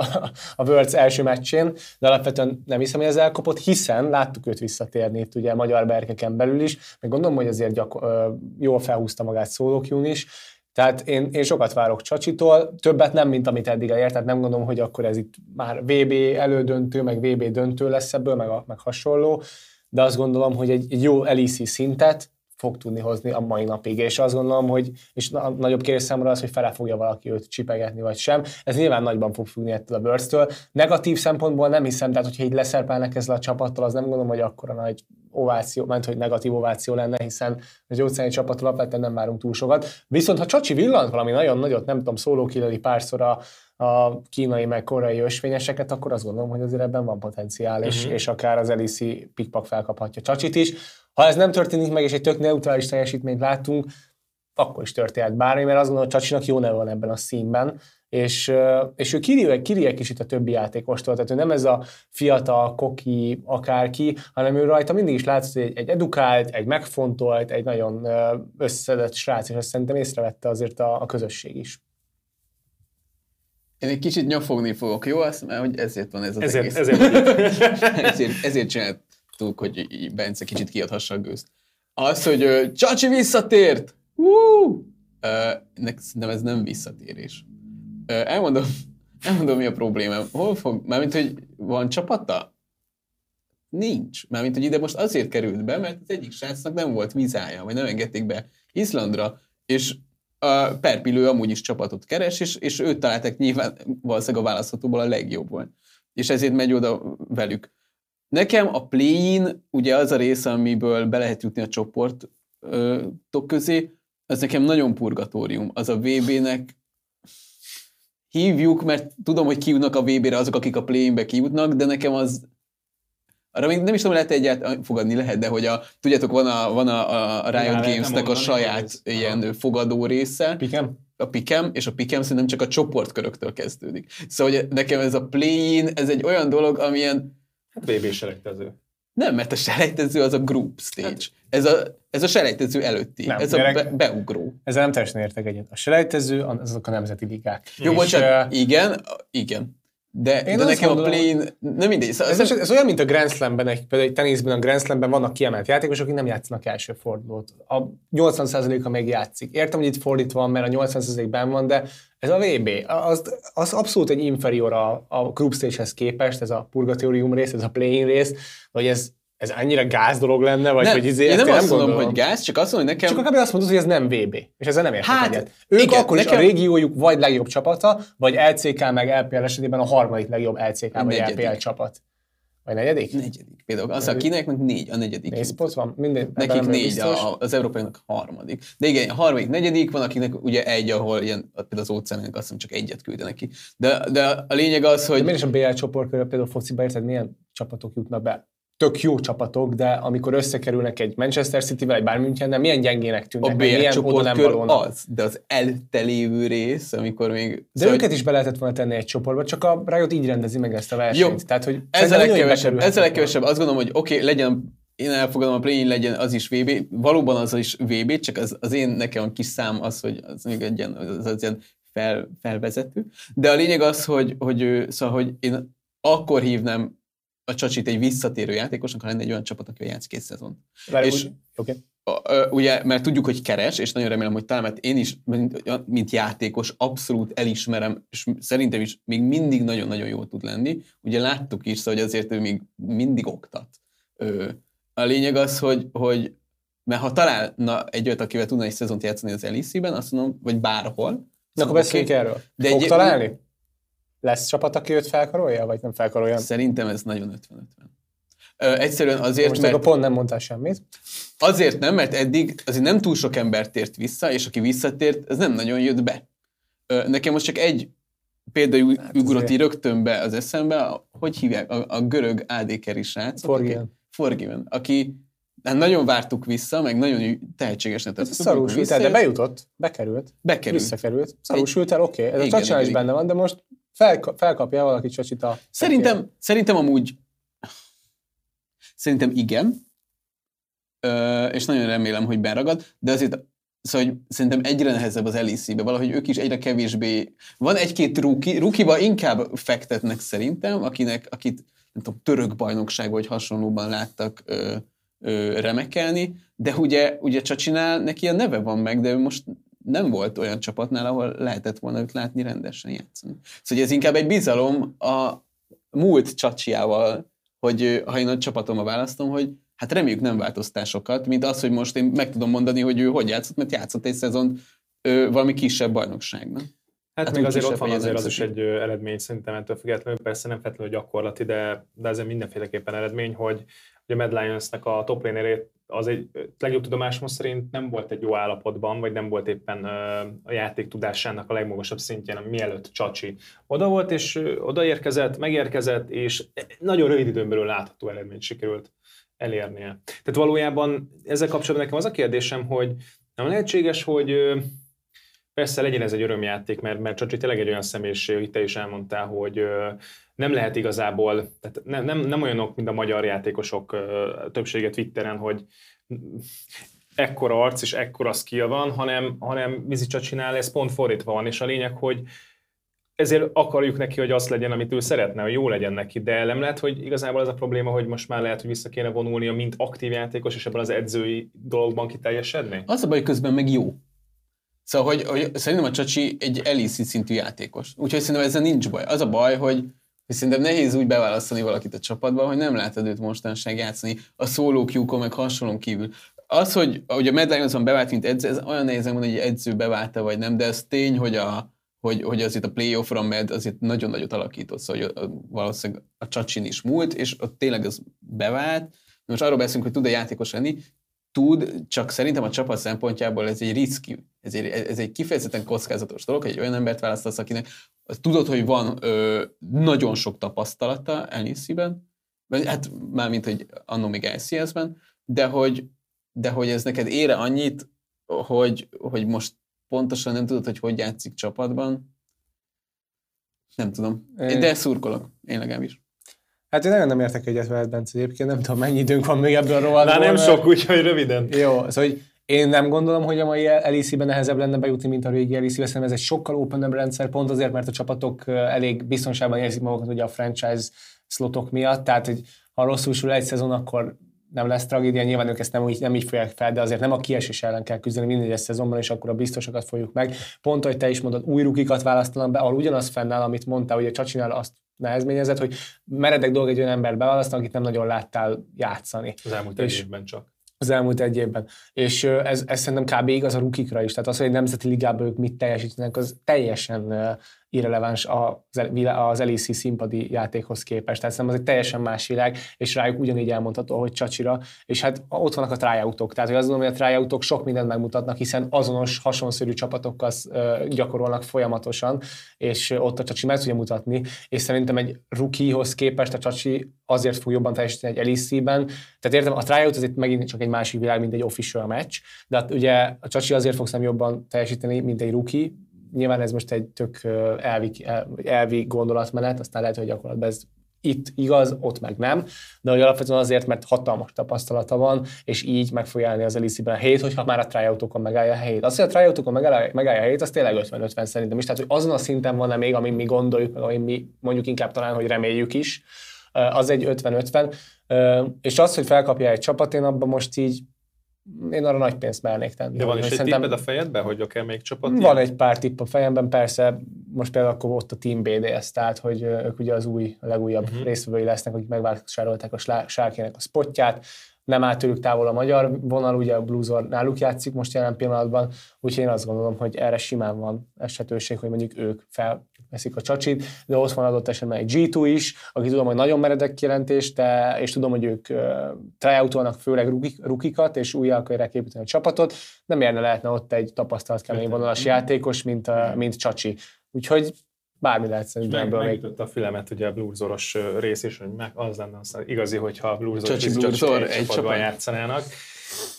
a Worlds első meccsén, de alapvetően nem hiszem, hogy ez elkopott, hiszen láttuk őt visszatérni itt ugye magyar berkeken belül is, meg gondolom, hogy azért gyakor- jól felhúzta magát szólókjún is, tehát én, én sokat várok Csacsitól, többet nem, mint amit eddig elért, tehát nem gondolom, hogy akkor ez itt már VB elődöntő, meg VB döntő lesz ebből, meg, meg hasonló, de azt gondolom, hogy egy, egy jó LEC szintet, fog tudni hozni a mai napig. És azt gondolom, hogy és a nagyobb kérdés számomra az, hogy fele fogja valaki őt csipegetni, vagy sem. Ez nyilván nagyban fog függni ettől a Birds-től. Negatív szempontból nem hiszem, tehát hogyha így leszerpelnek ezzel a csapattal, az nem gondolom, hogy akkora nagy ováció, ment, hogy negatív ováció lenne, hiszen a gyógyszerű csapat alapvetően nem várunk túl sokat. Viszont ha Csacsi villant valami nagyon nagyot, nem tudom, szóló kileli párszor a, a kínai meg koreai ösvényeseket, akkor azt gondolom, hogy azért ebben van potenciál, és, uh-huh. és akár az Elisi pikpak felkaphatja Csacsit is. Ha ez nem történik meg, és egy tök neutrális teljesítményt látunk, akkor is történhet bármi, mert azt gondolom, hogy Csacsinak jó neve van ebben a színben, és, és ő kirije, kirije kicsit a többi játékostól, tehát ő nem ez a fiatal, koki, akárki, hanem ő rajta mindig is látszott, hogy egy, egy edukált, egy megfontolt, egy nagyon összedett srác, és ezt szerintem észrevette azért a, a közösség is. Én egy kicsit nyafogni fogok, jó? Azt, mert hogy ezért van ez az ezért, egész. Ezért, *laughs* ezért, ezért csináltuk, hogy Bence kicsit kiadhassa a gőzt. Az, hogy Csacsi visszatért! Uh, nem, ez nem visszatérés. Elmondom, elmondom, mi a problémám. Hol fog? Mármint, hogy van csapata? Nincs. Mármint, hogy ide most azért került be, mert az egyik srácnak nem volt vizája, vagy nem engedték be Izlandra, és a Perpilő amúgy is csapatot keres, és, és őt találták nyilván valószínűleg a választhatóból a legjobb volt. És ezért megy oda velük. Nekem a play ugye az a része, amiből be lehet jutni a csoportok közé, az nekem nagyon purgatórium. Az a VB-nek hívjuk, mert tudom, hogy kijutnak a VB-re azok, akik a play-inbe kijutnak, de nekem az arra még nem is tudom, lehet egyáltalán fogadni lehet, de hogy a, tudjátok, van a, van a, a Riot Games-nek a saját ilyen Aha. fogadó része. Pikem? A Pikem, és a Pikem szerintem csak a csoportköröktől kezdődik. Szóval hogy nekem ez a play-in, ez egy olyan dolog, amilyen... Hát BB selejtező. Nem, mert a selejtező az a group stage. Hát, ez, a, ez a selejtező előtti. Nem, ez gyerek, a be, beugró. Ezzel nem teljesen értek egyet. A selejtező, azok a nemzeti ligák. Jó, bocsánat, igen, igen. De, Én de nekem gondolom, a play nem mindegy. Szóval ez, ez, ez, olyan, mint a Grand Slamben, egy, például egy teniszben a Grand Slamben vannak kiemelt játékosok, akik nem játszanak első fordulót. A 80%-a még játszik. Értem, hogy itt fordítva van, mert a 80% ben van, de ez a VB, az, az abszolút egy inferior a, a group stage-hez képest, ez a purgatórium rész, ez a play rész, hogy ez, ez annyira gáz dolog lenne, vagy nem, hogy izé, én nem, azt mondom, hogy gáz, csak azt mondom, hogy nekem... Csak akár azt mondod, hogy ez nem VB, és ezzel nem értek hát, egyet. Ők igen, akkor nekem... is a régiójuk vagy legjobb csapata, vagy LCK meg LPL esetében a harmadik legjobb LCK a vagy negyedik. LPL csapat. Vagy negyedik? Negyedik. Például az, a kinek meg négy, a negyedik. Négy spot van? Minden, Nekik négy, a, az európainak harmadik. De igen, a harmadik, negyedik van, akinek ugye egy, ahol ilyen, például az óceának azt hiszem csak egyet küldenek ki. De, de a lényeg az, hogy... De miért is a BL csoport például fociba érted, milyen csapatok jutnak be? Tök jó csapatok, de amikor összekerülnek egy Manchester City-vel, egy Bayern München, milyen gyengének tűnnek. A milyen csoportkör az, de az eltelévő rész, amikor még... De szóval, őket is be lehetett volna tenni egy csoportba, csak a Riot így rendezi meg ezt a versenyt. Jó, Tehát, hogy ez a legkevesebb, ez a legkevesebb. Azt gondolom, hogy oké, okay, legyen én elfogadom a play legyen az is VB, valóban az is VB, csak az, az én nekem a kis szám az, hogy az még egy ilyen, az, az ilyen fel, felvezető. De a lényeg az, hogy, hogy, szóval, hogy én akkor hívnám a Csacsit egy visszatérő játékosnak, ha lenne egy olyan csapat, aki játszik két szezon. Várj, és, úgy, okay. ugye, mert tudjuk, hogy keres, és nagyon remélem, hogy talán, mert én is, mint, mint játékos, abszolút elismerem, és szerintem is még mindig nagyon-nagyon jó tud lenni. Ugye láttuk is, hogy azért ő még mindig oktat. A lényeg az, hogy, hogy mert ha találna egy olyat, akivel tudna egy szezont játszani az LEC-ben, azt mondom, vagy bárhol. Na, akkor beszéljünk erről. De Fog egy, találni? Lesz csapat, aki őt felkarolja, vagy nem felkarolja? Szerintem ez nagyon 50-50. Ö, egyszerűen azért, Most mert... a pont nem mondtál semmit. Azért nem, mert eddig azért nem túl sok ember tért vissza, és aki visszatért, ez nem nagyon jött be. Nekem most csak egy példa hát ugrott rögtön be az eszembe, hogy hívják, a, a görög AD srác. Forgiven. Forgiven, aki hát nagyon vártuk vissza, meg nagyon tehetségesnek tettük. Szarúsült el, de bejutott, bekerült. Bekerült. Visszakerült. Szarúsült el, oké. Okay. Ez igen, a csacsán is benne van, de most fel, felkapja valaki csacsit a... Szerintem, szerintem amúgy szerintem igen, Ö, és nagyon remélem, hogy beragad, de azért Szóval hogy szerintem egyre nehezebb az LEC-be, valahogy ők is egyre kevésbé... Van egy-két ruki, rukiba inkább fektetnek szerintem, akinek, akit nem tudom, török bajnokság vagy hasonlóban láttak ö, ö, remekelni, de ugye, ugye Csacsinál neki a neve van meg, de most nem volt olyan csapatnál, ahol lehetett volna őt látni rendesen játszani. Szóval ez inkább egy bizalom a múlt csacsiával, hogy ha én a csapatomba választom, hogy hát reméljük nem változtál sokat, mint az, hogy most én meg tudom mondani, hogy ő hogy játszott, mert játszott egy szezon ő, valami kisebb bajnokságban. Hát, hát még azért ott van azért az is egy eredmény, szerintem ettől függetlenül, persze nem feltétlenül gyakorlati, de, de azért mindenféleképpen eredmény, hogy, hogy a Mad Lions-nek a top lanerét az egy legjobb tudomásom szerint nem volt egy jó állapotban, vagy nem volt éppen a játék tudásának a legmagasabb szintjén, mielőtt Csacsi oda volt, és odaérkezett, megérkezett, és nagyon rövid időn belül látható eredményt sikerült elérnie. Tehát valójában ezzel kapcsolatban nekem az a kérdésem, hogy nem lehetséges, hogy persze legyen ez egy örömjáték, mert, mert Csacsi tényleg egy olyan személyiség, hogy te is elmondtál, hogy nem lehet igazából, tehát nem, nem, nem olyanok, mint a magyar játékosok többsége Twitteren, hogy ekkora arc és ekkora skill van, hanem, hanem Mizicsa csinál, ez pont fordítva van, és a lényeg, hogy ezért akarjuk neki, hogy az legyen, amit ő szeretne, hogy jó legyen neki, de nem lehet, hogy igazából az a probléma, hogy most már lehet, hogy vissza kéne vonulnia, mint aktív játékos, és ebben az edzői dologban kiteljesedni? Az a baj, közben meg jó. Szóval, hogy, hogy szerintem a Csacsi egy elíszi szintű játékos. Úgyhogy szerintem ezzel nincs baj. Az a baj, hogy és szerintem nehéz úgy beválasztani valakit a csapatba, hogy nem látod őt mostanság játszani a szóló kiúkon, meg hasonlón kívül. Az, hogy, hogy a Mad Lions-on bevált, mint edző, ez olyan nehéz mondani, hogy edző beválta vagy nem, de ez tény, hogy, a, hogy, hogy azért a playoffra med azért nagyon nagyot alakított, szóval hogy valószínűleg a csacsin is múlt, és ott tényleg ez bevált. Most arról beszélünk, hogy tud-e játékos lenni, tud, csak szerintem a csapat szempontjából ez egy riszki, ez egy, ez egy kifejezetten kockázatos dolog, hogy egy olyan embert választasz, akinek tudod, hogy van ö, nagyon sok tapasztalata LEC-ben, hát mármint, hogy annó még LCS-ben, de hogy, de hogy ez neked ére annyit, hogy, hogy most pontosan nem tudod, hogy hogy játszik csapatban. Nem tudom. De szurkolok, én legalábbis. Hát én nagyon nem értek egyet veled, Bence, egyébként nem tudom, mennyi időnk van még ebből a rovatból. nem sok, úgyhogy röviden. Jó, szóval hogy én nem gondolom, hogy a mai LEC-ben nehezebb lenne bejutni, mint a régi LEC-be, szerintem ez egy sokkal open rendszer, pont azért, mert a csapatok elég biztonságban érzik magukat ugye a franchise slotok miatt, tehát hogy ha rosszul sül egy szezon, akkor nem lesz tragédia, nyilván ők ezt nem, így, nem így fogják fel, de azért nem a kiesés ellen kell küzdeni minden egyes szezonban, és akkor a biztosokat fogjuk meg. Pont, hogy te is mondod, új rukikat választanak be, ahol ugyanaz fennáll, amit mondtál, hogy a Csacsinál azt nehezményezett, hogy meredek dolog egy olyan ember beválasztani, akit nem nagyon láttál játszani. Az elmúlt egy évben csak. Az elmúlt egy évben. És ez, ez szerintem kb. igaz a rukikra is. Tehát az, hogy egy nemzeti ligában ők mit teljesítenek, az teljesen irreleváns az LEC színpadi játékhoz képest. Tehát szerintem az egy teljesen más világ, és rájuk ugyanígy elmondható, hogy csacsira. És hát ott vannak a tryoutok. Tehát hogy azt gondolom, hogy a tryoutok sok mindent megmutatnak, hiszen azonos, hasonszörű csapatokkal gyakorolnak folyamatosan, és ott a csacsi meg tudja mutatni. És szerintem egy rukihoz képest a csacsi azért fog jobban teljesíteni egy LEC-ben. Tehát értem, a tryout azért megint csak egy másik világ, mint egy official match, de hát ugye a csacsi azért fog jobban teljesíteni, mint egy rookie, nyilván ez most egy tök elvi, elvi gondolatmenet, aztán lehet, hogy gyakorlatban ez itt igaz, ott meg nem, de hogy alapvetően azért, mert hatalmas tapasztalata van, és így meg fogja állni az Elise-ben a helyét, hogyha már a tryoutokon megállja a helyét. Az, hogy a tryoutokon megállja, megállja a helyét, az tényleg 50-50 szerintem is. Tehát, hogy azon a szinten van-e még, amin mi gondoljuk, meg amin mi mondjuk inkább talán, hogy reméljük is, az egy 50-50, és az, hogy felkapja egy csapat, én abban most így én arra nagy pénzt mernék tenni. De van is egy tipped a fejedben, hogy akár még csapat? Van egy pár tipp a fejemben, persze, most például akkor ott a Team BDS, tehát hogy ők ugye az új, a legújabb uh-huh. részvevői lesznek, akik megvásárolták a sárkének a spotját, nem áll tőlük távol a magyar vonal, ugye a Bluesor náluk játszik most jelen pillanatban, úgyhogy én azt gondolom, hogy erre simán van esetőség, hogy mondjuk ők felveszik a csacsit, de ott van adott esetben egy G2 is, aki tudom, hogy nagyon meredek kijelentés, de, és tudom, hogy ők uh, tryoutolnak főleg rukik, rukikat, és újra akarják építeni a csapatot, nem érne lehetne ott egy tapasztalt kemény vonalas játékos, mint, uh, mint Csacsi. Úgyhogy bármi lehet szerintem ebből még. a fülemet ugye a bluesoros rész is, hogy meg az lenne aztán igazi, hogyha a bluesoros egy, Bluesor egy csapatban játszanának.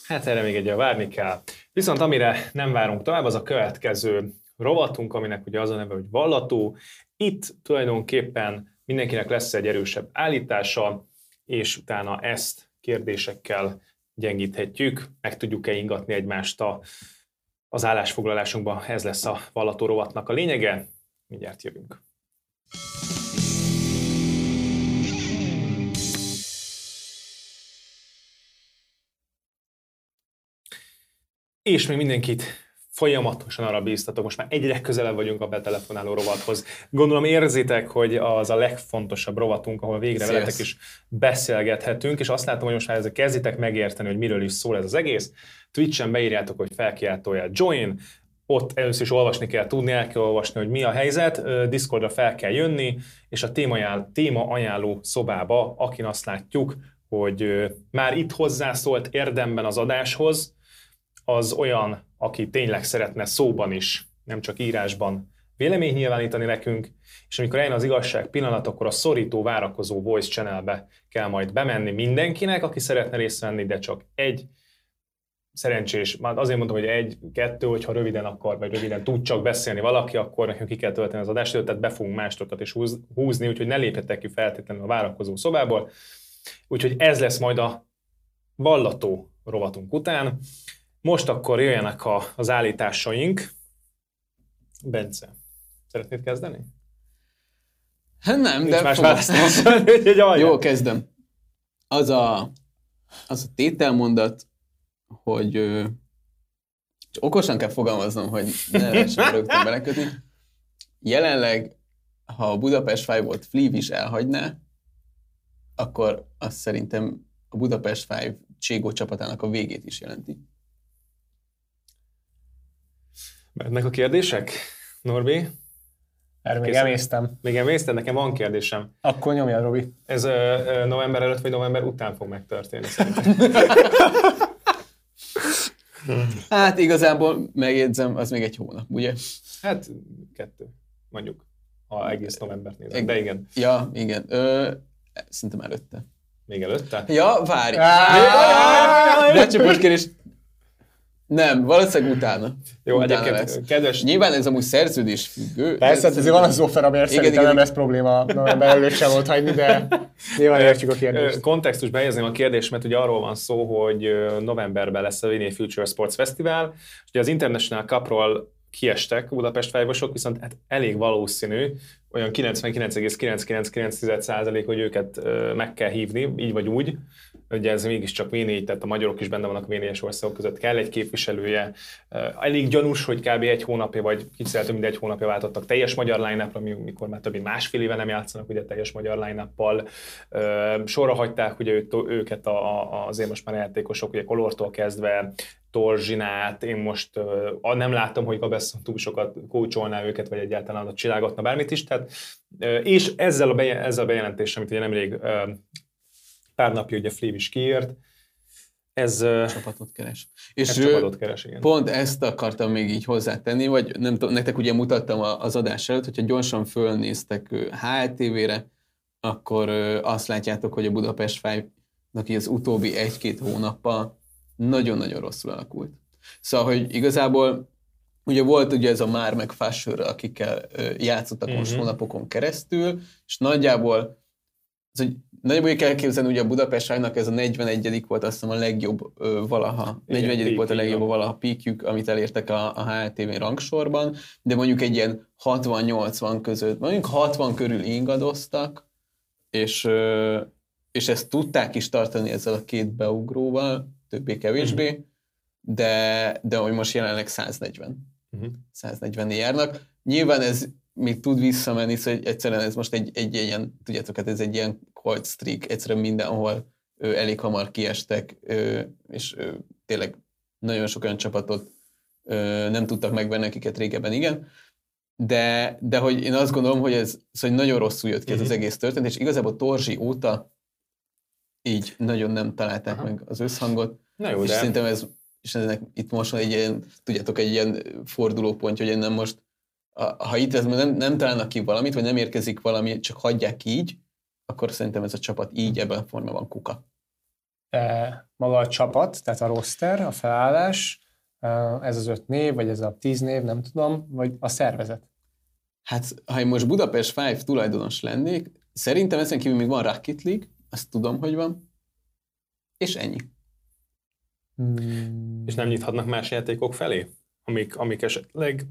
Hát erre még egy várni kell. Viszont amire nem várunk tovább, az a következő rovatunk, aminek ugye az a neve, hogy vallató. Itt tulajdonképpen mindenkinek lesz egy erősebb állítása, és utána ezt kérdésekkel gyengíthetjük, meg tudjuk-e ingatni egymást a, az állásfoglalásunkban. Ez lesz a vallató rovatnak a lényege. Mindjárt jövünk. És még mindenkit folyamatosan arra bíztatok, most már egyre közelebb vagyunk a betelefonáló rovathoz. Gondolom érzitek, hogy az a legfontosabb rovatunk, ahol végre Szész. veletek is beszélgethetünk, és azt látom, hogy most már ezzel kezditek megérteni, hogy miről is szól ez az egész. Twitch-en beírjátok, hogy felkiáltóját join, ott először is olvasni kell tudni, el kell olvasni, hogy mi a helyzet, Discordra fel kell jönni, és a téma, ajánl, téma ajánló szobába, akin azt látjuk, hogy már itt hozzászólt érdemben az adáshoz, az olyan, aki tényleg szeretne szóban is, nem csak írásban vélemény nyilvánítani nekünk, és amikor eljön az igazság pillanat, akkor a szorító, várakozó voice channelbe kell majd bemenni mindenkinek, aki szeretne részt venni, de csak egy szerencsés, már azért mondom, hogy egy-kettő, hogyha röviden akar, vagy röviden tud csak beszélni valaki, akkor nekünk ki kell tölteni az adást, tehát be fogunk másokat is húz, húzni, úgyhogy ne lépjetek ki feltétlenül a várakozó szobából. Úgyhogy ez lesz majd a vallató rovatunk után. Most akkor jöjjenek a, az állításaink. Bence, szeretnéd kezdeni? Hát nem, Nincs de... más választás. Jó, kezdem. Az a, az a tételmondat, hogy ö, okosan kell fogalmaznom, hogy ne lehessen *laughs* rögtön belekötni. Jelenleg, ha a Budapest Five volt Fleeve is elhagyná, akkor azt szerintem a Budapest Five Cségó csapatának a végét is jelenti. Mennek a kérdések, Norbi? Erre még emésztem. Még emésztem? Nekem van kérdésem. Akkor nyomja, Robi. Ez uh, november előtt vagy november után fog megtörténni szerintem. *laughs* Hát igazából megjegyzem, az még egy hónap, ugye? Hát kettő, mondjuk, ha egész novembert nézem, de igen. Ja, igen. Ö, szerintem előtte. Még előtte? Ja, várj. De csak most kérdés, nem, valószínűleg utána. Jó, utána egyébként lesz. kedves... Nyilván ez amúgy szerződés függő. Persze, hát ezért van az offer, amiért igen, szerintem igen, nem lesz probléma november előtt sem volt hagyni, de nyilván értjük a kérdést. Kontextusba helyezném a kérdést, mert ugye arról van szó, hogy novemberben lesz a Winnie Future Sports Festival, és ugye az International Cupról kiestek Budapest fájvosok, viszont hát elég valószínű, olyan 99,999% hogy őket meg kell hívni, így vagy úgy. Ugye ez mégiscsak V4, tehát a magyarok is benne vannak v országok között, kell egy képviselője. Elég gyanús, hogy kb. egy hónapja, vagy kicsit több mint egy hónapja váltottak teljes magyar line mikor már több mint másfél éve nem játszanak ugye teljes magyar line Sorra hagyták ugye őket azért most már játékosok, ugye Kolortól kezdve, Torzsinát, én most uh, nem látom, hogy Gabesson túl sokat kócsolná őket, vagy egyáltalán a csilágatna bármit is. Tehát, uh, és ezzel a, beje, ezzel a bejelentéssel, amit ugye nemrég uh, pár napja ugye Flév is kiírt, ez csapatot keres. És ez csapatot keres, igen. pont ezt akartam még így hozzátenni, vagy nem tudom, nektek ugye mutattam az adás előtt, hogyha gyorsan fölnéztek HLTV-re, akkor azt látjátok, hogy a Budapest Five-nak az utóbbi egy-két hónappal nagyon-nagyon rosszul alakult. Szóval, hogy igazából ugye volt ugye ez a már meg Fasher, akikkel játszottak uh-huh. most mhm. hónapokon keresztül, és nagyjából az, hogy nagyjából kell elképzelni, hogy a Budapest Rájnak ez a 41 volt azt hiszem a legjobb ö, valaha, Igen, 41 volt a legjobb valaha píkjük, amit elértek a, a HLTV rangsorban, de mondjuk egy ilyen 60-80 között, mondjuk 60 körül ingadoztak, és, és ezt tudták is tartani ezzel a két beugróval, többé-kevésbé, de, de hogy most jelenleg 140. Uh-huh. 140 járnak. Nyilván ez még tud visszamenni, szóval egyszerűen ez most egy, egy ilyen, tudjátok, hát ez egy ilyen cold streak, egyszerűen mindenhol ő, elég hamar kiestek, ő, és ő, tényleg nagyon sok olyan csapatot ö, nem tudtak megvenni, akiket régebben igen. De, de hogy én azt gondolom, hogy ez szóval nagyon rosszul jött ki ez uh-huh. az egész történet, és igazából Torzsi óta így nagyon nem találták Aha. meg az összhangot. Na jó, és de... szerintem ez, és ennek itt most egy ilyen, tudjátok, egy ilyen fordulópont, hogy nem most, ha itt ez nem, nem találnak ki valamit, vagy nem érkezik valami, csak hagyják így, akkor szerintem ez a csapat így ebben a formában kuka. E, maga a csapat, tehát a roster, a felállás, ez az öt név, vagy ez a tíz név, nem tudom, vagy a szervezet? Hát, ha én most Budapest Five tulajdonos lennék, szerintem ezen kívül még van Rocket League, azt tudom, hogy van, és ennyi. Hmm. És nem nyithatnak más játékok felé, amik, amik esetleg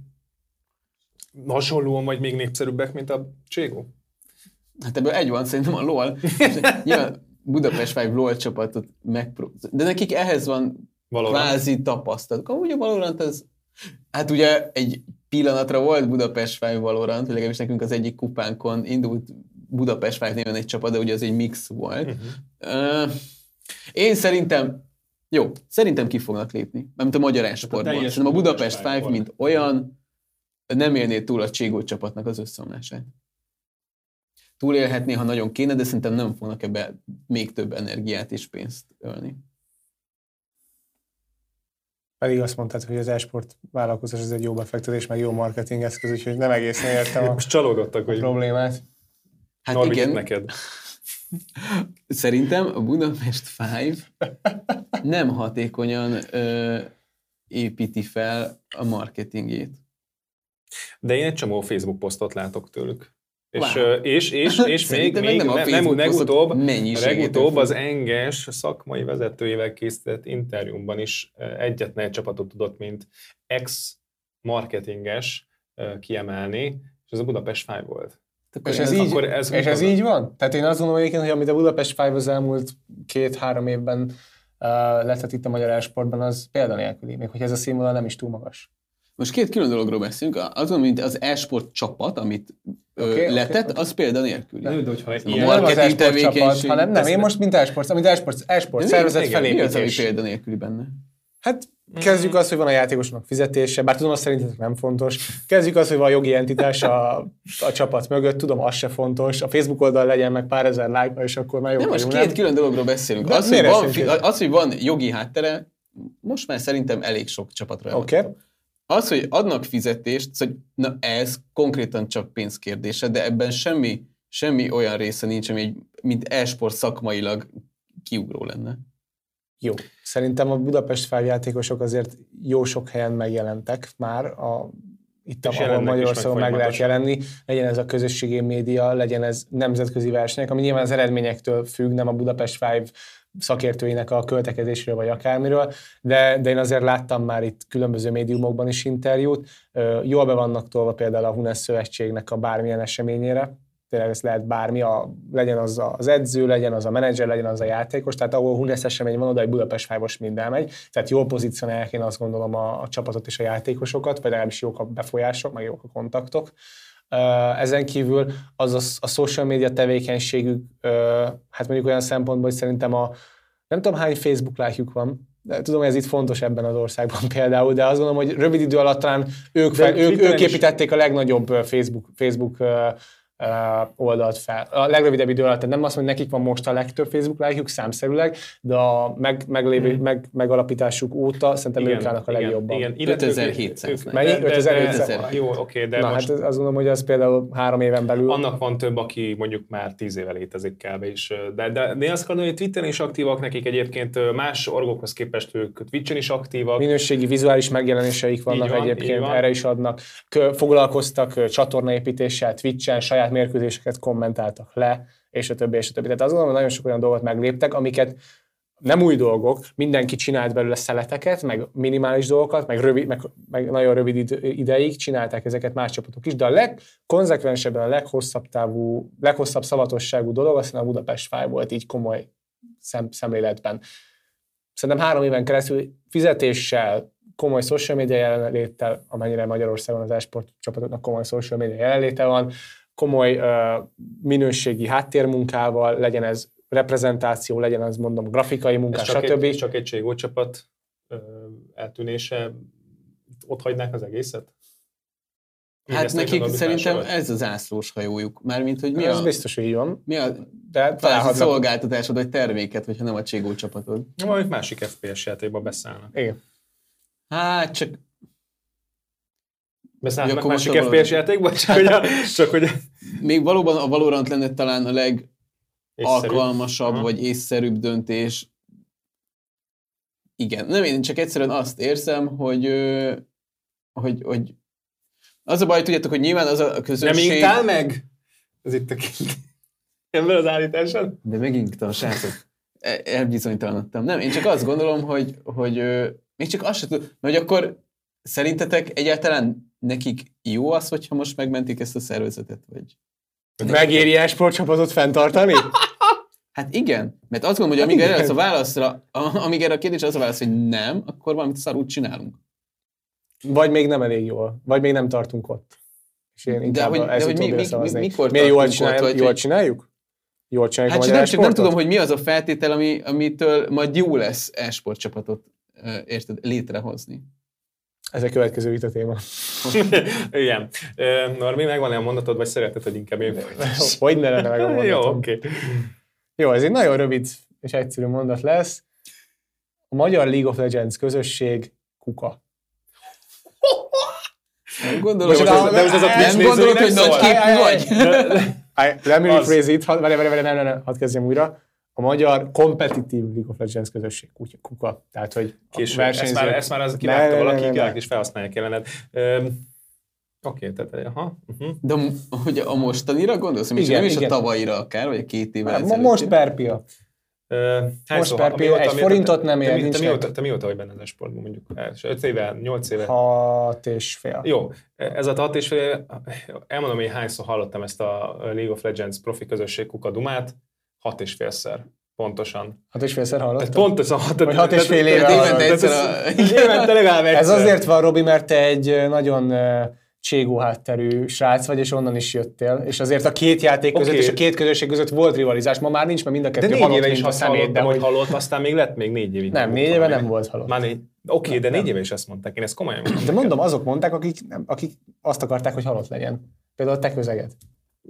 hasonlóan vagy még népszerűbbek, mint a Cségó? Hát ebből egy van, szerintem a LOL. *laughs* Nyilván Budapest Five LOL csapatot megpróbál. De nekik ehhez van Valorant. kvázi tapasztalat. Amúgy a Valorant ez, hát ugye egy pillanatra volt Budapest Five Valorant, legalábbis nekünk az egyik kupánkon indult Budapest Five néven egy csapat, de ugye az egy mix volt. Uh-huh. Uh, én szerintem, jó, szerintem ki fognak lépni, mint a magyar esportban. Szerintem a Budapest Five, mint olyan, nem élné túl a Cségó csapatnak az összeomlását. Túlélhetné, ha nagyon kéne, de szerintem nem fognak ebbe még több energiát és pénzt ölni. Pedig azt mondtad, hogy az esport vállalkozás ez egy jó befektetés, meg jó marketing eszköz, úgyhogy nem egészen értem a, Most csalódottak, a hogy problémát. Hát Norbi, igen. neked. *laughs* Szerintem a Budapest Five nem hatékonyan ö, építi fel a marketingét. De én egy csomó Facebook posztot látok tőlük. És, wow. és, és, *laughs* és még, még nem, nem, nem legutóbb, legutóbb az Enges szakmai vezetőjével készített interjúmban is egyetlen egy csapatot tudott, mint ex-marketinges kiemelni, és ez a Budapest Five volt. És ez, ez, így, ez, és ez így van? Tehát én azt gondolom egyébként, hogy amit a Budapest Five az elmúlt két-három évben uh, lett itt a magyar esportban, az példanélküli, még hogy ez a színvonal nem is túl magas. Most két külön dologról beszélünk. Azon, mint az esport csapat, amit okay, letett, okay, az példa nélkül. Nem, de hogyha a marketing tevékenység... Csapat, hanem nem, én most mint esport, mint esport, esport szervezet felépítés. Mi az, ami példa nélküli benne? Hát kezdjük azt, hogy van a játékosnak fizetése, bár tudom, azt szerintetek nem fontos. Kezdjük azt, hogy van a jogi entitás a, a csapat mögött, tudom, az se fontos. A Facebook oldal legyen meg pár ezer like és akkor már jó Nem, most két nem? külön dologról beszélünk. az, hogy van, az, hogy van jogi háttere, most már szerintem elég sok csapatra Oké. Okay. Az, hogy adnak fizetést, hogy na ez konkrétan csak pénzkérdése, de ebben semmi, semmi olyan része nincs, ami egy, mint e-sport szakmailag kiugró lenne. Jó. Szerintem a Budapest feljátékosok azért jó sok helyen megjelentek már a itt, és ahol Magyarországon meg lehet jelenni, legyen ez a közösségi média, legyen ez nemzetközi versenyek, ami nyilván az eredményektől függ, nem a Budapest Five szakértőinek a költekezésről vagy akármiről, de, de én azért láttam már itt különböző médiumokban is interjút. Jól be vannak tolva például a Hunes Szövetségnek a bármilyen eseményére, tényleg ez lehet bármi, a, legyen az az edző, legyen az a menedzser, legyen az a játékos, tehát ahol Hunes esemény van, oda egy Budapest Fájbos minden megy, tehát jól pozícionálják én azt gondolom a, a csapatot és a játékosokat, vagy legalábbis jók a befolyások, meg jók a kontaktok. Ezen kívül az a, a social media tevékenységük, hát mondjuk olyan szempontból, hogy szerintem a nem tudom hány Facebook lájkjuk van, de tudom, hogy ez itt fontos ebben az országban *laughs* például, de azt gondolom, hogy rövid idő alatt talán ők, fel, ők, ők építették a legnagyobb Facebook, Facebook oldalt fel. A legrövidebb idő alatt, nem azt mondom, hogy nekik van most a legtöbb Facebook lájkjuk számszerűleg, de a meg, meglévő, hmm. meg, megalapításuk óta szerintem igen, ők állnak a legjobban. Igen, 5700. Mennyi? 5700. Jó, oké, de Na, most... hát azt gondolom, hogy az például három éven belül. Annak van több, aki mondjuk már tíz éve létezik kb. is. De, de, de azt gondolom, hogy Twitteren is aktívak nekik egyébként, más orgokhoz képest ők Twitchen is aktívak. Minőségi vizuális megjelenéseik vannak van, egyébként, erre is adnak. Foglalkoztak csatornaépítéssel, Twitchen, saját mérkőzéseket kommentáltak le, és a többi, és a többi. Tehát azt gondolom, hogy nagyon sok olyan dolgot megléptek, amiket nem új dolgok, mindenki csinált belőle szeleteket, meg minimális dolgokat, meg, rövid, meg, meg nagyon rövid ideig csinálták ezeket más csapatok is, de a legkonzekvensebben, a leghosszabb távú, leghosszabb szavatosságú dolog aztán a Budapest Five volt így komoly szem, szemléletben. Szerintem három éven keresztül fizetéssel, komoly social media jelenléttel, amennyire Magyarországon az esport csapatoknak komoly social media jelenléte van, komoly uh, minőségi háttérmunkával, legyen ez reprezentáció, legyen az mondom grafikai munka, csak stb. Egy, csak egy csapat eltűnése, ott hagynák az egészet? Hát nekik szerintem ez az ászlós hajójuk. Mármint, hogy mi ez a... biztos, hogy van. Mi a De találhatnak... szolgáltatásod, vagy terméket, hogyha nem a Cségó csapatod? Valami másik FPS játékba beszállnak. Igen. Hát csak Beszállnak másik FPS játékba? Csak hogy, a, csak hogy... Még valóban a Valorant lenne talán a leg alkalmasabb Aha. vagy észszerűbb döntés. Igen, nem én csak egyszerűen azt érzem, hogy, hogy, hogy az a baj, tudjátok, hogy nyilván az a közönség... Nem ingtál meg? Ez itt a Ebben az állításon? De megingtam, srácok. E, elbizonytalanodtam. Nem, én csak azt gondolom, hogy, hogy még csak azt sem tudom, hogy akkor szerintetek egyáltalán nekik jó az, hogyha most megmentik ezt a szervezetet? Vagy... Megéri a sportcsapatot fenntartani? *laughs* Hát igen, mert azt gondolom, hogy amíg hát erre az a válaszra, amíg erre a kérdés az a válasz, hogy nem, akkor valamit szarút csinálunk. Vagy még nem elég jól, vagy még nem tartunk ott. És én inkább de hogy, de hogy mi, mi, mi, mikor Miért jól csináljuk? Ott, vagy, jól csináljuk? Jól csináljuk hát a nem, csak nem tudom, hogy mi az a feltétel, ami, amitől majd jó lesz e-sport csapatot érted, létrehozni. Ez a következő vita téma. *laughs* Igen. Normi, megvan-e a mondatod, vagy szereted, hogy inkább én Hogy ne lenne meg a *laughs* mondatom? Jó, oké. Okay. Jó, ez egy nagyon rövid és egyszerű mondat lesz. A magyar League of Legends közösség kuka. Nem gondolod, hogy, ez, de ez a nem gondolod, hogy nagy képű vagy? Let me rephrase it, várj, várj, várj, nem, nem, nem, hadd kezdjem újra. A magyar kompetitív League of Legends közösség kuka. Tehát, hogy Később, versenyző... ezt, már, ezt már az kivágta valaki, ne, ne, ne. és felhasználják jelened. Oké, okay, tehát, aha. Uh-huh. De hogy a mostanira gondolsz? Igen, nem is igen. a tavalyira akár, vagy a két évvel hát, Most per pia. Uh, most per pia, egy forintot nem ér, nincs te, mióta, te mióta vagy benne a sportban, mondjuk? 5 éve, 8 éve? 6 és fél. Jó, ez a 6 és fél, elmondom, hogy hányszor hallottam ezt a League of Legends profi közösség kukadumát, 6 és félszer. Pontosan. Hat és félszer hallottam? Pontosan hat, Vagy hat és fél éve Ez azért van, Robi, mert te egy nagyon cségó hátterű srác vagy, és onnan is jöttél. És azért a két játék között okay. és a két közösség között volt rivalizás. Ma már nincs, mert mind a kettő de négy éve is a szemét, de hogy halott, aztán még lett még négy évig. Nem, négy éve nem volt halott. Már négy, Oké, okay, de négy éve is ezt mondták, én ezt komolyan mondtam. De mondom, azok mondták, akik, akik azt akarták, hogy halott legyen. Például te közeged.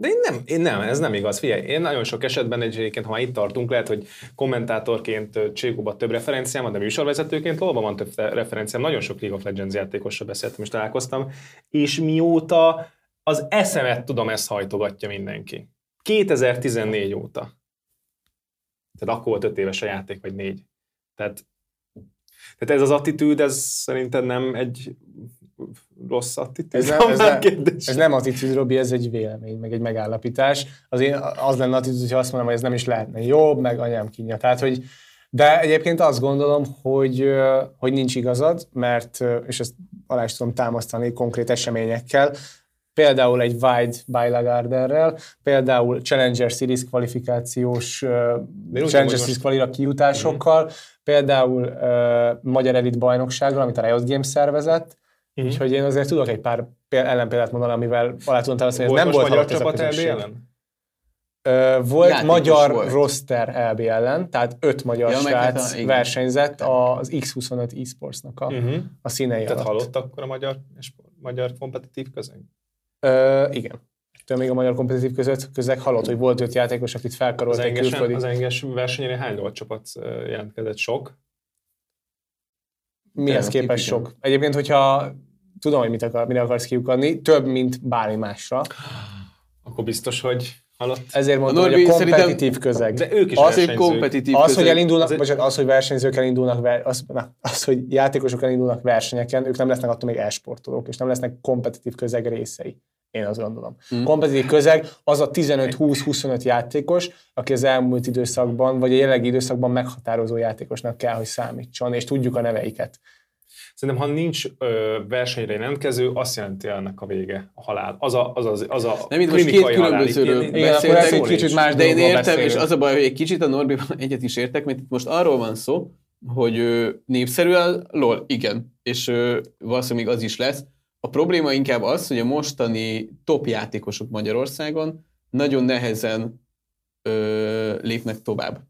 De én nem, én nem, ez nem igaz. Figyelj, én nagyon sok esetben egyébként, ha már itt tartunk, lehet, hogy kommentátorként Csékóban több referenciám van, de műsorvezetőként lóban van több referenciám. Nagyon sok League of Legends játékossal beszéltem és találkoztam, és mióta az eszemet tudom, ezt hajtogatja mindenki. 2014 óta. Tehát akkor volt öt éves a játék, vagy négy. Tehát, tehát ez az attitűd, ez szerinted nem egy rossz attitűd. Ez nem, ez, nem, ez nem attitűd, Robi, ez egy vélemény, meg egy megállapítás. Az, én, az lenne attitűd, hogyha azt mondom, hogy ez nem is lehetne jobb, meg anyám kínja. Tehát, hogy de egyébként azt gondolom, hogy, hogy nincs igazad, mert, és ezt alá is tudom támasztani konkrét eseményekkel, például egy Wide by Lagarderrel, például Challenger Series kvalifikációs uh, Challenger Series kvalira kijutásokkal, mm-hmm. például uh, Magyar Elit bajnoksággal, amit a Riot Games szervezett, Mm-hmm. Úgyhogy én azért tudok egy pár ellenpéldát mondani, amivel alá tudom támasztani, hogy ez nem volt magyar csapat LB ellen? volt Játékos magyar volt. roster LB ellen, tehát öt magyar ja, srác a, versenyzett az X25 eSportsnak a, uh-huh. a színei Tehát alatt. hallott akkor a magyar, magyar kompetitív közeg? Ö, igen. Től még a magyar kompetitív között közeg hallott, hogy volt öt játékos, akit felkarolt az egy külföldi. Az enges versenyére hány csapat jelentkezett? Sok? Mihez képest sok? Egyébként, hogyha tudom, hogy mit akar, mire akarsz kiukadni, több, mint bármi másra. Akkor biztos, hogy halott. Ezért mondom, a hogy a kompetitív közeg. De ők is az, hogy kompetitív az, közeg. hogy elindulnak, az, vagy az, hogy versenyzők elindulnak, az, na, az, hogy játékosok elindulnak versenyeken, ők nem lesznek attól még esportolók, és nem lesznek kompetitív közeg részei. én azt gondolom. Mm. Kompetitív közeg az a 15-20-25 játékos, aki az elmúlt időszakban, vagy a jelenlegi időszakban meghatározó játékosnak kell, hogy számítson, és tudjuk a neveiket. Szerintem, ha nincs ö, versenyre jelentkező, azt jelenti ennek a vége, a halál. Az a, az, az, az a Nem, itt most két különbözőről beszéltek, egy kicsit más de én értem, beszélünk. és az a baj, hogy egy kicsit a Norbiban egyet is értek, mert itt most arról van szó, hogy ő népszerű a LOL, igen, és ő, valószínűleg még az is lesz. A probléma inkább az, hogy a mostani top játékosok Magyarországon nagyon nehezen ö, lépnek tovább.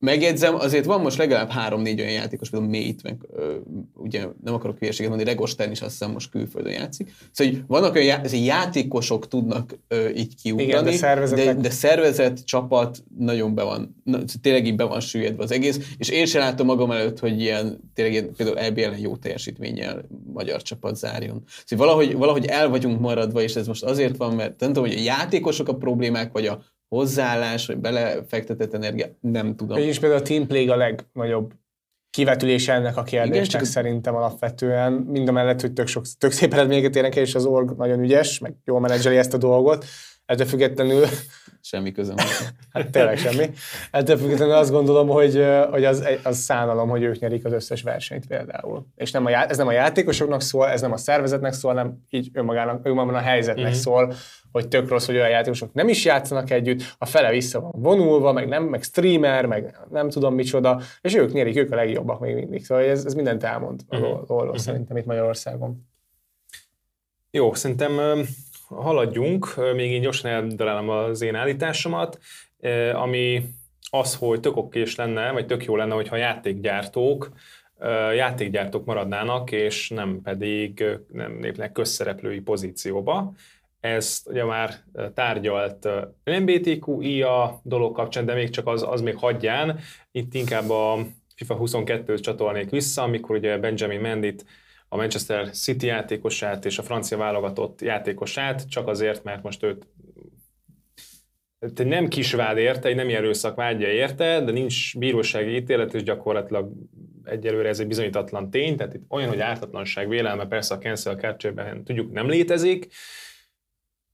Megjegyzem, azért van most legalább három-négy olyan játékos, például Mate, meg ö, ugye nem akarok hülyeséget mondani, Regostern is azt hiszem most külföldön játszik. Szóval hogy vannak olyan já- játékosok tudnak ö, így kiugrani, Igen, de, szervezetek... de, de szervezet, csapat nagyon be van, na, tényleg így be van süllyedve az egész, és én sem látom magam előtt, hogy ilyen tényleg ilyen, például EBL-en jó teljesítménnyel magyar csapat zárjon. Szóval valahogy, valahogy el vagyunk maradva, és ez most azért van, mert nem tudom, hogy a játékosok a problémák, vagy a hozzáállás, vagy belefektetett energia, nem tudom. És például a team play a legnagyobb kivetülése ennek a kérdésnek Igen, csak szerintem alapvetően. Mind a mellett, hogy tök, sok, tök szép eredményeket érnek el, és az org nagyon ügyes, meg jól menedzseli ezt a dolgot. Ettől függetlenül... Semmi közöm. *laughs* hát tényleg semmi. Ettől függetlenül azt gondolom, hogy, hogy az, az szánalom, hogy ők nyerik az összes versenyt például. És nem a, ez nem a játékosoknak szól, ez nem a szervezetnek szól, hanem így önmagának, önmagában a helyzetnek mm-hmm. szól, hogy tök rossz, hogy olyan játékosok nem is játszanak együtt, a fele vissza van vonulva, meg nem, meg streamer, meg nem tudom micsoda, és ők nyerik, ők a legjobbak még mindig. Szóval ez, ez mindent elmond uh-huh. arról uh-huh. szerintem itt Magyarországon. Jó, szerintem haladjunk, még én gyorsan eldarálom az én állításomat, ami az, hogy tök okés lenne, vagy tök jó lenne, hogyha játékgyártók játékgyártók maradnának, és nem pedig nem lépnek közszereplői pozícióba. Ezt ugye már tárgyalt LMBTQIA dolog kapcsán, de még csak az, az még hagyján. Itt inkább a FIFA 22-t csatolnék vissza, amikor ugye Benjamin Mendit a Manchester City játékosát és a francia válogatott játékosát, csak azért, mert most őt egy nem kisvád érte, egy nem erőszak vágya érte, de nincs bírósági ítélet, és gyakorlatilag egyelőre ez egy bizonyítatlan tény, tehát itt olyan, hogy ártatlanság vélelme persze a cancel culture tudjuk nem létezik,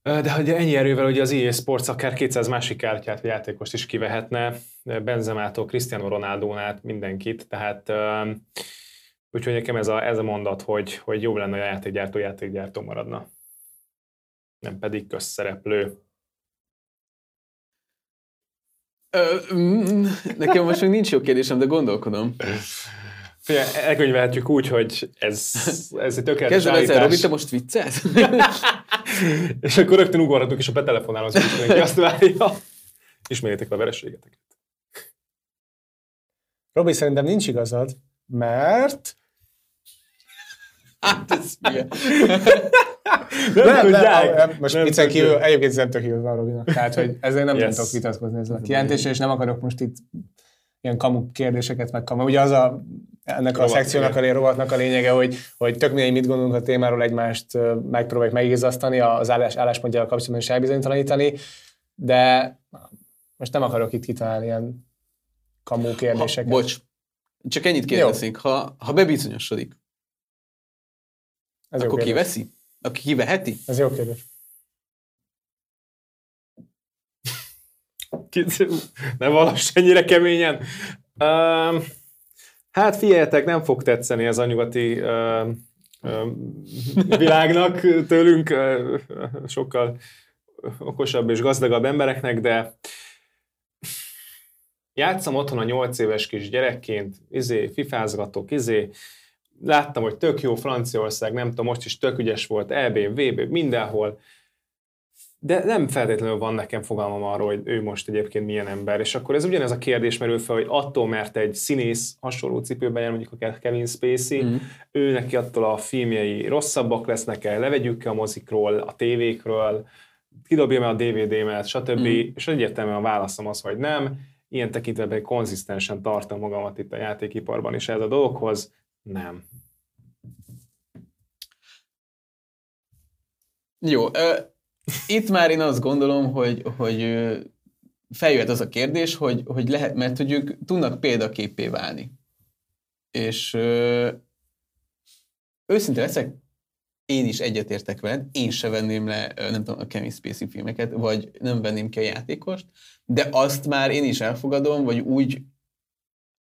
de hogy ennyi erővel ugye az EA Sports akár 200 másik kártyát vagy játékost is kivehetne, Benzemától, Cristiano Ronaldo-nál mindenkit, tehát úgyhogy nekem ez a, ez a mondat, hogy, hogy jobb lenne a játékgyártó játékgyártó maradna, nem pedig közszereplő. Mm, nekem most még nincs jó kérdésem, de gondolkodom. *laughs* Figyelj, elkönyvelhetjük úgy, hogy ez, ez egy tökéletes Kezdem ezzel, Robi, te most viccet? *laughs* és akkor rögtön ugorhatunk, és a betelefonálom az hogy azt várja. Ismerjétek a vereségeteket. Robi, szerintem nincs igazad, mert... Hát ez milyen? nem, nem, nem, nem, most viccen kívül, egyébként nem tök van Robinak. Tehát, hogy ezért nem yes. tudok vitatkozni ezzel a kijelentéssel, és nem akarok most itt ilyen kamu kérdéseket meg kamu. Ugye az a ennek Rovat, a szekciónak, a rovatnak a lényege, hogy, hogy tök mindegy, mit gondolunk a témáról, egymást megpróbáljuk megigazasztani, az állás, álláspontjával kapcsolatban is elbizonytalanítani, de most nem akarok itt kitalálni ilyen kamú kérdéseket. Ha, bocs, csak ennyit kérdezik, ha, ha bebizonyosodik, Ez akkor kiveszi? Aki kiveheti? Ez jó kérdés. *laughs* ne valass ennyire keményen. Um, Hát figyeljetek, nem fog tetszeni ez a nyugati uh, uh, világnak tőlünk, uh, sokkal okosabb és gazdagabb embereknek, de játszom otthon a nyolc éves kis gyerekként, izé, fifázgatok, izé, láttam, hogy tök jó Franciaország, nem tudom, most is tök ügyes volt, EB, VB, mindenhol, de nem feltétlenül van nekem fogalmam arról, hogy ő most egyébként milyen ember. És akkor ez ugyanez a kérdés merül fel, hogy attól, mert egy színész hasonló cipőben jár, mondjuk a Kevin Spacey, mm. ő neki attól a filmjei rosszabbak lesznek el, levegyük a mozikról, a tévékről, kidobjam el a DVD-met, stb. Mm. És egyértelműen a válaszom az, hogy nem. Ilyen tekintetben konzisztensen tartom magamat itt a játékiparban, és ez a dologhoz nem. Jó, itt már én azt gondolom, hogy, hogy feljöhet az a kérdés, hogy, hogy lehet, mert hogy ők tudnak példaképé válni. És ö, őszinte leszek, én is egyetértek veled, én se venném le, nem tudom, a Kevin Spacey filmeket, vagy nem venném ki a játékost, de azt már én is elfogadom, vagy úgy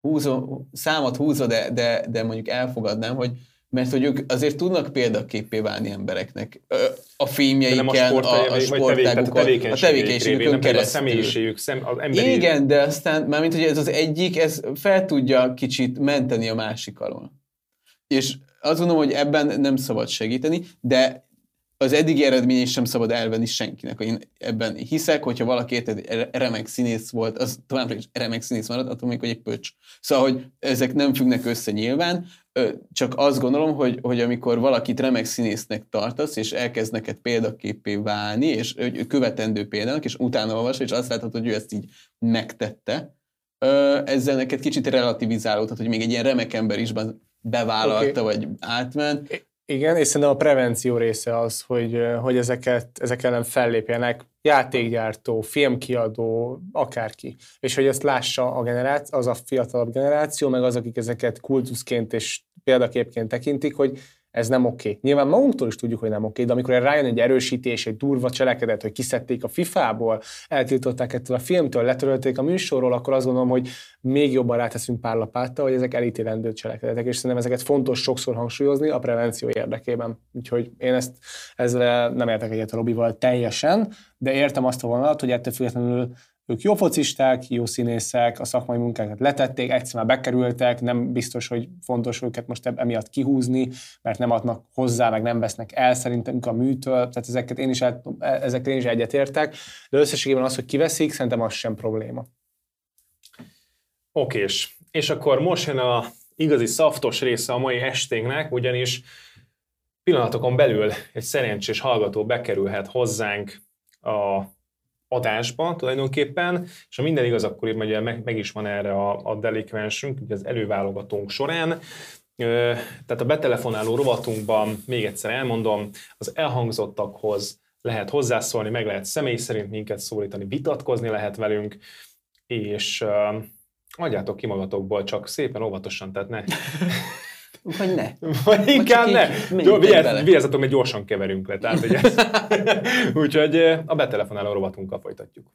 húzom, számot húzza, de, de, de mondjuk elfogadnám, hogy mert hogy ők azért tudnak példaképé válni embereknek. A filmjeikkel, a, a, a sportágukon, a tevékenységükön keresztül. A személyiségük, szem, az emberi... Igen, de aztán, mármint, hogy ez az egyik, ez fel tudja kicsit menteni a másik alól. És azt gondolom, hogy ebben nem szabad segíteni, de az eddigi eredmény sem szabad elvenni senkinek. Én ebben hiszek, hogyha valaki érted, remek színész volt, az továbbra is remek színész marad, attól még, hogy egy pöcs. Szóval, hogy ezek nem függnek össze nyilván, csak azt gondolom, hogy, hogy amikor valakit remek színésznek tartasz, és elkezd neked példaképé válni, és követendő példának, és utána olvas, és azt látod, hogy ő ezt így megtette, ezzel neked kicsit relativizálódhat, hogy még egy ilyen remek ember is bevállalta, okay. vagy átment. Igen, és szerintem a prevenció része az, hogy, hogy ezeket, ezek ellen fellépjenek játékgyártó, filmkiadó, akárki. És hogy ezt lássa a generáció, az a fiatalabb generáció, meg az, akik ezeket kultuszként és példaképként tekintik, hogy ez nem oké. Okay. Nyilván magunktól is tudjuk, hogy nem oké, okay, de amikor rájön egy erősítés, egy durva cselekedet, hogy kiszedték a FIFA-ból, eltiltották ettől a filmtől, letörölték a műsorról, akkor azt gondolom, hogy még jobban ráteszünk pár lapáttal, hogy ezek elítélendő cselekedetek, és szerintem ezeket fontos sokszor hangsúlyozni a prevenció érdekében. Úgyhogy én ezt ezzel nem értek egyet a lobbyval teljesen, de értem azt a vonalat, hogy ettől függetlenül ők jó focisták, jó színészek, a szakmai munkákat letették, egyszer már bekerültek, nem biztos, hogy fontos őket most emiatt kihúzni, mert nem adnak hozzá, meg nem vesznek el szerintem a műtől, tehát ezeket én is, el, ezekkel én is egyetértek, de összességében az, hogy kiveszik, szerintem az sem probléma. Okés. És akkor most jön a igazi szaftos része a mai esténknek, ugyanis pillanatokon belül egy szerencsés hallgató bekerülhet hozzánk a adásba tulajdonképpen, és ha minden igaz, akkor itt ugye meg, meg is van erre a, a delikvensünk, ugye az előválogatónk során. Tehát a betelefonáló rovatunkban, még egyszer elmondom, az elhangzottakhoz lehet hozzászólni, meg lehet személy szerint minket szólítani, vitatkozni lehet velünk, és uh, adjátok ki magatokból, csak szépen óvatosan, tehát ne *laughs* vagy ne. Vagy inkább ne. Vigyázzatok, mert gyorsan keverünk le. Tehát, ugye. *laughs* Úgyhogy a betelefonáló rovatunkkal folytatjuk.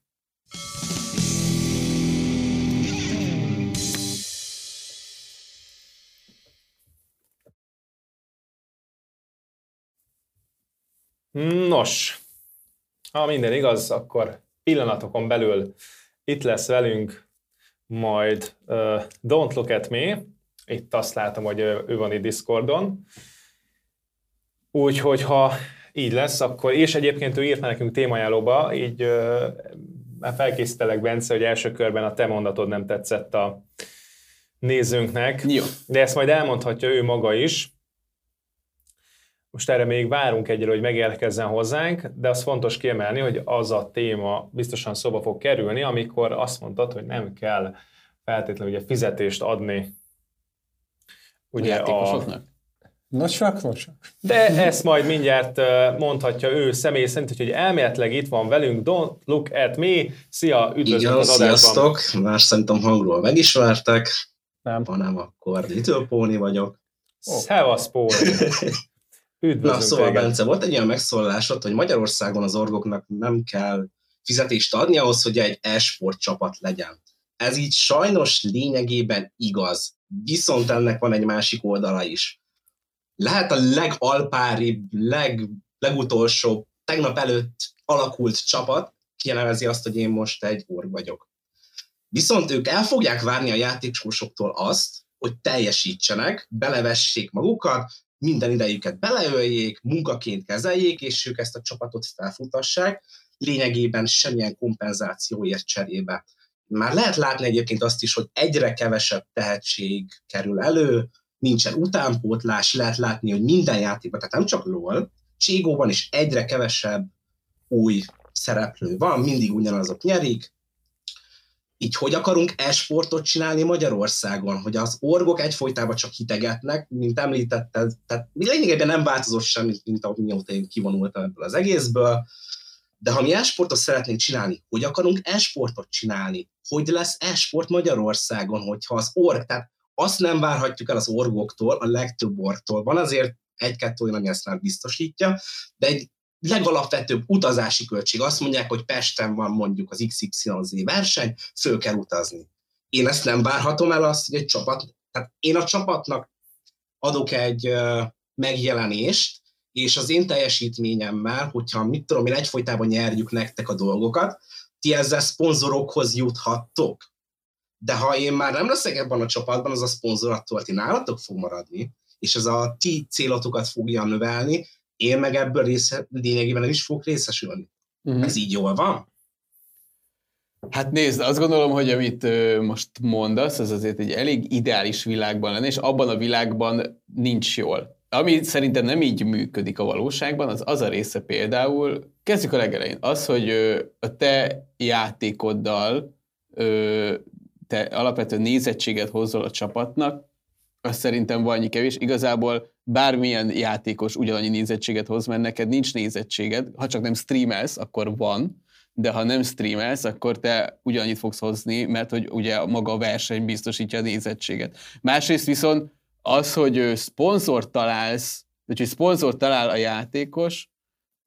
Nos, ha minden igaz, akkor pillanatokon belül itt lesz velünk majd uh, Don't Look At Me, itt azt látom, hogy ő van itt Discordon. Úgyhogy ha így lesz, akkor, és egyébként ő írt nekünk témajállóba, így már felkészítelek, Bence, hogy első körben a te mondatod nem tetszett a nézőnknek. Jó. De ezt majd elmondhatja ő maga is. Most erre még várunk egyre, hogy megérkezzen hozzánk, de az fontos kiemelni, hogy az a téma biztosan szóba fog kerülni, amikor azt mondtad, hogy nem kell feltétlenül ugye fizetést adni ugye? A... Nocsak, nocsak. De ezt majd mindjárt mondhatja ő személy szerint, hogy elméletileg itt van velünk, don't look at me, szia, üdvözlök az adásban. Sziasztok, már szerintem hangról megismertek, nem. ha nem, akkor Little Pony vagyok. Oh. Szevasz, Pony! Üdvözlök *laughs* Na szóval, téged. Bence, volt egy olyan megszólalásod, hogy Magyarországon az orgoknak nem kell fizetést adni ahhoz, hogy egy e-sport csapat legyen. Ez így sajnos lényegében igaz viszont ennek van egy másik oldala is. Lehet a legalpáribb, leg, legutolsó, tegnap előtt alakult csapat, kielevezi azt, hogy én most egy org vagyok. Viszont ők el fogják várni a játékosoktól azt, hogy teljesítsenek, belevessék magukat, minden idejüket beleöljék, munkaként kezeljék, és ők ezt a csapatot felfutassák, lényegében semmilyen kompenzációért cserébe. Már lehet látni egyébként azt is, hogy egyre kevesebb tehetség kerül elő, nincsen utánpótlás, lehet látni, hogy minden játékban, tehát nem csak LOL, Cségóban is egyre kevesebb új szereplő van, mindig ugyanazok nyerik, így hogy akarunk esportot csinálni Magyarországon, hogy az orgok egyfolytában csak hitegetnek, mint említetted, tehát lényegében nem változott semmit, mint ahogy mióta én kivonultam ebből az egészből, de ha mi esportot szeretnénk csinálni, hogy akarunk esportot csinálni? Hogy lesz esport Magyarországon, hogyha az org, tehát azt nem várhatjuk el az orgoktól, a legtöbb orgtól. Van azért egy-kettő olyan, ami ezt már biztosítja, de egy legalapvetőbb utazási költség. Azt mondják, hogy Pesten van mondjuk az XYZ verseny, föl kell utazni. Én ezt nem várhatom el azt, hogy egy csapat, tehát én a csapatnak adok egy megjelenést, és az én teljesítményemmel, hogyha mit tudom én egyfolytában nyerjük nektek a dolgokat, ti ezzel szponzorokhoz juthattok. De ha én már nem leszek ebben a csapatban, az a szponzor attól ti nálatok fog maradni, és ez a ti célotokat fogja növelni, én meg ebből része, lényegében nem is fogok részesülni. Uh-huh. Ez így jól van? Hát nézd, azt gondolom, hogy amit most mondasz, az azért egy elég ideális világban lenne, és abban a világban nincs jól. Ami szerintem nem így működik a valóságban, az az a része például, kezdjük a legelején, az, hogy a te játékoddal te alapvetően nézettséget hozol a csapatnak, az szerintem van annyi kevés. Igazából bármilyen játékos ugyanannyi nézettséget hoz, mert neked nincs nézettséged, ha csak nem streamelsz, akkor van, de ha nem streamelsz, akkor te ugyanannyit fogsz hozni, mert hogy ugye maga a verseny biztosítja a nézettséget. Másrészt viszont az, hogy szponzort találsz, vagy hogy szponzort talál a játékos,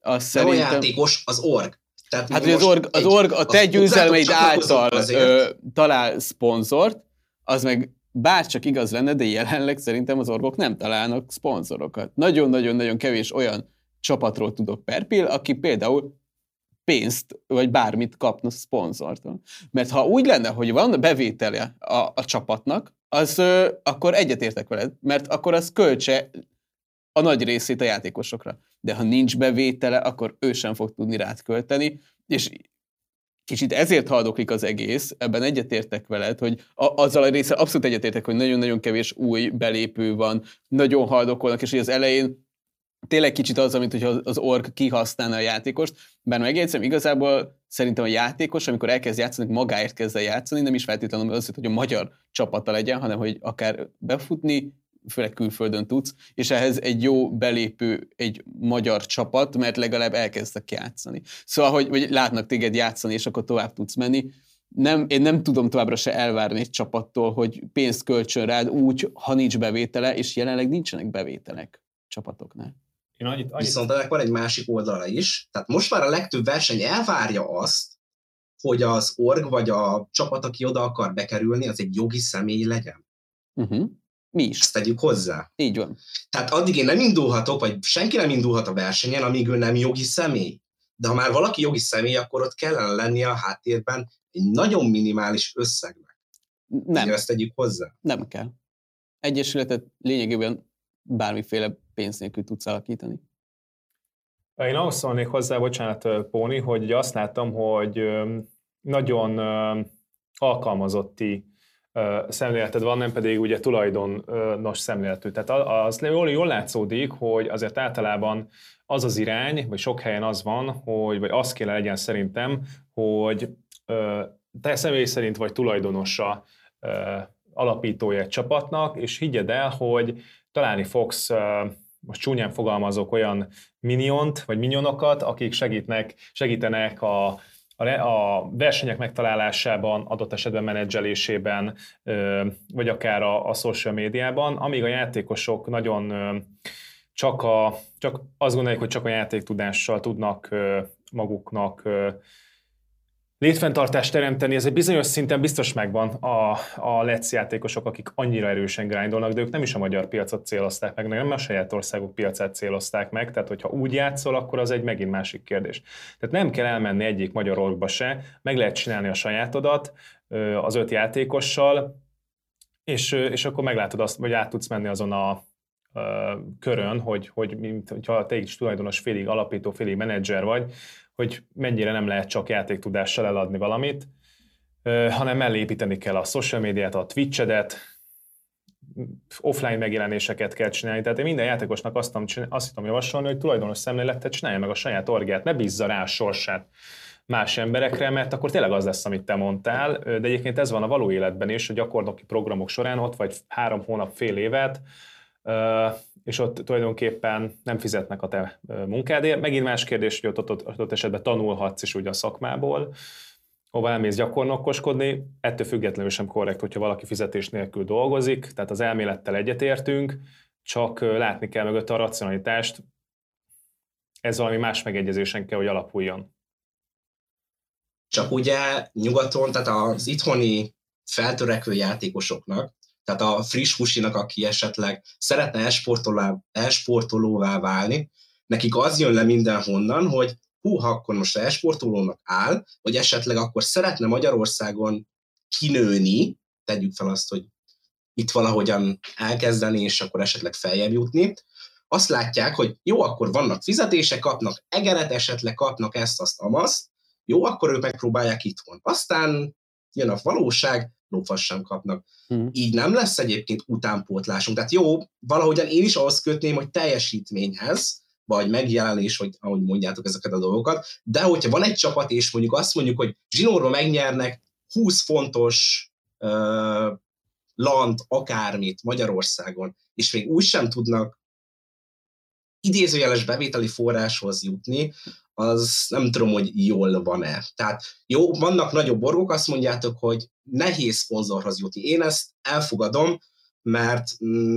az de szerintem... a játékos az org. Tehát hát, hogy az org, az org a te győzelmeid által ö, talál szponzort, az meg bárcsak igaz lenne, de jelenleg szerintem az orgok nem találnak szponzorokat. Nagyon-nagyon-nagyon kevés olyan csapatról tudok perpil, aki például pénzt, vagy bármit kapna szponzortól. Mert ha úgy lenne, hogy van bevétele a, a csapatnak, az ö, akkor egyetértek veled, mert akkor az költse a nagy részét a játékosokra. De ha nincs bevétele, akkor ő sem fog tudni rád költeni, és kicsit ezért haldoklik az egész, ebben egyetértek veled, hogy a, azzal a része abszolút egyetértek, hogy nagyon-nagyon kevés új belépő van, nagyon haldokolnak, és hogy az elején tényleg kicsit az, amit hogyha az org kihasználna a játékost, bár megjegyzem, igazából szerintem a játékos, amikor elkezd játszani, magáért kezd el játszani, nem is feltétlenül az, hogy a magyar csapata legyen, hanem hogy akár befutni, főleg külföldön tudsz, és ehhez egy jó belépő, egy magyar csapat, mert legalább elkezdtek játszani. Szóval, hogy, hogy látnak téged játszani, és akkor tovább tudsz menni. Nem, én nem tudom továbbra se elvárni egy csapattól, hogy pénzt költsön rád úgy, ha nincs bevétele, és jelenleg nincsenek bevételek csapatoknál. Én annyit, annyit... Viszont ennek van egy másik oldala is. Tehát most már a legtöbb verseny elvárja azt, hogy az org vagy a csapat, aki oda akar bekerülni, az egy jogi személy legyen. Uh-huh. Mi is. Ezt tegyük hozzá. Így van. Tehát addig én nem indulhatok, vagy senki nem indulhat a versenyen, amíg ő nem jogi személy. De ha már valaki jogi személy, akkor ott kellene lennie a háttérben egy nagyon minimális összegnek. Nem. Ugye ezt tegyük hozzá. Nem kell. Egyesületet lényegében bármiféle pénz nélkül tudsz alakítani. Én ahhoz szólnék hozzá, bocsánat, Póni, hogy azt láttam, hogy nagyon alkalmazotti szemléleted van, nem pedig ugye tulajdonos szemléletű. Tehát az jól, jól látszódik, hogy azért általában az az irány, vagy sok helyen az van, hogy, vagy az kéne legyen szerintem, hogy te személy szerint vagy tulajdonosa alapítója egy csapatnak, és higgyed el, hogy találni fogsz most csúnyán fogalmazok, olyan miniont, vagy minionokat, akik segítnek, segítenek a, a versenyek megtalálásában, adott esetben menedzselésében, vagy akár a, a social médiában, amíg a játékosok nagyon csak, a, csak azt gondolják, hogy csak a játéktudással tudnak maguknak létfenntartást teremteni, ez egy bizonyos szinten biztos megvan a, a Let's játékosok, akik annyira erősen grindolnak, de ők nem is a magyar piacot célozták meg, nem a saját országuk piacát célozták meg, tehát hogyha úgy játszol, akkor az egy megint másik kérdés. Tehát nem kell elmenni egyik magyar orgba se, meg lehet csinálni a sajátodat az öt játékossal, és, és akkor meglátod azt, hogy át tudsz menni azon a, körön, hogy, hogy mint, hogyha te is tulajdonos félig alapító, félig menedzser vagy, hogy mennyire nem lehet csak játéktudással eladni valamit, hanem mellépíteni kell a social médiát, a Twitch-edet, offline megjelenéseket kell csinálni. Tehát én minden játékosnak azt azt tudom javasolni, hogy tulajdonos szemléletet csinálja meg a saját orgiát, ne bízza rá a sorsát más emberekre, mert akkor tényleg az lesz, amit te mondtál. De egyébként ez van a való életben is, hogy gyakornoki programok során ott vagy három hónap, fél évet, és ott tulajdonképpen nem fizetnek a te munkádért. Megint más kérdés, hogy ott, ott, ott, ott esetben tanulhatsz is ugye a szakmából, hova elmész gyakornokoskodni, ettől függetlenül sem korrekt, hogyha valaki fizetés nélkül dolgozik, tehát az elmélettel egyetértünk, csak látni kell mögött a racionalitást, ez valami más megegyezésen kell, hogy alapuljon. Csak ugye nyugaton, tehát az itthoni feltörekvő játékosoknak, tehát a friss husinak, aki esetleg szeretne esportolóvá válni, nekik az jön le mindenhonnan, hogy hú, ha akkor most esportolónak áll, vagy esetleg akkor szeretne Magyarországon kinőni, tegyük fel azt, hogy itt valahogyan elkezdeni, és akkor esetleg feljebb jutni, azt látják, hogy jó, akkor vannak fizetések, kapnak egeret, esetleg kapnak ezt, azt, amazt, jó, akkor ők megpróbálják itthon. Aztán jön a valóság, lófasz sem kapnak. Hmm. Így nem lesz egyébként utánpótlásunk. Tehát jó, valahogyan én is ahhoz kötném, hogy teljesítményhez, vagy megjelenés, vagy ahogy mondjátok ezeket a dolgokat, de hogyha van egy csapat, és mondjuk azt mondjuk, hogy zsinórban megnyernek 20 fontos uh, land, akármit Magyarországon, és még úgy sem tudnak idézőjeles bevételi forráshoz jutni, az nem tudom, hogy jól van-e. Tehát jó, vannak nagyobb borgok, azt mondjátok, hogy nehéz szponzorhoz jutni. Én ezt elfogadom, mert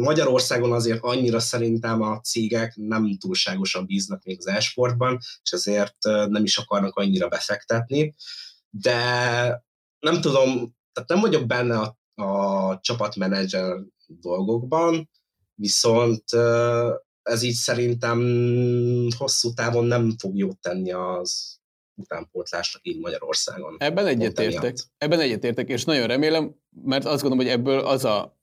Magyarországon azért annyira szerintem a cégek nem túlságosan bíznak még az esportban, és ezért nem is akarnak annyira befektetni, de nem tudom, tehát nem vagyok benne a, a csapatmenedzser dolgokban, viszont ez így szerintem hosszú távon nem fog jót tenni az utánpótlásnak így Magyarországon. Ebben egyetértek. Ebben egyetértek, és nagyon remélem, mert azt gondolom, hogy ebből az a,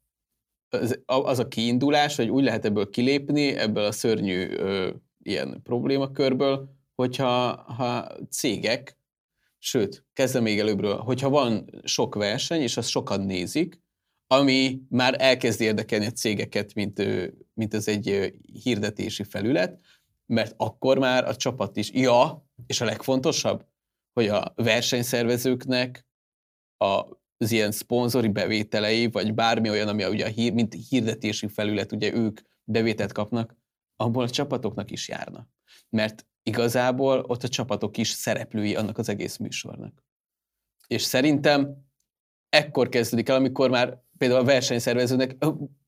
az, a kiindulás, hogy úgy lehet ebből kilépni, ebből a szörnyű ö, ilyen problémakörből, hogyha ha cégek, sőt, kezdem még előbbről, hogyha van sok verseny, és azt sokan nézik, ami már elkezd érdekelni a cégeket, mint, mint ez egy hirdetési felület, mert akkor már a csapat is, ja, és a legfontosabb, hogy a versenyszervezőknek a, az ilyen szponzori bevételei, vagy bármi olyan, ami ugye a hír, mint hirdetési felület, ugye ők bevételt kapnak, abból a csapatoknak is járna. Mert igazából ott a csapatok is szereplői annak az egész műsornak. És szerintem ekkor kezdődik el, amikor már például a versenyszervezőnek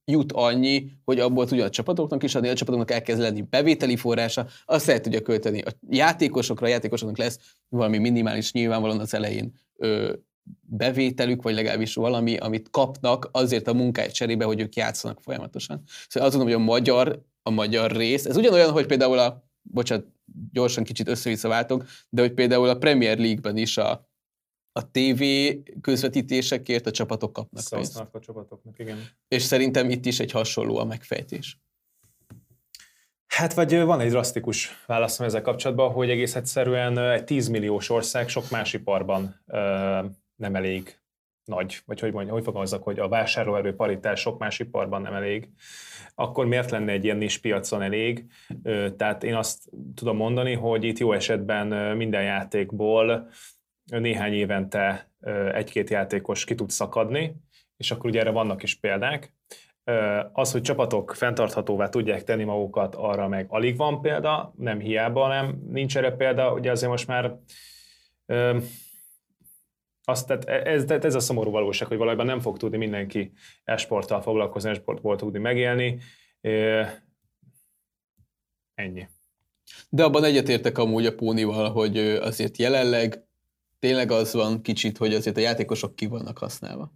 jut annyi, hogy abból tudja a csapatoknak is adni, a csapatoknak elkezd lenni bevételi forrása, azt lehet tudja költeni a játékosokra, a játékosoknak lesz valami minimális nyilvánvalóan az elején ö, bevételük, vagy legalábbis valami, amit kapnak azért a munkáért cserébe, hogy ők játszanak folyamatosan. Szóval azt mondom, hogy a magyar, a magyar rész, ez ugyanolyan, hogy például a, bocsánat, gyorsan kicsit össze-vissza váltok, de hogy például a Premier League-ben is a, a TV közvetítésekért a csapatok kapnak pénzt. a csapatoknak, igen. És szerintem itt is egy hasonló a megfejtés. Hát vagy van egy drasztikus válaszom ezzel kapcsolatban, hogy egész egyszerűen egy 10 milliós ország sok más iparban ö, nem elég nagy, vagy hogy mondjam, hogy fogalmazok, hogy a vásárlóerő paritás sok más iparban nem elég, akkor miért lenne egy ilyen nis piacon elég? Tehát én azt tudom mondani, hogy itt jó esetben minden játékból néhány évente egy-két játékos ki tud szakadni, és akkor ugye erre vannak is példák. Az, hogy csapatok fenntarthatóvá tudják tenni magukat, arra meg alig van példa, nem hiába nem, nincs erre példa, ugye azért most már azt, tehát ez, tehát ez a szomorú valóság, hogy valójában nem fog tudni mindenki esporttal foglalkozni, esportból tudni megélni. Ennyi. De abban egyetértek amúgy a Pónival, hogy azért jelenleg tényleg az van kicsit, hogy azért a játékosok ki vannak használva.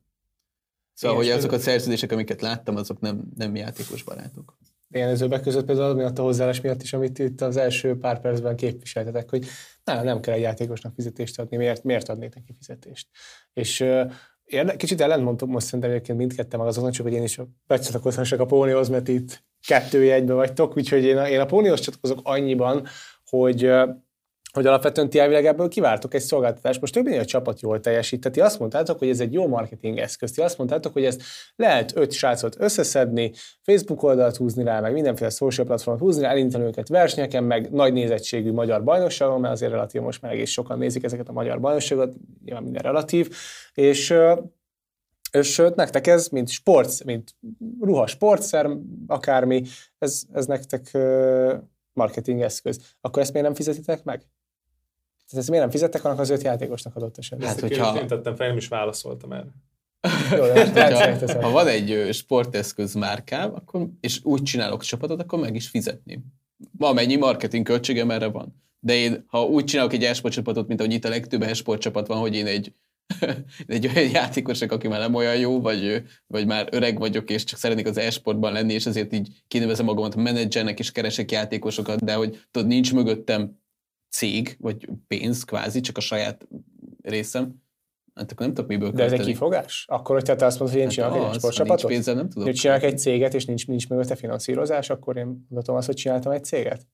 Szóval, hogy azok a szerződések, amiket láttam, azok nem, nem játékos barátok. Ilyen ezőbbek között például miatt a hozzáállás miatt is, amit itt az első pár percben képviseltetek, hogy nem, nem kell egy játékosnak fizetést adni, miért, miért adnék neki fizetést. És uh, kicsit ellentmondtam most szerintem egyébként mindketten azoknak, csak hogy én is becsatlakozhassak a Pónihoz, mert itt kettő egybe vagytok, úgyhogy én a, én a Pónihoz csatlakozok annyiban, hogy hogy alapvetően ti elvileg ebből kiváltok egy szolgáltatást. Most többnyire a csapat jól teljesíteti. Azt mondtátok, hogy ez egy jó marketing eszköz. Ti azt mondtátok, hogy ezt lehet öt srácot összeszedni, Facebook oldalt húzni rá, meg mindenféle social platformot húzni rá, elindítani őket versenyeken, meg nagy nézettségű magyar bajnokságon, mert azért relatív most már egész sokan nézik ezeket a magyar bajnokságot, nyilván minden relatív, és és nektek ez, mint sport, mint ruha sportszer, akármi, ez, ez nektek marketing eszköz. Akkor ezt miért nem fizetitek meg? Tehát ezt miért nem fizettek, annak az öt játékosnak adott esetben? Hát, hogyha... Én tettem fel, nem is válaszoltam erre. Jó, ha, ha van egy sporteszköz márkám, akkor, és úgy csinálok csapatot, akkor meg is fizetném. Amennyi marketing költségem erre van. De én, ha úgy csinálok egy esport csapatot, mint ahogy itt a legtöbb esport csapat van, hogy én egy, *laughs* egy olyan játékos, aki már nem olyan jó, vagy, vagy már öreg vagyok, és csak szeretnék az esportban lenni, és ezért így kinevezem magamat menedzsernek, és keresek játékosokat, de hogy tudod, nincs mögöttem cég, vagy pénz kvázi, csak a saját részem, Hát akkor nem tudok miből De ez egy kifogás? Akkor, hogyha te azt mondod, hogy én hát csinálok egy sportcsapatot? Pénzzel nem tudok. Hogy csinálok egy céget, és nincs, nincs mögötte finanszírozás, akkor én mondhatom azt, hogy csináltam egy céget?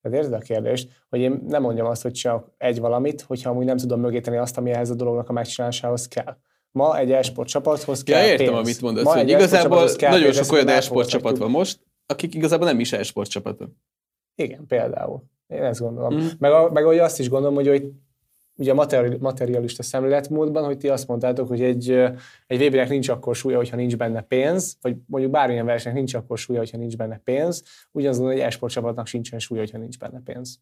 Tehát érted a kérdést, hogy én nem mondjam azt, hogy csak egy valamit, hogyha amúgy nem tudom mögé tenni azt, ami ehhez a dolognak a megcsinálásához kell. Ma egy esport csapathoz kell ja, értem, pénz. amit mondasz, Ma hogy igazából nagyon sok olyan esport csapat van most, akik igazából nem is esport csapatok. Igen, például. Én ezt gondolom. Mm. Meg, a, meg azt is gondolom, hogy, hogy ugye a materialista szemléletmódban, hogy ti azt mondtátok, hogy egy, egy vb nincs akkor súlya, hogyha nincs benne pénz, vagy mondjuk bármilyen versenynek nincs akkor súlya, hogyha nincs benne pénz, ugyanazon egy esport csapatnak sincsen súlya, hogyha nincs benne pénz.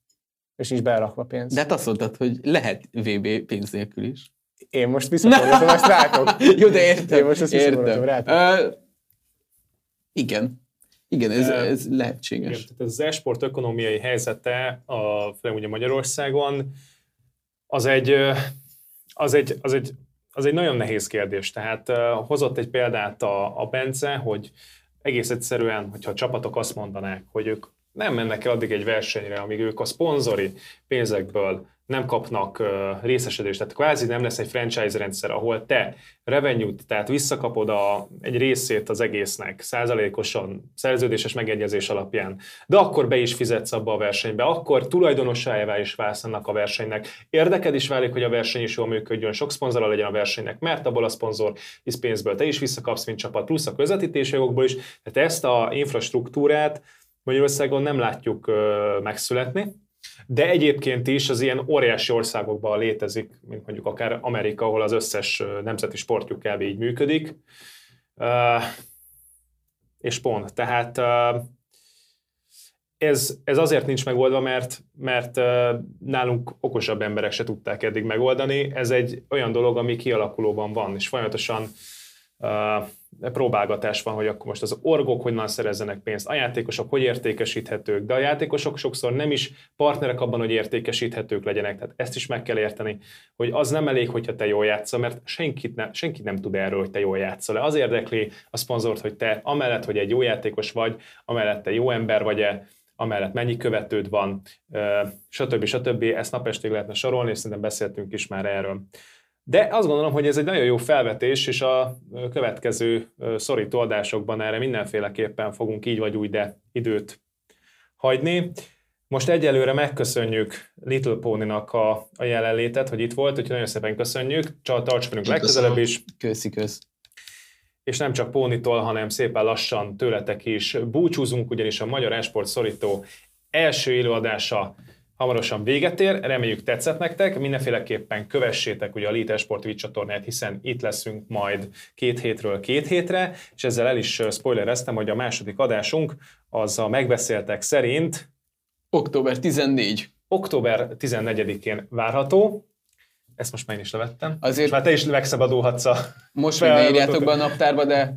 És nincs berakva pénz. De hát azt mondtad, hogy lehet VB pénz nélkül is. Én most visszaforgatom *laughs* ezt rátok. Jó, de értem. Én most ezt értem. rátok. Uh, igen. Igen, ez, ez lehetséges. Igen, tehát az esport ökonomiai helyzete, a, főleg ugye Magyarországon, az egy, az egy, az egy, az egy nagyon nehéz kérdés. Tehát hozott egy példát a, a Bence, hogy egész egyszerűen, hogyha a csapatok azt mondanák, hogy ők nem mennek el addig egy versenyre, amíg ők a szponzori pénzekből nem kapnak részesedést. Tehát kvázi nem lesz egy franchise rendszer, ahol te revenue tehát visszakapod a, egy részét az egésznek százalékosan szerződéses megegyezés alapján, de akkor be is fizetsz abba a versenybe, akkor tulajdonosájává is válsz annak a versenynek. Érdeked is válik, hogy a verseny is jól működjön, sok szponzora legyen a versenynek, mert abból a szponzor is pénzből te is visszakapsz, mint csapat, plusz a közvetítési jogokból is. Tehát ezt a infrastruktúrát Magyarországon nem látjuk megszületni, de egyébként is az ilyen óriási országokban létezik, mint mondjuk akár Amerika, ahol az összes nemzeti sportjuk kb. így működik. És pont. Tehát ez, ez azért nincs megoldva, mert, mert nálunk okosabb emberek se tudták eddig megoldani. Ez egy olyan dolog, ami kialakulóban van, és folyamatosan próbálgatás van, hogy akkor most az orgok hogyan szerezzenek pénzt, a játékosok hogy értékesíthetők, de a játékosok sokszor nem is partnerek abban, hogy értékesíthetők legyenek. Tehát ezt is meg kell érteni, hogy az nem elég, hogyha te jól játszol, mert senkit, ne, senkit nem tud erről, hogy te jól játszol. Az érdekli a szponzort, hogy te amellett, hogy egy jó játékos vagy, amellett te jó ember vagy-e, amellett mennyi követőd van, stb. stb. Ezt napestig lehetne sorolni, és szerintem beszéltünk is már erről. De azt gondolom, hogy ez egy nagyon jó felvetés, és a következő szorító adásokban erre mindenféleképpen fogunk így vagy úgy, de időt hagyni. Most egyelőre megköszönjük Little Pony-nak a, a jelenlétet, hogy itt volt, úgyhogy nagyon szépen köszönjük. Csak tarts velünk legközelebb is. Köszi, kösz. És nem csak Pónitól, hanem szépen lassan tőletek is búcsúzunk, ugyanis a Magyar Esport szorító első élőadása hamarosan véget ér, reméljük tetszett nektek, mindenféleképpen kövessétek ugye a Lite Sport Twitch csatornát, hiszen itt leszünk majd két hétről két hétre, és ezzel el is spoilereztem, hogy a második adásunk az a megbeszéltek szerint október 14. Október 14-én várható, ezt most már én is levettem. Azért... És már te is megszabadulhatsz a Most még ne írjátok be a naptárba, de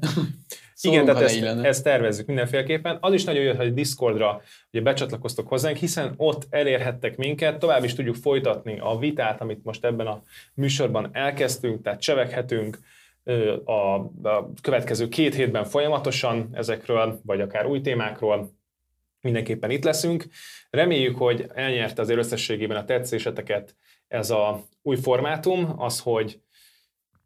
igen, tehát ezt, ezt tervezzük mindenféleképpen. Az is nagyon jó, hogy Discordra ugye becsatlakoztok hozzánk, hiszen ott elérhettek minket, tovább is tudjuk folytatni a vitát, amit most ebben a műsorban elkezdtünk, tehát cseveghetünk a, a következő két hétben folyamatosan ezekről, vagy akár új témákról, mindenképpen itt leszünk. Reméljük, hogy elnyerte az összességében a tetszéseteket ez a új formátum, az, hogy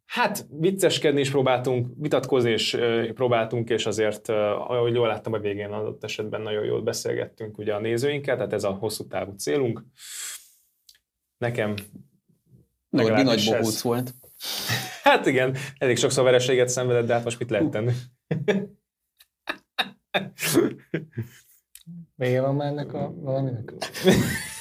Hát vicceskedni is próbáltunk, vitatkozni is próbáltunk, és azért, ahogy jól láttam a végén, adott esetben nagyon jól beszélgettünk ugye a nézőinkkel, tehát ez a hosszú távú célunk. Nekem nagy, nagy bohóc volt. *laughs* Hát igen, elég sokszor vereséget szenvedett, de hát most mit lehet tenni? Vége van már ennek a valaminek? *laughs*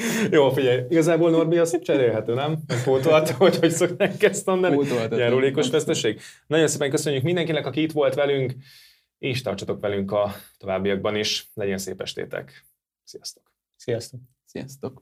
*laughs* Jó, figyelj, igazából Norbi az cserélhető, nem? Pótolható, hogy hogy szokták ezt mondani? Járulékos veszteség. Nagyon szépen köszönjük mindenkinek, aki itt volt velünk, és tartsatok velünk a továbbiakban is. Legyen szép estétek. Sziasztok! Sziasztok! Sziasztok!